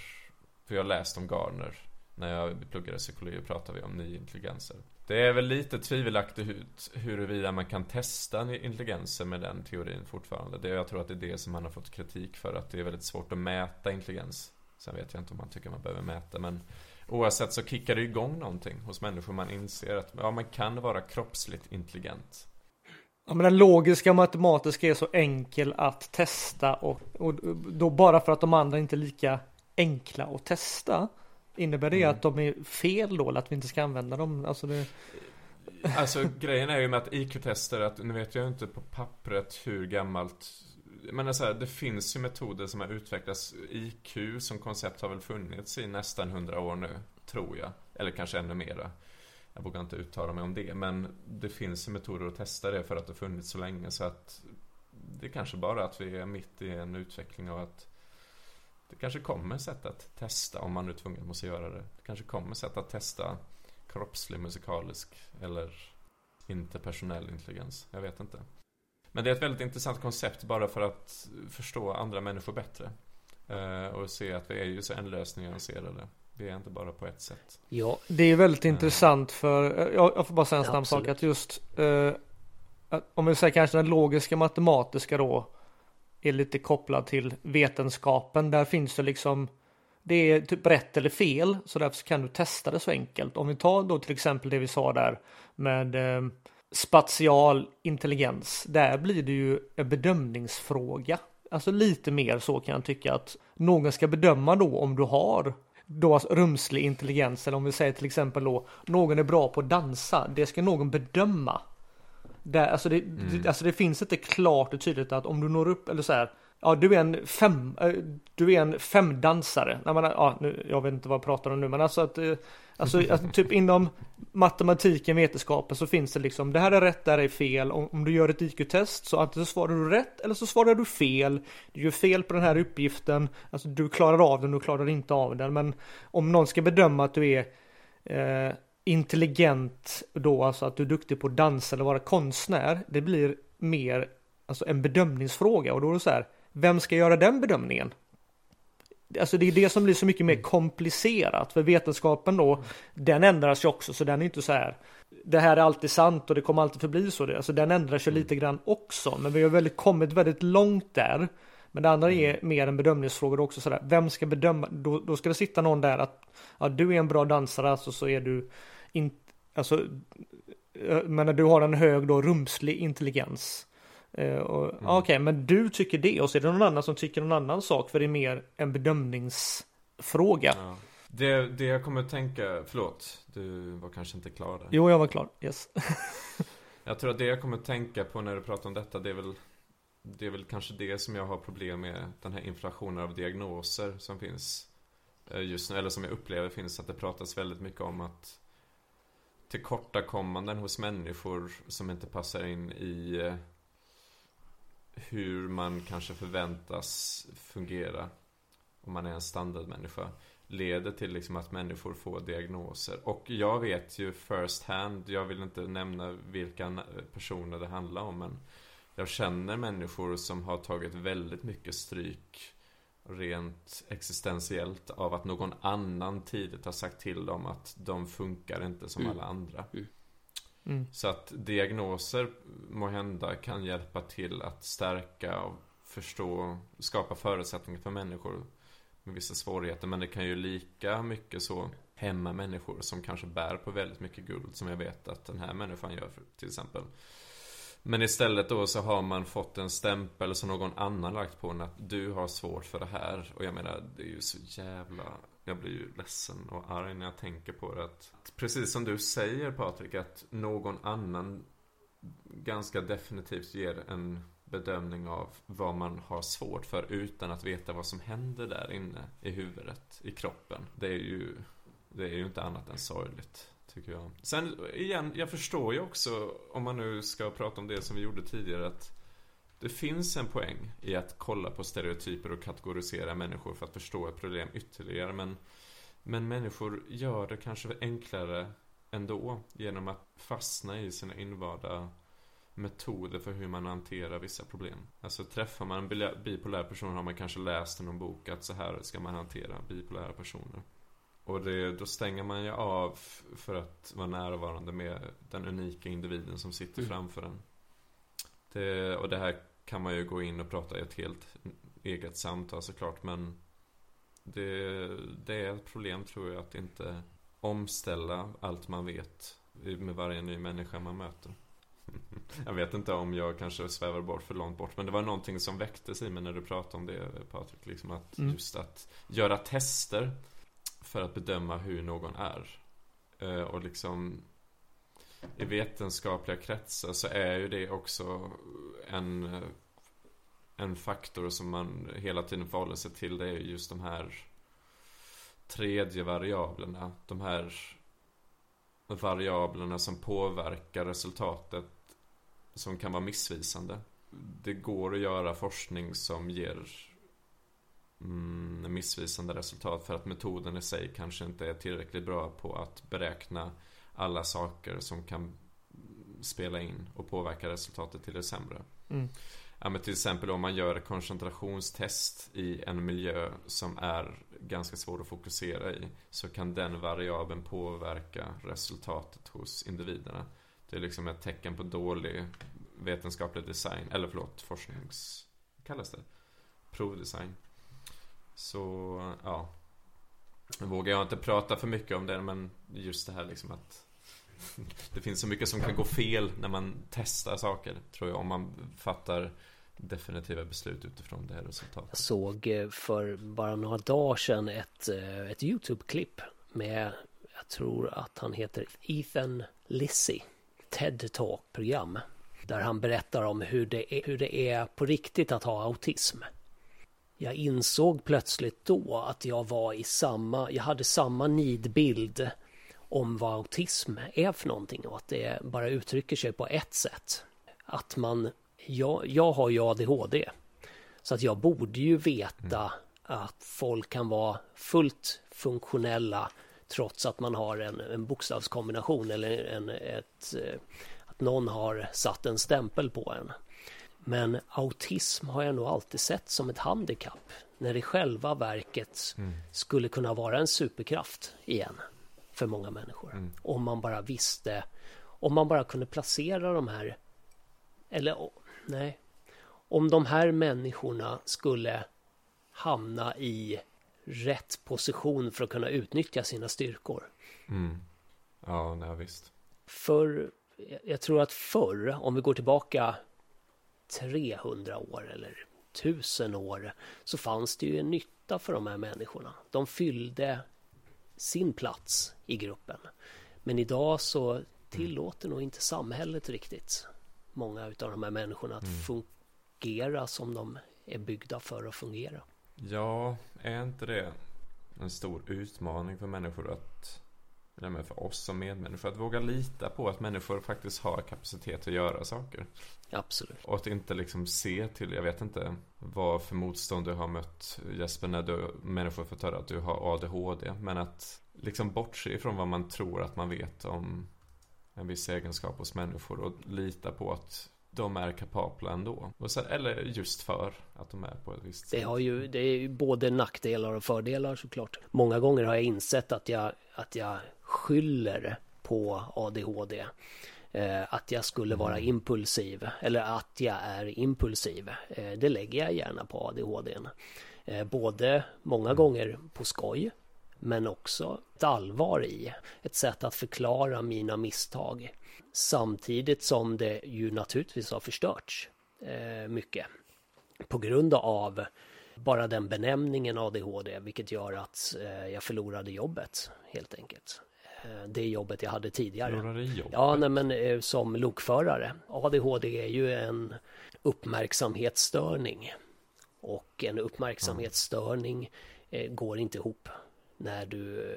för jag läste om Garner. När jag pluggade psykologi pratade vi om nio intelligenser. Det är väl lite tvivelaktigt huruvida man kan testa intelligensen med den teorin fortfarande. Det, jag tror att det är det som man har fått kritik för, att det är väldigt svårt att mäta intelligens. Sen vet jag inte om man tycker man behöver mäta, men oavsett så kickar det igång någonting hos människor. Man inser att ja, man kan vara kroppsligt intelligent. Ja, men den logiska och matematiska är så enkel att testa och, och då bara för att de andra inte är lika enkla att testa. Innebär det Mm. att de är fel då eller att vi inte ska använda dem? Alltså det, Alltså grejen är ju med att IQ-tester, att nu vet jag inte på pappret hur gammalt men så här, det finns ju metoder som har utvecklats. IQ som koncept har väl funnits i nästan hundra år nu, tror jag. Eller kanske ännu mera. Jag vågar inte uttala mig om det, men det finns ju metoder att testa det för att det funnits så länge. Så att det är kanske bara att vi är mitt i en utveckling och att det kanske kommer sätt att testa, om man nu tvungen måste göra det. Det kanske kommer sätt att testa kroppslig, musikalisk eller interpersonell intelligens. Jag vet inte. Men det är ett väldigt intressant koncept bara för att förstå andra människor bättre. Eh, och se att vi är ju så ändlöst nyanserade. Vi är inte bara på ett sätt. Ja, Det är väldigt intressant för, eh, jag, jag får bara säga en snabb sak att just eh, att om vi säger kanske den logiska matematiska då är lite kopplad till vetenskapen. Där finns det liksom det är typ rätt eller fel så därför kan du testa det så enkelt. Om vi tar då till exempel det vi sa där med eh, spatial intelligens. Där blir det ju en bedömningsfråga. Alltså lite mer så kan jag tycka att någon ska bedöma då om du har då alltså rumslig intelligens eller om vi säger till exempel då någon är bra på att dansa. Det ska någon bedöma. Där, alltså, det, det, alltså det finns inte klart och tydligt att om du når upp eller så här. Ja, du är en fem, eh, du är en femdansare. Nej, men, ja, nu, jag vet inte vad jag pratar om nu, men alltså att, eh, alltså, att typ inom matematiken, vetenskapen så finns det liksom, det här är rätt, det här är fel. Om, om du gör ett IQ-test så antingen så svarar du rätt eller så svarar du fel. Du gör fel på den här uppgiften, alltså du klarar av den, du klarar inte av den. Men om någon ska bedöma att du är eh, intelligent då, alltså att du är duktig på att dansa eller vara konstnär, det blir mer alltså en bedömningsfråga och då är det så här, vem ska göra den bedömningen? Alltså det är det som blir så mycket mer komplicerat för vetenskapen då, den ändras ju också så den är inte så här, det här är alltid sant och det kommer alltid förbli så. Det. Alltså den ändras ju lite grann också, men vi har väldigt, kommit väldigt långt där. Men det andra är mer en bedömningsfråga då också sådär, vem ska bedöma? Då, då ska det sitta någon där att ja, du är en bra dansare, alltså så är du inte, alltså, eh, men när du har en hög då rumslig intelligens. Eh, och, ja, Okej, men du tycker det och så är det någon annan som tycker någon annan sak för det är mer en bedömningsfråga. Ja. Det, det jag kommer tänka, förlåt, du var kanske inte klar där. Jo, jag var klar. Yes. Jag tror att det jag kommer tänka på när du pratar om detta, det är väl Det är väl kanske det som jag har problem med Den här inflationen av diagnoser som finns eh, Just nu, eller som jag upplever finns att det pratas väldigt mycket om att Tillkortakommanden hos människor som inte passar in i eh, Hur man kanske förväntas fungera Om man är en standardmänniska leder till liksom att människor får diagnoser. Och jag vet ju first hand, jag vill inte nämna vilka personer det handlar om, men jag känner människor som har tagit väldigt mycket stryk rent existentiellt av att någon annan tidigt har sagt till dem att de funkar inte som Mm. alla andra. Mm. Så att diagnoser må hända kan hjälpa till att stärka och förstå, skapa förutsättningar för människor med vissa svårigheter. Men det kan ju lika mycket så hämma människor som kanske bär på väldigt mycket guld som jag vet att den här människan gör till exempel. Men istället då så har man fått en stämpel som någon annan lagt på en att du har svårt för det här. Och jag menar, det är ju så jävla... Jag blir ju ledsen och arg när jag tänker på det. Att, precis som du säger Patrik, att någon annan ganska definitivt ger en bedömning av vad man har svårt för utan att veta vad som händer där inne i huvudet, i kroppen. Det är ju, det är ju inte annat än sorgligt, tycker jag. Sen igen, jag förstår ju också, om man nu ska prata om det som vi gjorde tidigare, att det finns en poäng i att kolla på stereotyper och kategorisera människor för att förstå ett problem ytterligare. Men, men människor gör det kanske enklare ändå genom att fastna i sina invanda metoder för hur man hanterar vissa problem. Alltså träffar man en bipolär person har man kanske läst i någon bok att så här ska man hantera bipolära personer. Och det, då stänger man ju av för att vara närvarande med den unika individen som sitter Mm. framför en. Det, och det här kan man ju gå in och prata i ett helt eget samtal såklart men det, det är ett problem tror jag att inte omställa allt man vet med varje ny människa man möter. Jag vet inte om jag kanske svävar bort för långt bort Men det var någonting som väcktes i mig när du pratade om det Patrik liksom att Mm. just att göra tester för att bedöma hur någon är. Eh, och liksom I vetenskapliga kretsar så är ju det också en En faktor som man hela tiden förhåller sig till. Det är ju just de här Tredje variablerna. De här variablerna som påverkar resultatet som kan vara missvisande. Det går att göra forskning som ger mm, missvisande resultat för att metoden i sig kanske inte är tillräckligt bra på att beräkna alla saker som kan spela in och påverka resultatet till det sämre. Mm. Ja, till exempel om man gör koncentrationstest i en miljö som är ganska svår att fokusera i så kan den variabeln påverka resultatet hos individerna. Det är liksom ett tecken på dålig vetenskaplig design, eller förlåt, forsknings... Kallas det? Provdesign. Så, ja. Nu vågar jag inte prata för mycket om det, men just det här liksom att det finns så mycket som kan gå fel när man testar saker, tror jag, om man fattar definitiva beslut utifrån det här resultatet. Jag såg eh, för bara några dagar sedan ett, eh, ett YouTube-klipp med, jag tror att han heter Ethan Lissy, TED Talk-program. Där han berättar om hur det, är, hur det är på riktigt att ha autism. Jag insåg plötsligt då att jag var i samma, jag hade samma nidbild om vad autism är för någonting och att det bara uttrycker sig på ett sätt. Att man, jag, jag har ju ADHD. Så att jag borde ju veta att folk kan vara fullt funktionella trots att man har en, en bokstavskombination eller en, ett, eh, att någon har satt en stämpel på en. Men autism har jag nog alltid sett som ett handikapp när det själva verket skulle kunna vara en superkraft igen för många människor. Om man bara visste, om man bara kunde placera de här, eller nej, om de här människorna skulle hamna i rätt position för att kunna utnyttja sina styrkor. Mm. Ja, nej, visst. För jag tror att förr, om vi går tillbaka 300 år eller 1000 år, så fanns det ju en nytta för de här människorna. De fyllde sin plats i gruppen. Men idag så tillåter nog inte samhället riktigt många av de här människorna att fungera som de är byggda för att fungera. Ja, är inte det en stor utmaning för människor att med för oss som medmänniskor att våga lita på att människor faktiskt har kapacitet att göra saker. Absolut. Och att inte liksom se till, jag vet inte vad för motstånd du har mött Jesper när du, människor får höra att du har ADHD. Men att liksom bortse ifrån vad man tror att man vet om en viss egenskap hos människor och lita på att de är kapabla ändå. Sen, eller just för att de är på ett visst Det, sätt. har ju, det är ju både nackdelar och fördelar såklart. Många gånger har jag insett att jag, att jag skyller på ADHD. Eh, att jag skulle vara impulsiv eller att jag är impulsiv. Eh, det lägger jag gärna på ADHD. Eh, både många gånger på skoj men också ett allvar i. Ett sätt att förklara mina misstag. Samtidigt som det ju naturligtvis har förstörts mycket på grund av bara den benämningen ADHD, vilket gör att jag förlorade jobbet helt enkelt. Eh, Det jobbet jag hade tidigare. Ja, nej, men eh, som lokförare. ADHD är ju en uppmärksamhetsstörning. Och en uppmärksamhetsstörning eh, går inte ihop när du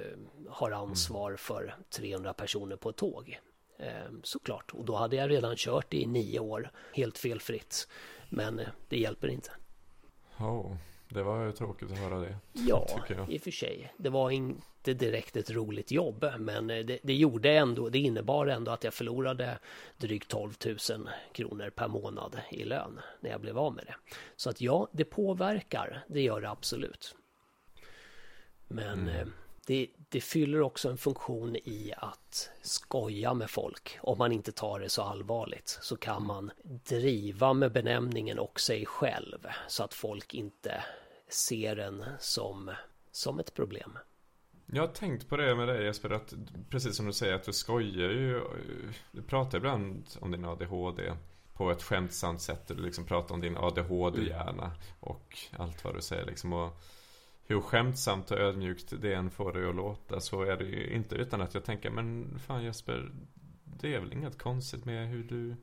har ansvar för 300 personer på ett tåg. Såklart, och då hade jag redan kört i nio år helt felfritt. Men det hjälper inte. Oh, det var ju tråkigt att höra det. Ja, i och för sig. Det var inte direkt ett roligt jobb, men eh, det, det gjorde ändå, det innebar ändå att jag förlorade drygt 12 000 kronor per månad i lön när jag blev av med det. Så att ja, det påverkar, det gör det absolut. Men eh, det, det fyller också en funktion i att skoja med folk. Om man inte tar det så allvarligt så kan man driva med benämningen och sig själv så att folk inte ser en som, som ett problem. Jag har tänkt på det med dig Jesper, att precis som du säger att du skojar ju. Du pratar ibland om din ADHD på ett skämtsamt sätt. Du liksom pratar om din ADHD-hjärna och allt vad du säger liksom. Och hur skämtsamt och ödmjukt det än får dig att låta så är det ju inte utan att jag tänker men fan Jesper, det är väl inget konstigt med hur du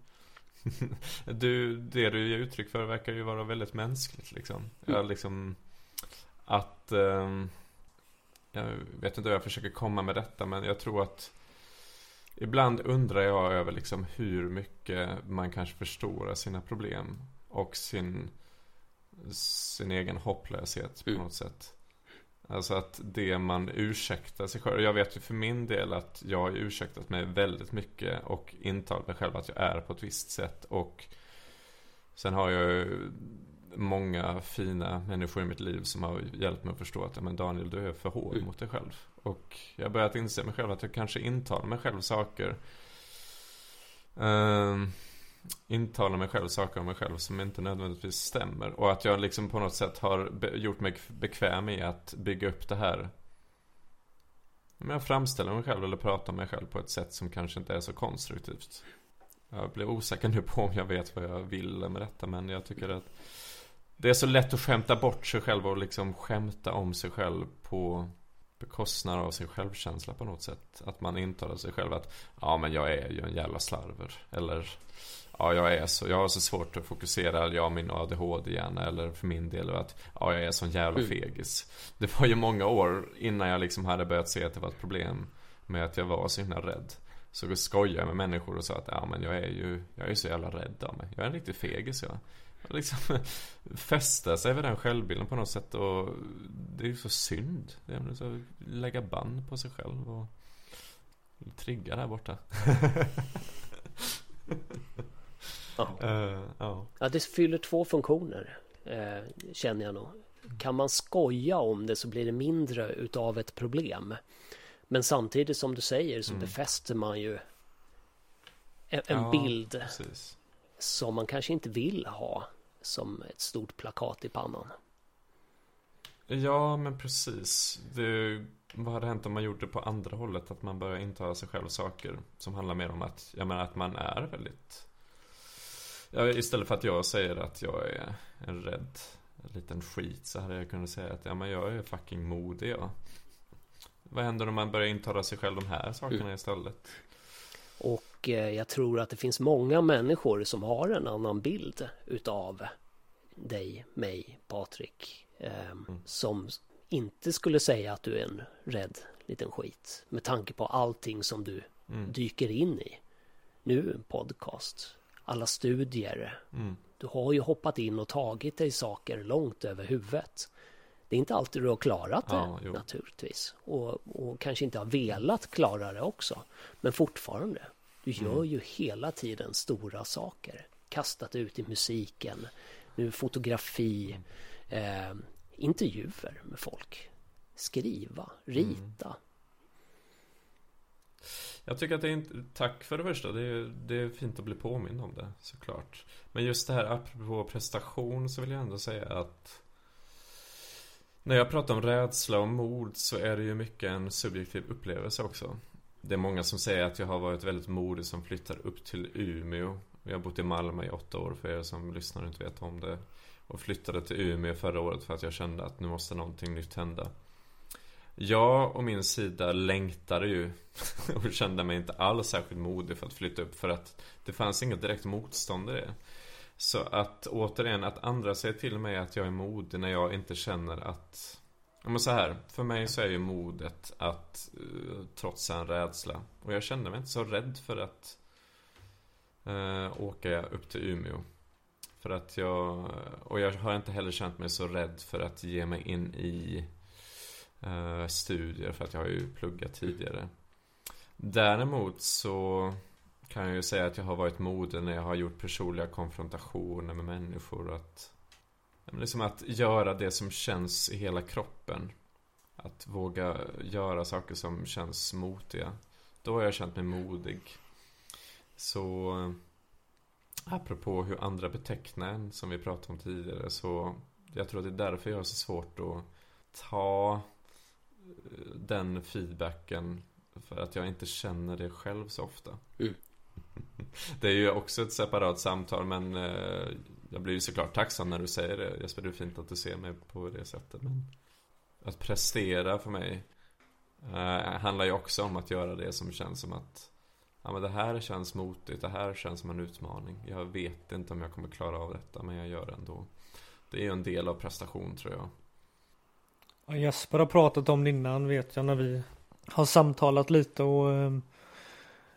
du, det du ger uttryck för verkar ju vara väldigt mänskligt liksom. Jag liksom att ehm, jag vet inte hur jag försöker komma med detta men jag tror att Ibland undrar jag över liksom hur mycket man kanske förstorar sina problem och sin sin egen hopplöshet på Mm. något sätt. Alltså att det man ursäktar sig själv. Jag vet ju för min del att jag har ursäktat mig väldigt mycket och intalat mig själv att jag är på ett visst sätt. Och sen har jag ju många fina människor i mitt liv som har hjälpt mig att förstå att men Daniel, du är för hård Mm. mot dig själv. Och jag har börjat inse mig själv att jag kanske intalar mig själv saker. Um, Intala mig själv saker om mig själv som inte nödvändigtvis stämmer. Och att jag liksom på något sätt har gjort mig bekväm i att bygga upp det här. Men jag framställer mig själv eller pratar om mig själv på ett sätt som kanske inte är så konstruktivt. Jag blir osäker nu på om jag vet vad jag vill med detta men jag tycker att det är så lätt att skämta bort sig själv och liksom skämta om sig själv på bekostnad av sin självkänsla på något sätt. Att man intalar sig själv att ja men jag är ju en jävla slarver. Eller ja jag är så, jag har så svårt att fokusera, jag har min ADHD gärna. Eller för min del att ja jag är sån jävla Mm. fegis. Det var ju många år innan jag liksom hade börjat se att det var ett problem med att jag var så himla rädd. Så skojade jag med människor och sa att ja men jag är ju, jag är så jävla rädd av mig. Jag är en riktig fegis jag. Liksom fästa sig vid den självbilden på något sätt och det är ju så synd. Det är så lägga band på sig själv och trigga där borta. Ja. Eh, ja. Ja, det fyller två funktioner eh, känner jag nog. Kan man skoja om det så blir det mindre utav ett problem. Men samtidigt som du säger så Mm. befäster man ju en, en Ja, bild Precis. som man kanske inte vill ha som ett stort plakat i pannan. Ja, men precis. Det, vad hade hänt om man gjort det på andra hållet? Att man börjar intala sig själv saker som handlar mer om att, jag menar att man är väldigt ja, Istället för att jag säger att jag är en rädd liten skit så hade jag kunnat säga att ja, men jag är fucking modig jag. Vad händer om man börjar intala sig själv de här sakerna Mm. istället? Och eh, jag tror att det finns många människor som har en annan bild utav dig, mig, Patrik. Eh, Som inte skulle säga att du är en rädd liten skit. Med tanke på allting som du Mm. dyker in i. Nu en podcast, alla studier. Mm. Du har ju hoppat in och tagit dig saker långt över huvudet. Det är inte alltid du har klarat det Ja, naturligtvis. Och, och kanske inte har velat klara det också. Men fortfarande. Du Mm. gör ju hela tiden stora saker. Kastat ut i musiken. Nu fotografi. Eh, intervjuer med folk. Skriva. Rita. Jag tycker att det är inte, tack för det första, det är, det är fint att bli påmind om det såklart. Men just det här apropå prestation så vill jag ändå säga att när jag pratar om rädsla och mod så är det ju mycket en subjektiv upplevelse också. Det är många som säger att jag har varit väldigt modig som flyttar upp till Umeå. Jag har bott i Malmö i åtta år för er som lyssnar och inte vet om det. Och flyttade till Umeå förra året för att jag kände att nu måste någonting nytt hända. Jag och min sida längtade ju och kände mig inte alls särskilt modig för att flytta upp för att det fanns inget direkt motstånd i det. Så att återigen, att andra säger till mig att jag är modig när jag inte känner att Ja men så här, för mig så är ju modet att eh, uh, trotsa en rädsla. Och jag kände mig inte så rädd för att uh, åka upp till Umeå. För att jag, och jag har inte heller känt mig så rädd för att ge mig in i eh, studier för att jag har ju pluggat tidigare. Däremot så kan jag ju säga att jag har varit modig när jag har gjort personliga konfrontationer med människor. Att, liksom att göra det som känns i hela kroppen. Att våga göra saker som känns motiga. Då har jag känt mig modig. Så apropå hur andra betecknar en som vi pratade om tidigare så jag tror att det är därför jag har så svårt att ta den feedbacken för att jag inte känner det själv så ofta. Mm. Det är ju också ett separat samtal men eh, jag blir ju såklart tacksam när du säger det. Jesper, det är fint att du ser mig på det sättet. Men att prestera för mig eh, handlar ju också om att göra det som känns som att Ja men det här känns motigt, det här känns som en utmaning. Jag vet inte om jag kommer klara av detta men jag gör det ändå. Det är ju en del av prestation tror jag. Ja, Jesper har pratat om det innan vet jag när vi har samtalat lite och eh,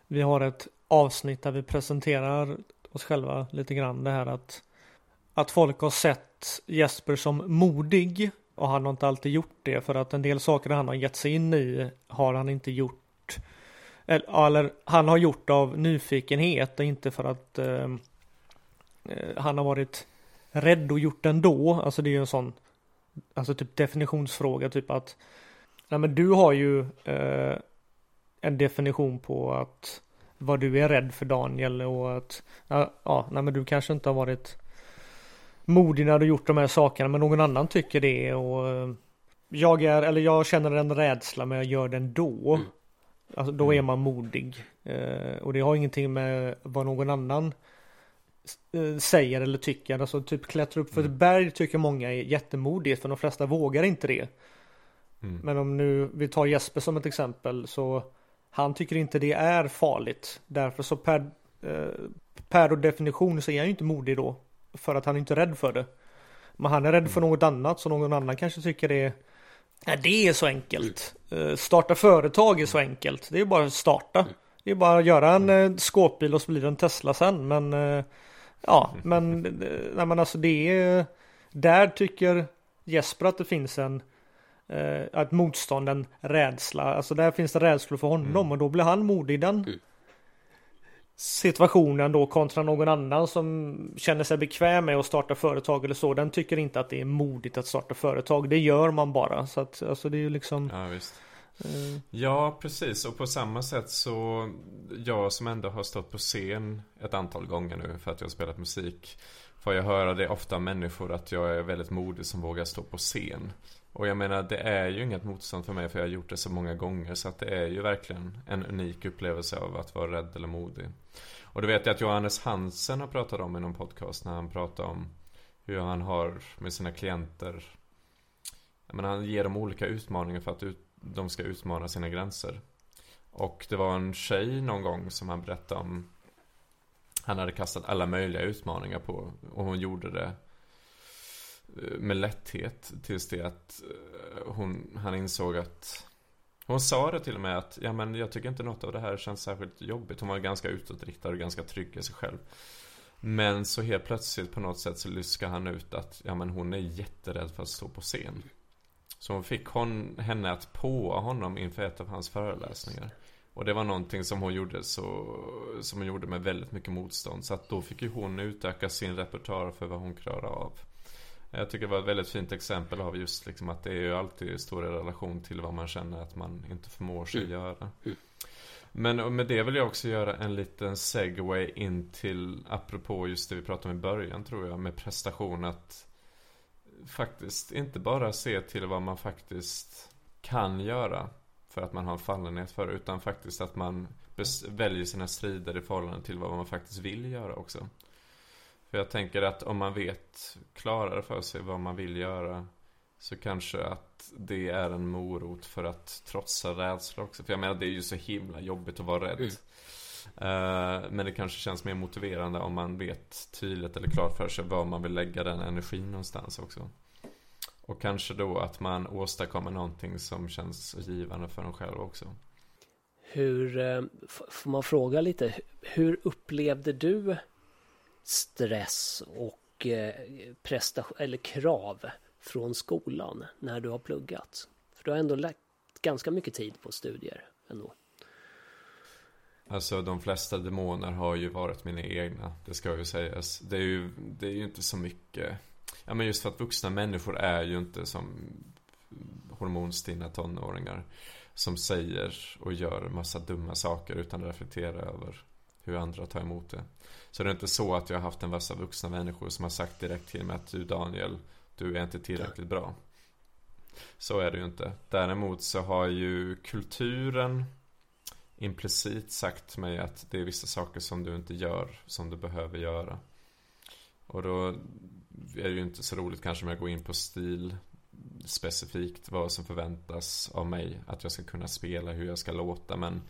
vi har ett avsnitt där vi presenterar oss själva lite grann det här att att folk har sett Jesper som modig och han har inte alltid gjort det för att en del saker han har gett sig in i har han inte gjort. Eller, eller han har gjort av nyfikenhet och inte för att ehm, eh, han har varit rädd och gjort ändå. Alltså det är ju en sån Alltså typ definitionsfråga typ att Nej men du har ju eh, en definition på att vad du är rädd för Daniel och att ja, nej men du kanske inte har varit modig när du gjort de här sakerna men någon annan tycker det och eh, jag är eller jag känner en rädsla men jag gör det ändå. Mm. Alltså då är man modig eh, och det har ingenting med vad någon annan säger eller tycker. Alltså typ klättra upp för ett berg tycker många är jättemodigt för de flesta vågar inte det. Mm. Men om nu vi tar Jesper som ett exempel så han tycker inte det är farligt. Därför så per, eh, per definition så är han ju inte modig då. För att han är inte rädd för det. Men han är rädd för något annat så någon annan kanske tycker det är Nej, det är så enkelt. Eh, Starta företag är så enkelt. Det är bara att starta. Det är bara att göra en eh, skåpbil och så blir det en Tesla sen. Men eh, ja, men, eh, nej, men alltså det är där tycker Jesper att det finns en eh, ett motstånd, en rädsla. Alltså där finns det rädslor för honom och då blir han modig i den Mm. situationen då kontra någon annan som känner sig bekväm med att starta företag eller så. Den tycker inte att det är modigt att starta företag. Det gör man bara. Så att alltså det är ju liksom. Ja, visst. Eh. Ja, precis. Och på samma sätt så, jag som ändå har stått på scen ett antal gånger nu för att jag har spelat musik. Får jag höra det ofta av människor att jag är väldigt modig som vågar stå på scen. Och jag menar, det är ju inget motstånd för mig för jag har gjort det så många gånger. Så att det är ju verkligen en unik upplevelse av att vara rädd eller modig. Och det vet jag att Johannes Hansen har pratat om i någon podcast när han pratar om hur han har med sina klienter. Jag menar, han ger dem olika utmaningar för att ut, de ska utmana sina gränser. Och det var en tjej någon gång som han berättade om. Han hade kastat alla möjliga utmaningar på och hon gjorde det eh, med lätthet tills det att eh, hon, han insåg att hon sa det till och med att ja men jag tycker inte något av det här känns särskilt jobbigt. Hon var ganska utåtriktad och ganska trygg i sig själv. Men så helt plötsligt på något sätt så lyskar han ut att ja men hon är jätterädd för att stå på scen. Så hon fick hon, henne att påa honom inför ett av hans föreläsningar. Och det var någonting som hon gjorde så, som hon gjorde med väldigt mycket motstånd. Så att då fick ju hon utöka sin repertoar för vad hon klarar av. Jag tycker det var ett väldigt fint exempel av just liksom att det är ju alltid står i relation till vad man känner att man inte förmår sig Mm. göra. Mm. Men med det vill jag också göra en liten segway in till, apropå just det vi pratade om i början tror jag, med prestation att faktiskt inte bara se till vad man faktiskt kan göra för att man har en fallenhet för det, utan faktiskt att man väljer sina strider i förhållande till vad man faktiskt vill göra också. För jag tänker att om man vet klarare för sig vad man vill göra så kanske att det är en morot för att trotsa rädsla också. För jag menar det är ju så himla jobbigt att vara rädd. Mm. Eh, men det kanske känns mer motiverande om man vet tydligt eller klart för sig var man vill lägga den energin någonstans också. Och kanske då att man åstadkommer någonting som känns givande för en själv också. Hur, eh, får man fråga lite, hur upplevde du stress och eh, prestation, eller krav från skolan när du har pluggat? För du har ändå lagt ganska mycket tid på studier ändå. Alltså de flesta demoner har ju varit mina egna, det ska ju sägas. Det är ju, det är ju inte så mycket, ja men just för att vuxna människor är ju inte som hormonstinna tonåringar. Som säger och gör massa dumma saker utan att reflektera över hur andra tar emot det. Så det är inte så att jag har haft en massa vuxna människor som har sagt direkt till mig att du Daniel, du är inte tillräckligt bra. Så är det ju inte. Däremot så har ju kulturen implicit sagt mig att det är vissa saker som du inte gör som du behöver göra. Och då är det ju inte så roligt kanske om jag går in på stil specifikt vad som förväntas av mig att jag ska kunna spela, hur jag ska låta men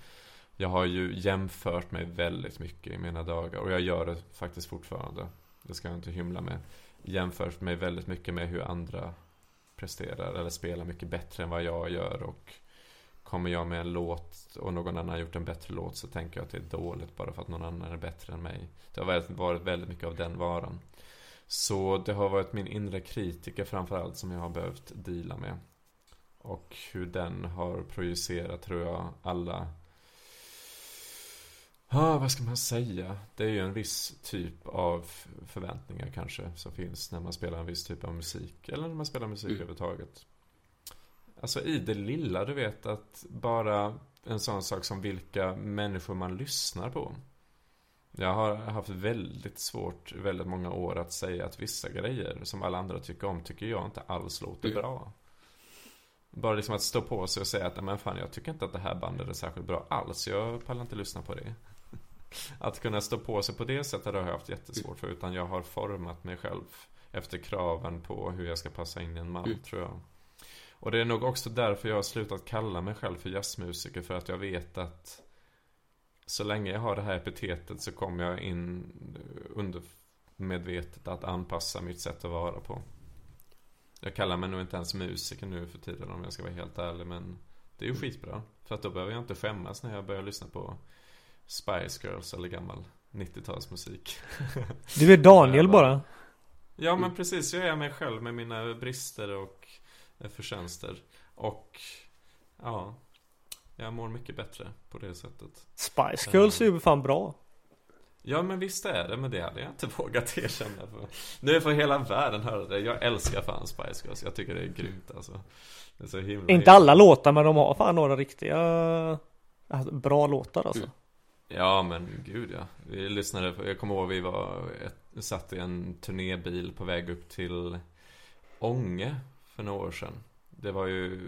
jag har ju jämfört mig väldigt mycket i mina dagar och jag gör det faktiskt fortfarande. Det ska jag inte hymla med. Jämfört mig väldigt mycket med hur andra presterar eller spelar mycket bättre än vad jag gör och kommer jag med en låt och någon annan har gjort en bättre låt så tänker jag att det är dåligt bara för att någon annan är bättre än mig. Det har varit- väldigt mycket av den varan. Så det har varit min inre kritiker framförallt som jag har behövt deala med. Och hur den har projicerat tror jag alla Ja, vad ska man säga? Det är ju en viss typ av förväntningar kanske som finns när man spelar en viss typ av musik. Eller när man spelar musik Mm. överhuvudtaget. Alltså i det lilla, du vet att bara en sån sak som vilka människor man lyssnar på. Jag har haft väldigt svårt väldigt många år att säga att vissa grejer som alla andra tycker om tycker jag inte alls låter Mm. bra. Bara liksom att stå på sig och säga att "Nej, men fan jag tycker inte att det här bandet är särskilt bra alls. Jag pallar inte lyssna på det. Att kunna stå på sig på det sättet har jag haft jättesvårt för. Utan jag har format mig själv efter kraven på hur jag ska passa in i en mall Mm. tror jag. Och det är nog också därför jag har slutat kalla mig själv för jazzmusiker. För att jag vet att så länge jag har det här epitetet så kommer jag in under medvetet att anpassa mitt sätt att vara på. Jag kallar mig nog inte ens musiker nu för tiden om jag ska vara helt ärlig. Men det är ju skitbra. För att då behöver jag inte skämmas när jag börjar lyssna på Spice Girls eller gammal 90-talsmusik. Du är Daniel bara. Ja men precis, jag är mig själv med mina brister och förtjänster. Och ja, jag mår mycket bättre på det sättet. Spice Girls är ju fan bra. Ja men visst är det, men det hade jag inte vågat erkänna för. Nu får hela världen höra det. Jag älskar fan Spice Girls. Jag tycker det är grymt alltså. Det är så himla Inte alla låtar men de har fan några riktiga alltså, bra låtar alltså. Ja men gud ja. Vi lyssnade på, jag kommer ihåg vi var, satt i en turnébil på väg upp till Ånge för några år sedan. Det var ju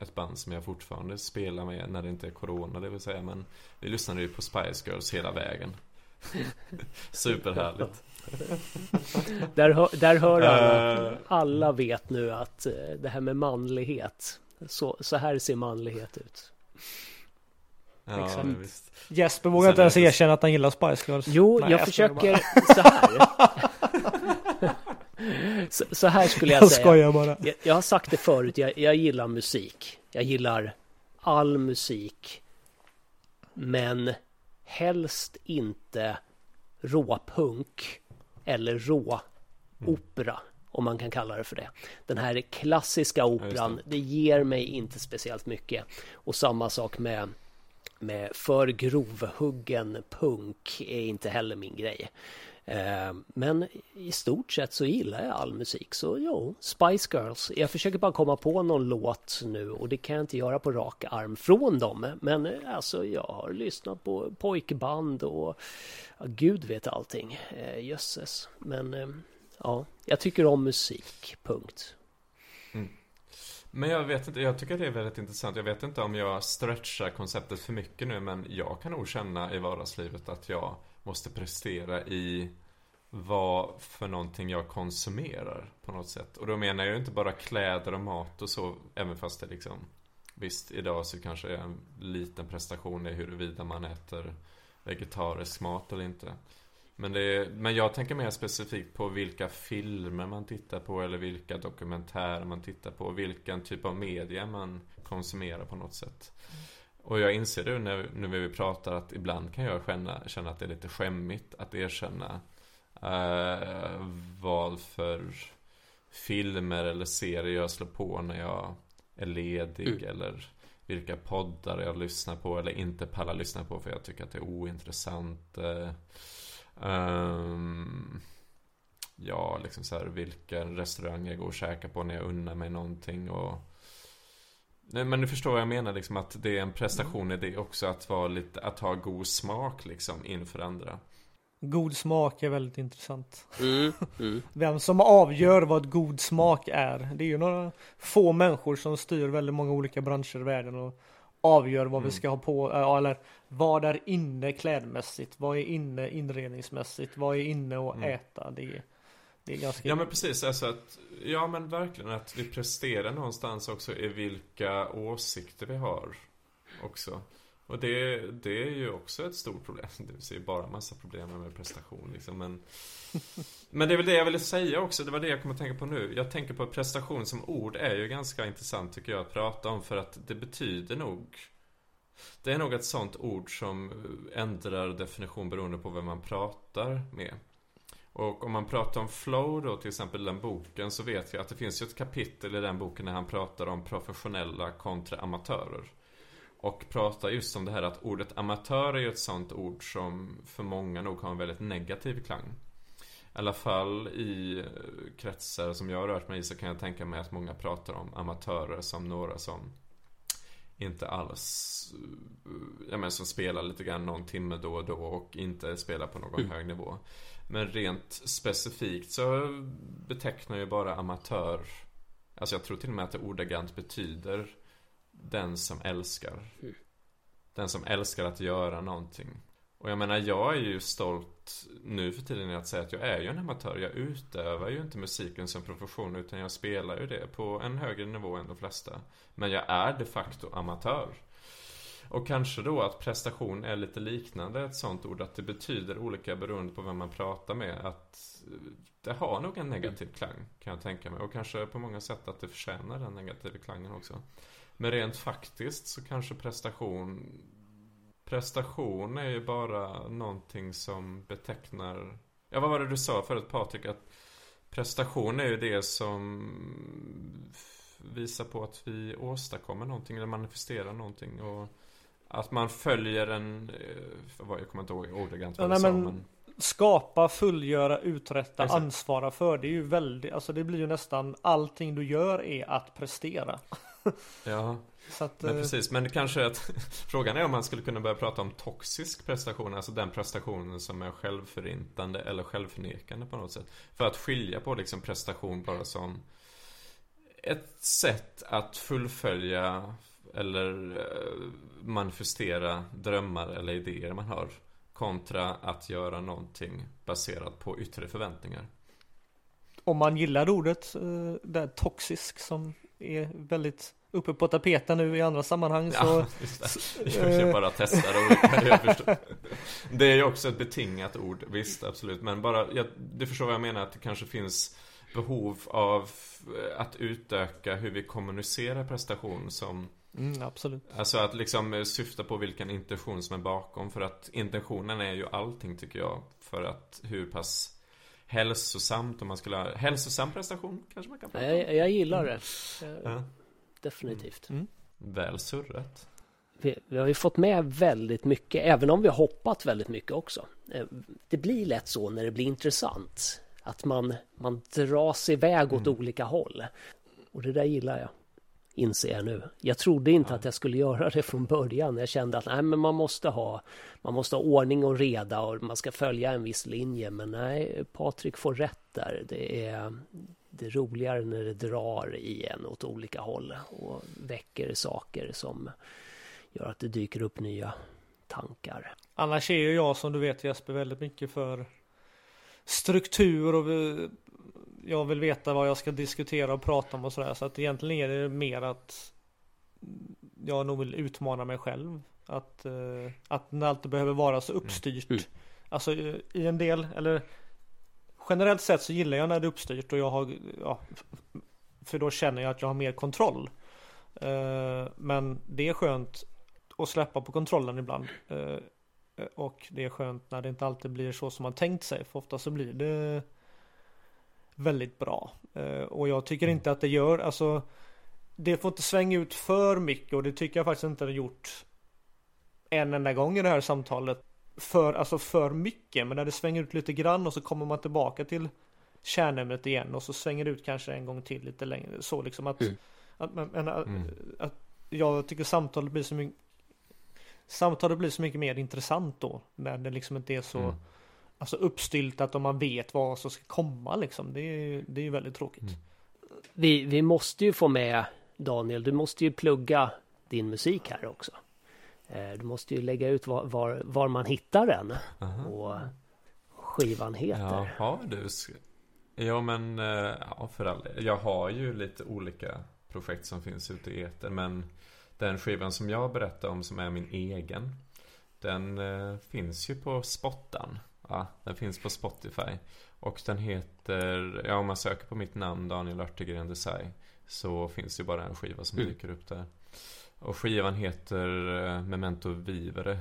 ett band som jag fortfarande spelar med när det inte är corona det vill säga. Men vi lyssnade ju på Spice Girls hela vägen. Superhärligt. Där, hör, där hör alla, Eh. alla vet nu att eh, det här med manlighet, så, så här ser manlighet ut. Ja, Exakt. Jesper vågar inte ens erkänna att han gillar Spice Girls. Jo, Nej, jag skojar försöker så här. så, så här skulle jag Jag säga. skojar bara. Jag, jag har sagt det förut, jag, jag gillar musik. Jag gillar all musik. Men helst inte råpunk eller råopera. Om man kan kalla det för det. Den här klassiska operan, det. det. ger mig inte speciellt mycket. Och samma sak med, med för grovhuggen punk är inte heller min grej. Eh, men i stort sett så gillar jag all musik. Så jo, Spice Girls. Jag försöker bara komma på någon låt nu och det kan jag inte göra på rak arm från dem. Men eh, alltså jag har lyssnat på pojkband och ja, gud vet allting. Eh, jösses. Men ja, jag tycker om musik. Punkt. Mm. Men jag vet inte, jag tycker det är väldigt intressant. Jag vet inte om jag stretchar konceptet för mycket nu men jag kan nog känna i vardagslivet att jag måste prestera i vad för någonting jag konsumerar på något sätt. Och då menar jag inte bara kläder och mat och så, även fast det liksom Visst, idag så kanske det är en liten prestation i huruvida man äter vegetarisk mat eller inte. Men, det är, men jag tänker mer specifikt på vilka filmer man tittar på eller vilka dokumentärer man tittar på. Vilken typ av media man konsumerar på något sätt. Mm. Och jag inser det nu när vi pratar att ibland kan jag känna, känna att det är lite skämmigt att erkänna eh, vad för filmer eller serier jag slår på när jag är ledig Mm. eller vilka poddar jag lyssnar på eller inte pallar lyssna på för jag tycker att det är ointressant. eh. Ehm, ja, liksom så här vilken restaurang jag går och käkar på när jag unnar mig någonting och Nej men du förstår vad jag menar liksom att det är en prestation i det också att vara lite, att ha god smak liksom inför andra. God smak är väldigt intressant. Mm, mm. Vem som avgör vad god smak är. Det är ju några få människor som styr väldigt många olika branscher i världen och avgör vad Mm. vi ska ha på, äh, eller vad är inne klädmässigt, vad är inne inredningsmässigt, vad är inne att Mm. äta. Det är, det är ganska... Ja men precis, alltså att, ja men verkligen att vi presterar någonstans också i vilka åsikter vi har också. Och det, det är ju också ett stort problem. Det ser ju bara massa problem med prestation liksom. Men, men det är väl det jag ville säga också. Det var det jag kom att tänka på nu. Jag tänker på prestation som ord är ju ganska intressant tycker jag att prata om. För att det betyder nog Det är nog ett sånt ord som ändrar definition beroende på vem man pratar med. Och om man pratar om flow då, till exempel den boken, så vet jag att det finns ju ett kapitel i den boken när han pratar om professionella kontra amatörer. Och pratar just om det här att ordet amatör är ju ett sånt ord som för många nog har en väldigt negativ klang. I alla fall i eh, kretsar som jag har rört mig i så kan jag tänka mig att många pratar om amatörer som några som inte alls, eh, ja men som spelar lite grann någon timme då och då och inte spelar på någon hög nivå. Men rent specifikt så betecknar ju bara amatör, alltså jag tror till och med att det ordagrant betyder den som älskar. Den som älskar att göra någonting. Och jag menar, jag är ju stolt nu för tiden i att säga att jag är ju en amatör. Jag utövar ju inte musiken som profession utan jag spelar ju det på en högre nivå än de flesta. Men jag är de facto amatör. Och kanske då att prestation är lite liknande ett sånt ord. Att det betyder olika beroende på vem man pratar med. Att det har nog en negativ klang kan jag tänka mig. Och kanske på många sätt att det förtjänar den negativa klangen också. Men rent faktiskt så kanske prestation Prestation är ju bara någonting som betecknar Ja vad var det du sa förut Patrik? Att prestation är ju det som visar på att vi åstadkommer någonting eller manifesterar någonting och att man följer en, eh, vad jag kommer inte ihåg ordagrant vad Ja, sa men- men Skapa, fullgöra, uträtta, Exakt. ansvara för. Det är ju väldigt, alltså det blir ju nästan allting du gör är att prestera. Ja, Så att, men eh, precis. Men kanske att frågan är om man skulle kunna börja prata om toxisk prestation. Alltså den prestationen som är självförintande eller självförnekande på något sätt. För att skilja på liksom prestation bara som ett sätt att fullfölja eller eh, manifestera drömmar eller idéer man har. Kontra att göra någonting baserat på yttre förväntningar. Om man gillar ordet, eh, det här toxisk som är väldigt uppe på tapeten nu i andra sammanhang så Ja, det. Jag, jag bara testar olika. Det är ju också ett betingat ord, visst absolut. Men bara, jag, du förstår vad jag menar, att det kanske finns behov av eh, att utöka hur vi kommunicerar prestation som mm, absolut. Alltså att liksom eh, syfta på vilken intention som är bakom För att intentionen är ju allting tycker jag För att hur pass hälsosamt om man skulle ha Hälsosam prestation kanske man kan prata om Jag, jag gillar det. Eh, ja. Definitivt. Väl surrat Vi, vi har ju fått med väldigt mycket, även om vi har hoppat väldigt mycket också. Eh, Det blir lätt så när det blir intressant. Att man, man dras iväg åt olika håll. Och det där gillar jag. Inser jag nu. Jag trodde inte att jag skulle göra det från början. Jag kände att nej, men man måste ha man måste ha ordning och reda och man ska följa en viss linje. Men nej, Patrik får rätt där. Det är, det är roligare när det drar i en åt olika håll och väcker saker som gör att det dyker upp nya tankar. Annars är ju jag som du vet Jesper väldigt mycket för struktur och jag vill veta vad jag ska diskutera och prata om och sådär. Så att egentligen är det mer att jag nog vill utmana mig själv. Att, eh, att det alltid behöver vara så uppstyrt. Mm. Alltså i en del, eller generellt sett så gillar jag när det är uppstyrt och jag har, ja, för då känner jag att jag har mer kontroll. Eh, Men det är skönt att släppa på kontrollen ibland. Eh, Och det är skönt när det inte alltid blir så som man tänkt sig. För ofta så blir det väldigt bra. Eh, Och jag tycker inte att det gör, alltså det får inte svänga ut för mycket och det tycker jag faktiskt inte det har gjort en enda gång i det här samtalet. För, alltså för mycket, men när det svänger ut lite grann och så kommer man tillbaka till kärnämnet igen och så svänger det ut kanske en gång till lite längre. Så liksom att, Mm. att, men, men, att, Mm. att jag tycker samtalet blir så mycket Samtalet blir så mycket mer intressant då när det liksom inte är så Mm. Alltså uppstyltat om man vet vad som ska komma liksom. Det är, det är ju väldigt tråkigt. Mm. Vi, vi måste ju få med Daniel, du måste ju plugga din musik här också. Eh, Du måste ju lägga ut var, var, var man hittar den Aha. och skivan heter. Jaha du Ja men, eh, ja för all. Jag har ju lite olika projekt som finns ute i etern Men den skivan som jag berättar om som är min egen Den eh, finns ju på Spottan Ja, den finns på Spotify Och den heter, ja om man söker på mitt namn Daniel Örtegren Design Så finns det bara en skiva som Mm. dyker upp där Och skivan heter eh, Memento Vivere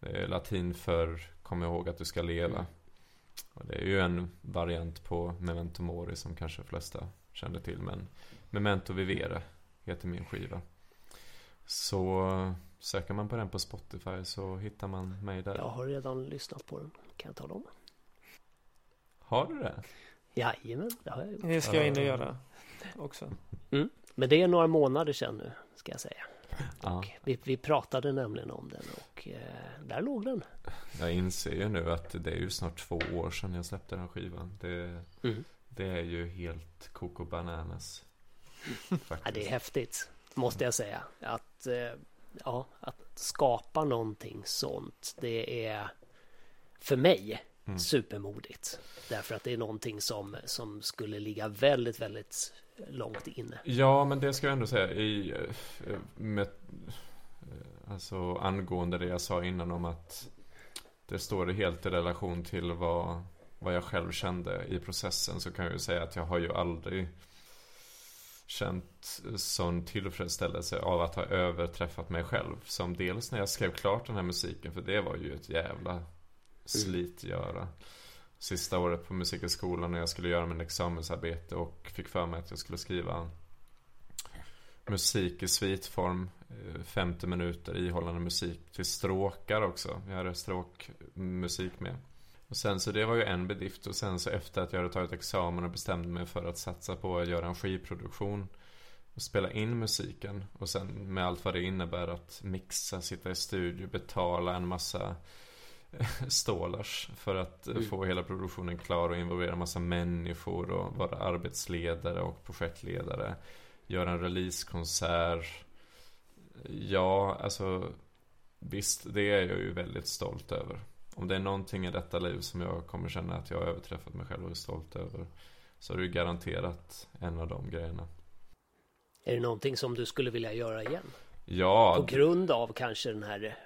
Det är latin för Kom ihåg att du ska leva Och det är ju en variant på Memento Mori som kanske de flesta kände till. Men Memento Vivere heter min skiva. Så söker man på den på Spotify så hittar man mig där. Jag har redan lyssnat på den, kan jag tala om. Har du det? Jajamän, det har jag gjort. Det ska jag in och göra också. Men det är några månader sedan nu, ska jag säga. Ja. Vi, vi pratade nämligen om den och eh, där låg den. Jag inser ju nu att det är ju snart två år sedan jag släppte den skivan. Det, Mm. det är ju helt Coco Bananas. Ja, det är häftigt, måste jag säga. Att, eh, ja, att skapa någonting sånt, det är för mig Mm. supermodigt. Därför att det är någonting som, som skulle ligga väldigt, väldigt långt inne. Ja, men det ska jag ändå säga. I, eh, med, eh, alltså angående det jag sa innan om att det står helt i relation till vad, vad jag själv kände i processen så kan jag ju säga att jag har ju aldrig känt sån tillfredsställelse av att ha överträffat mig själv. Som dels när jag skrev klart den här musiken, för det var ju ett jävla slitgöra. Sista året på musikhögskolan när jag skulle göra min examensarbete och fick för mig att jag skulle skriva musik i svitform. Eh, 50 minuter ihållande musik till stråkar också. Jag hade stråkmusik med. Och sen så det var ju en bedrift och sen så efter att jag hade tagit examen och bestämde mig för att satsa på att göra en skivproduktion och spela in musiken och sen med allt vad det innebär att mixa, sitta i studio, betala en massa stålars för att Mm. få hela produktionen klar och involvera massa människor och vara arbetsledare och projektledare. Göra en releasekonsert. Ja, alltså visst, det är jag ju väldigt stolt över. Om det är någonting i detta liv som jag kommer känna att jag har överträffat mig själv och är stolt över så är det ju garanterat en av de grejerna. Är det någonting som du skulle vilja göra igen? Ja, På grund av kanske den här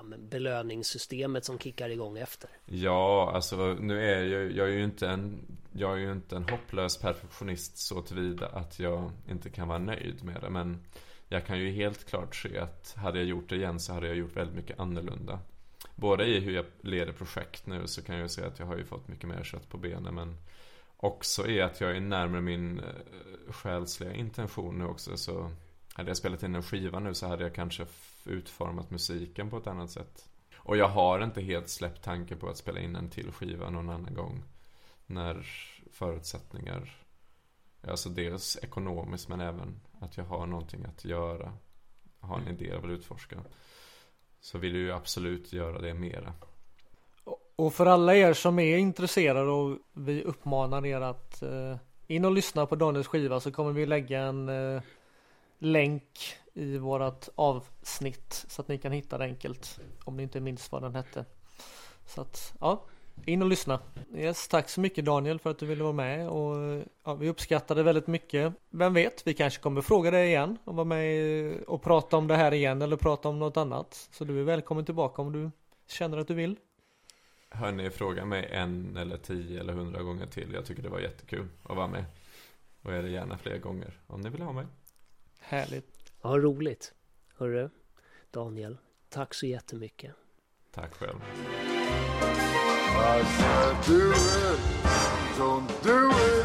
ja, men belöningssystemet som kickar igång efter. Ja, alltså nu är jag, jag är ju inte en Jag är ju inte en hopplös perfektionist så tillvida att jag inte kan vara nöjd med det. Men Jag kan ju helt klart se att hade jag gjort det igen så hade jag gjort väldigt mycket annorlunda. Både i hur jag leder projekt nu så kan jag ju se att jag har ju fått mycket mer kött på benen men Också i att jag är närmare min eh, själsliga intention nu också. Så Hade jag spelat in en skiva nu så hade jag kanske utformat musiken på ett annat sätt och jag har inte helt släppt tanken på att spela in en till skiva någon annan gång. När förutsättningar, alltså dels ekonomiskt men även att jag har någonting att göra. Har en idé jag vill utforska. Så vill jag ju absolut göra det mera. Och för alla er som är intresserade och vi uppmanar er att eh, in och lyssna på Daniels skiva så kommer vi lägga en eh, länk i vårat avsnitt så att ni kan hitta det enkelt om ni inte minns vad den hette. Så att ja, in och lyssna. Yes, tack så mycket Daniel för att du ville vara med och ja, vi det väldigt mycket. Vem vet, vi kanske kommer fråga dig igen och vara med och prata om det här igen eller prata om något annat. Så du är välkommen tillbaka om du känner att du vill. Hörni, fråga mig en eller tio eller hundra gånger till. Jag tycker det var jättekul att vara med. Och är det gärna fler gånger om ni vill ha mig. Härligt. Ja, roligt. Hörru, Daniel, tack så jättemycket. Tack själv. I said do it, don't do it,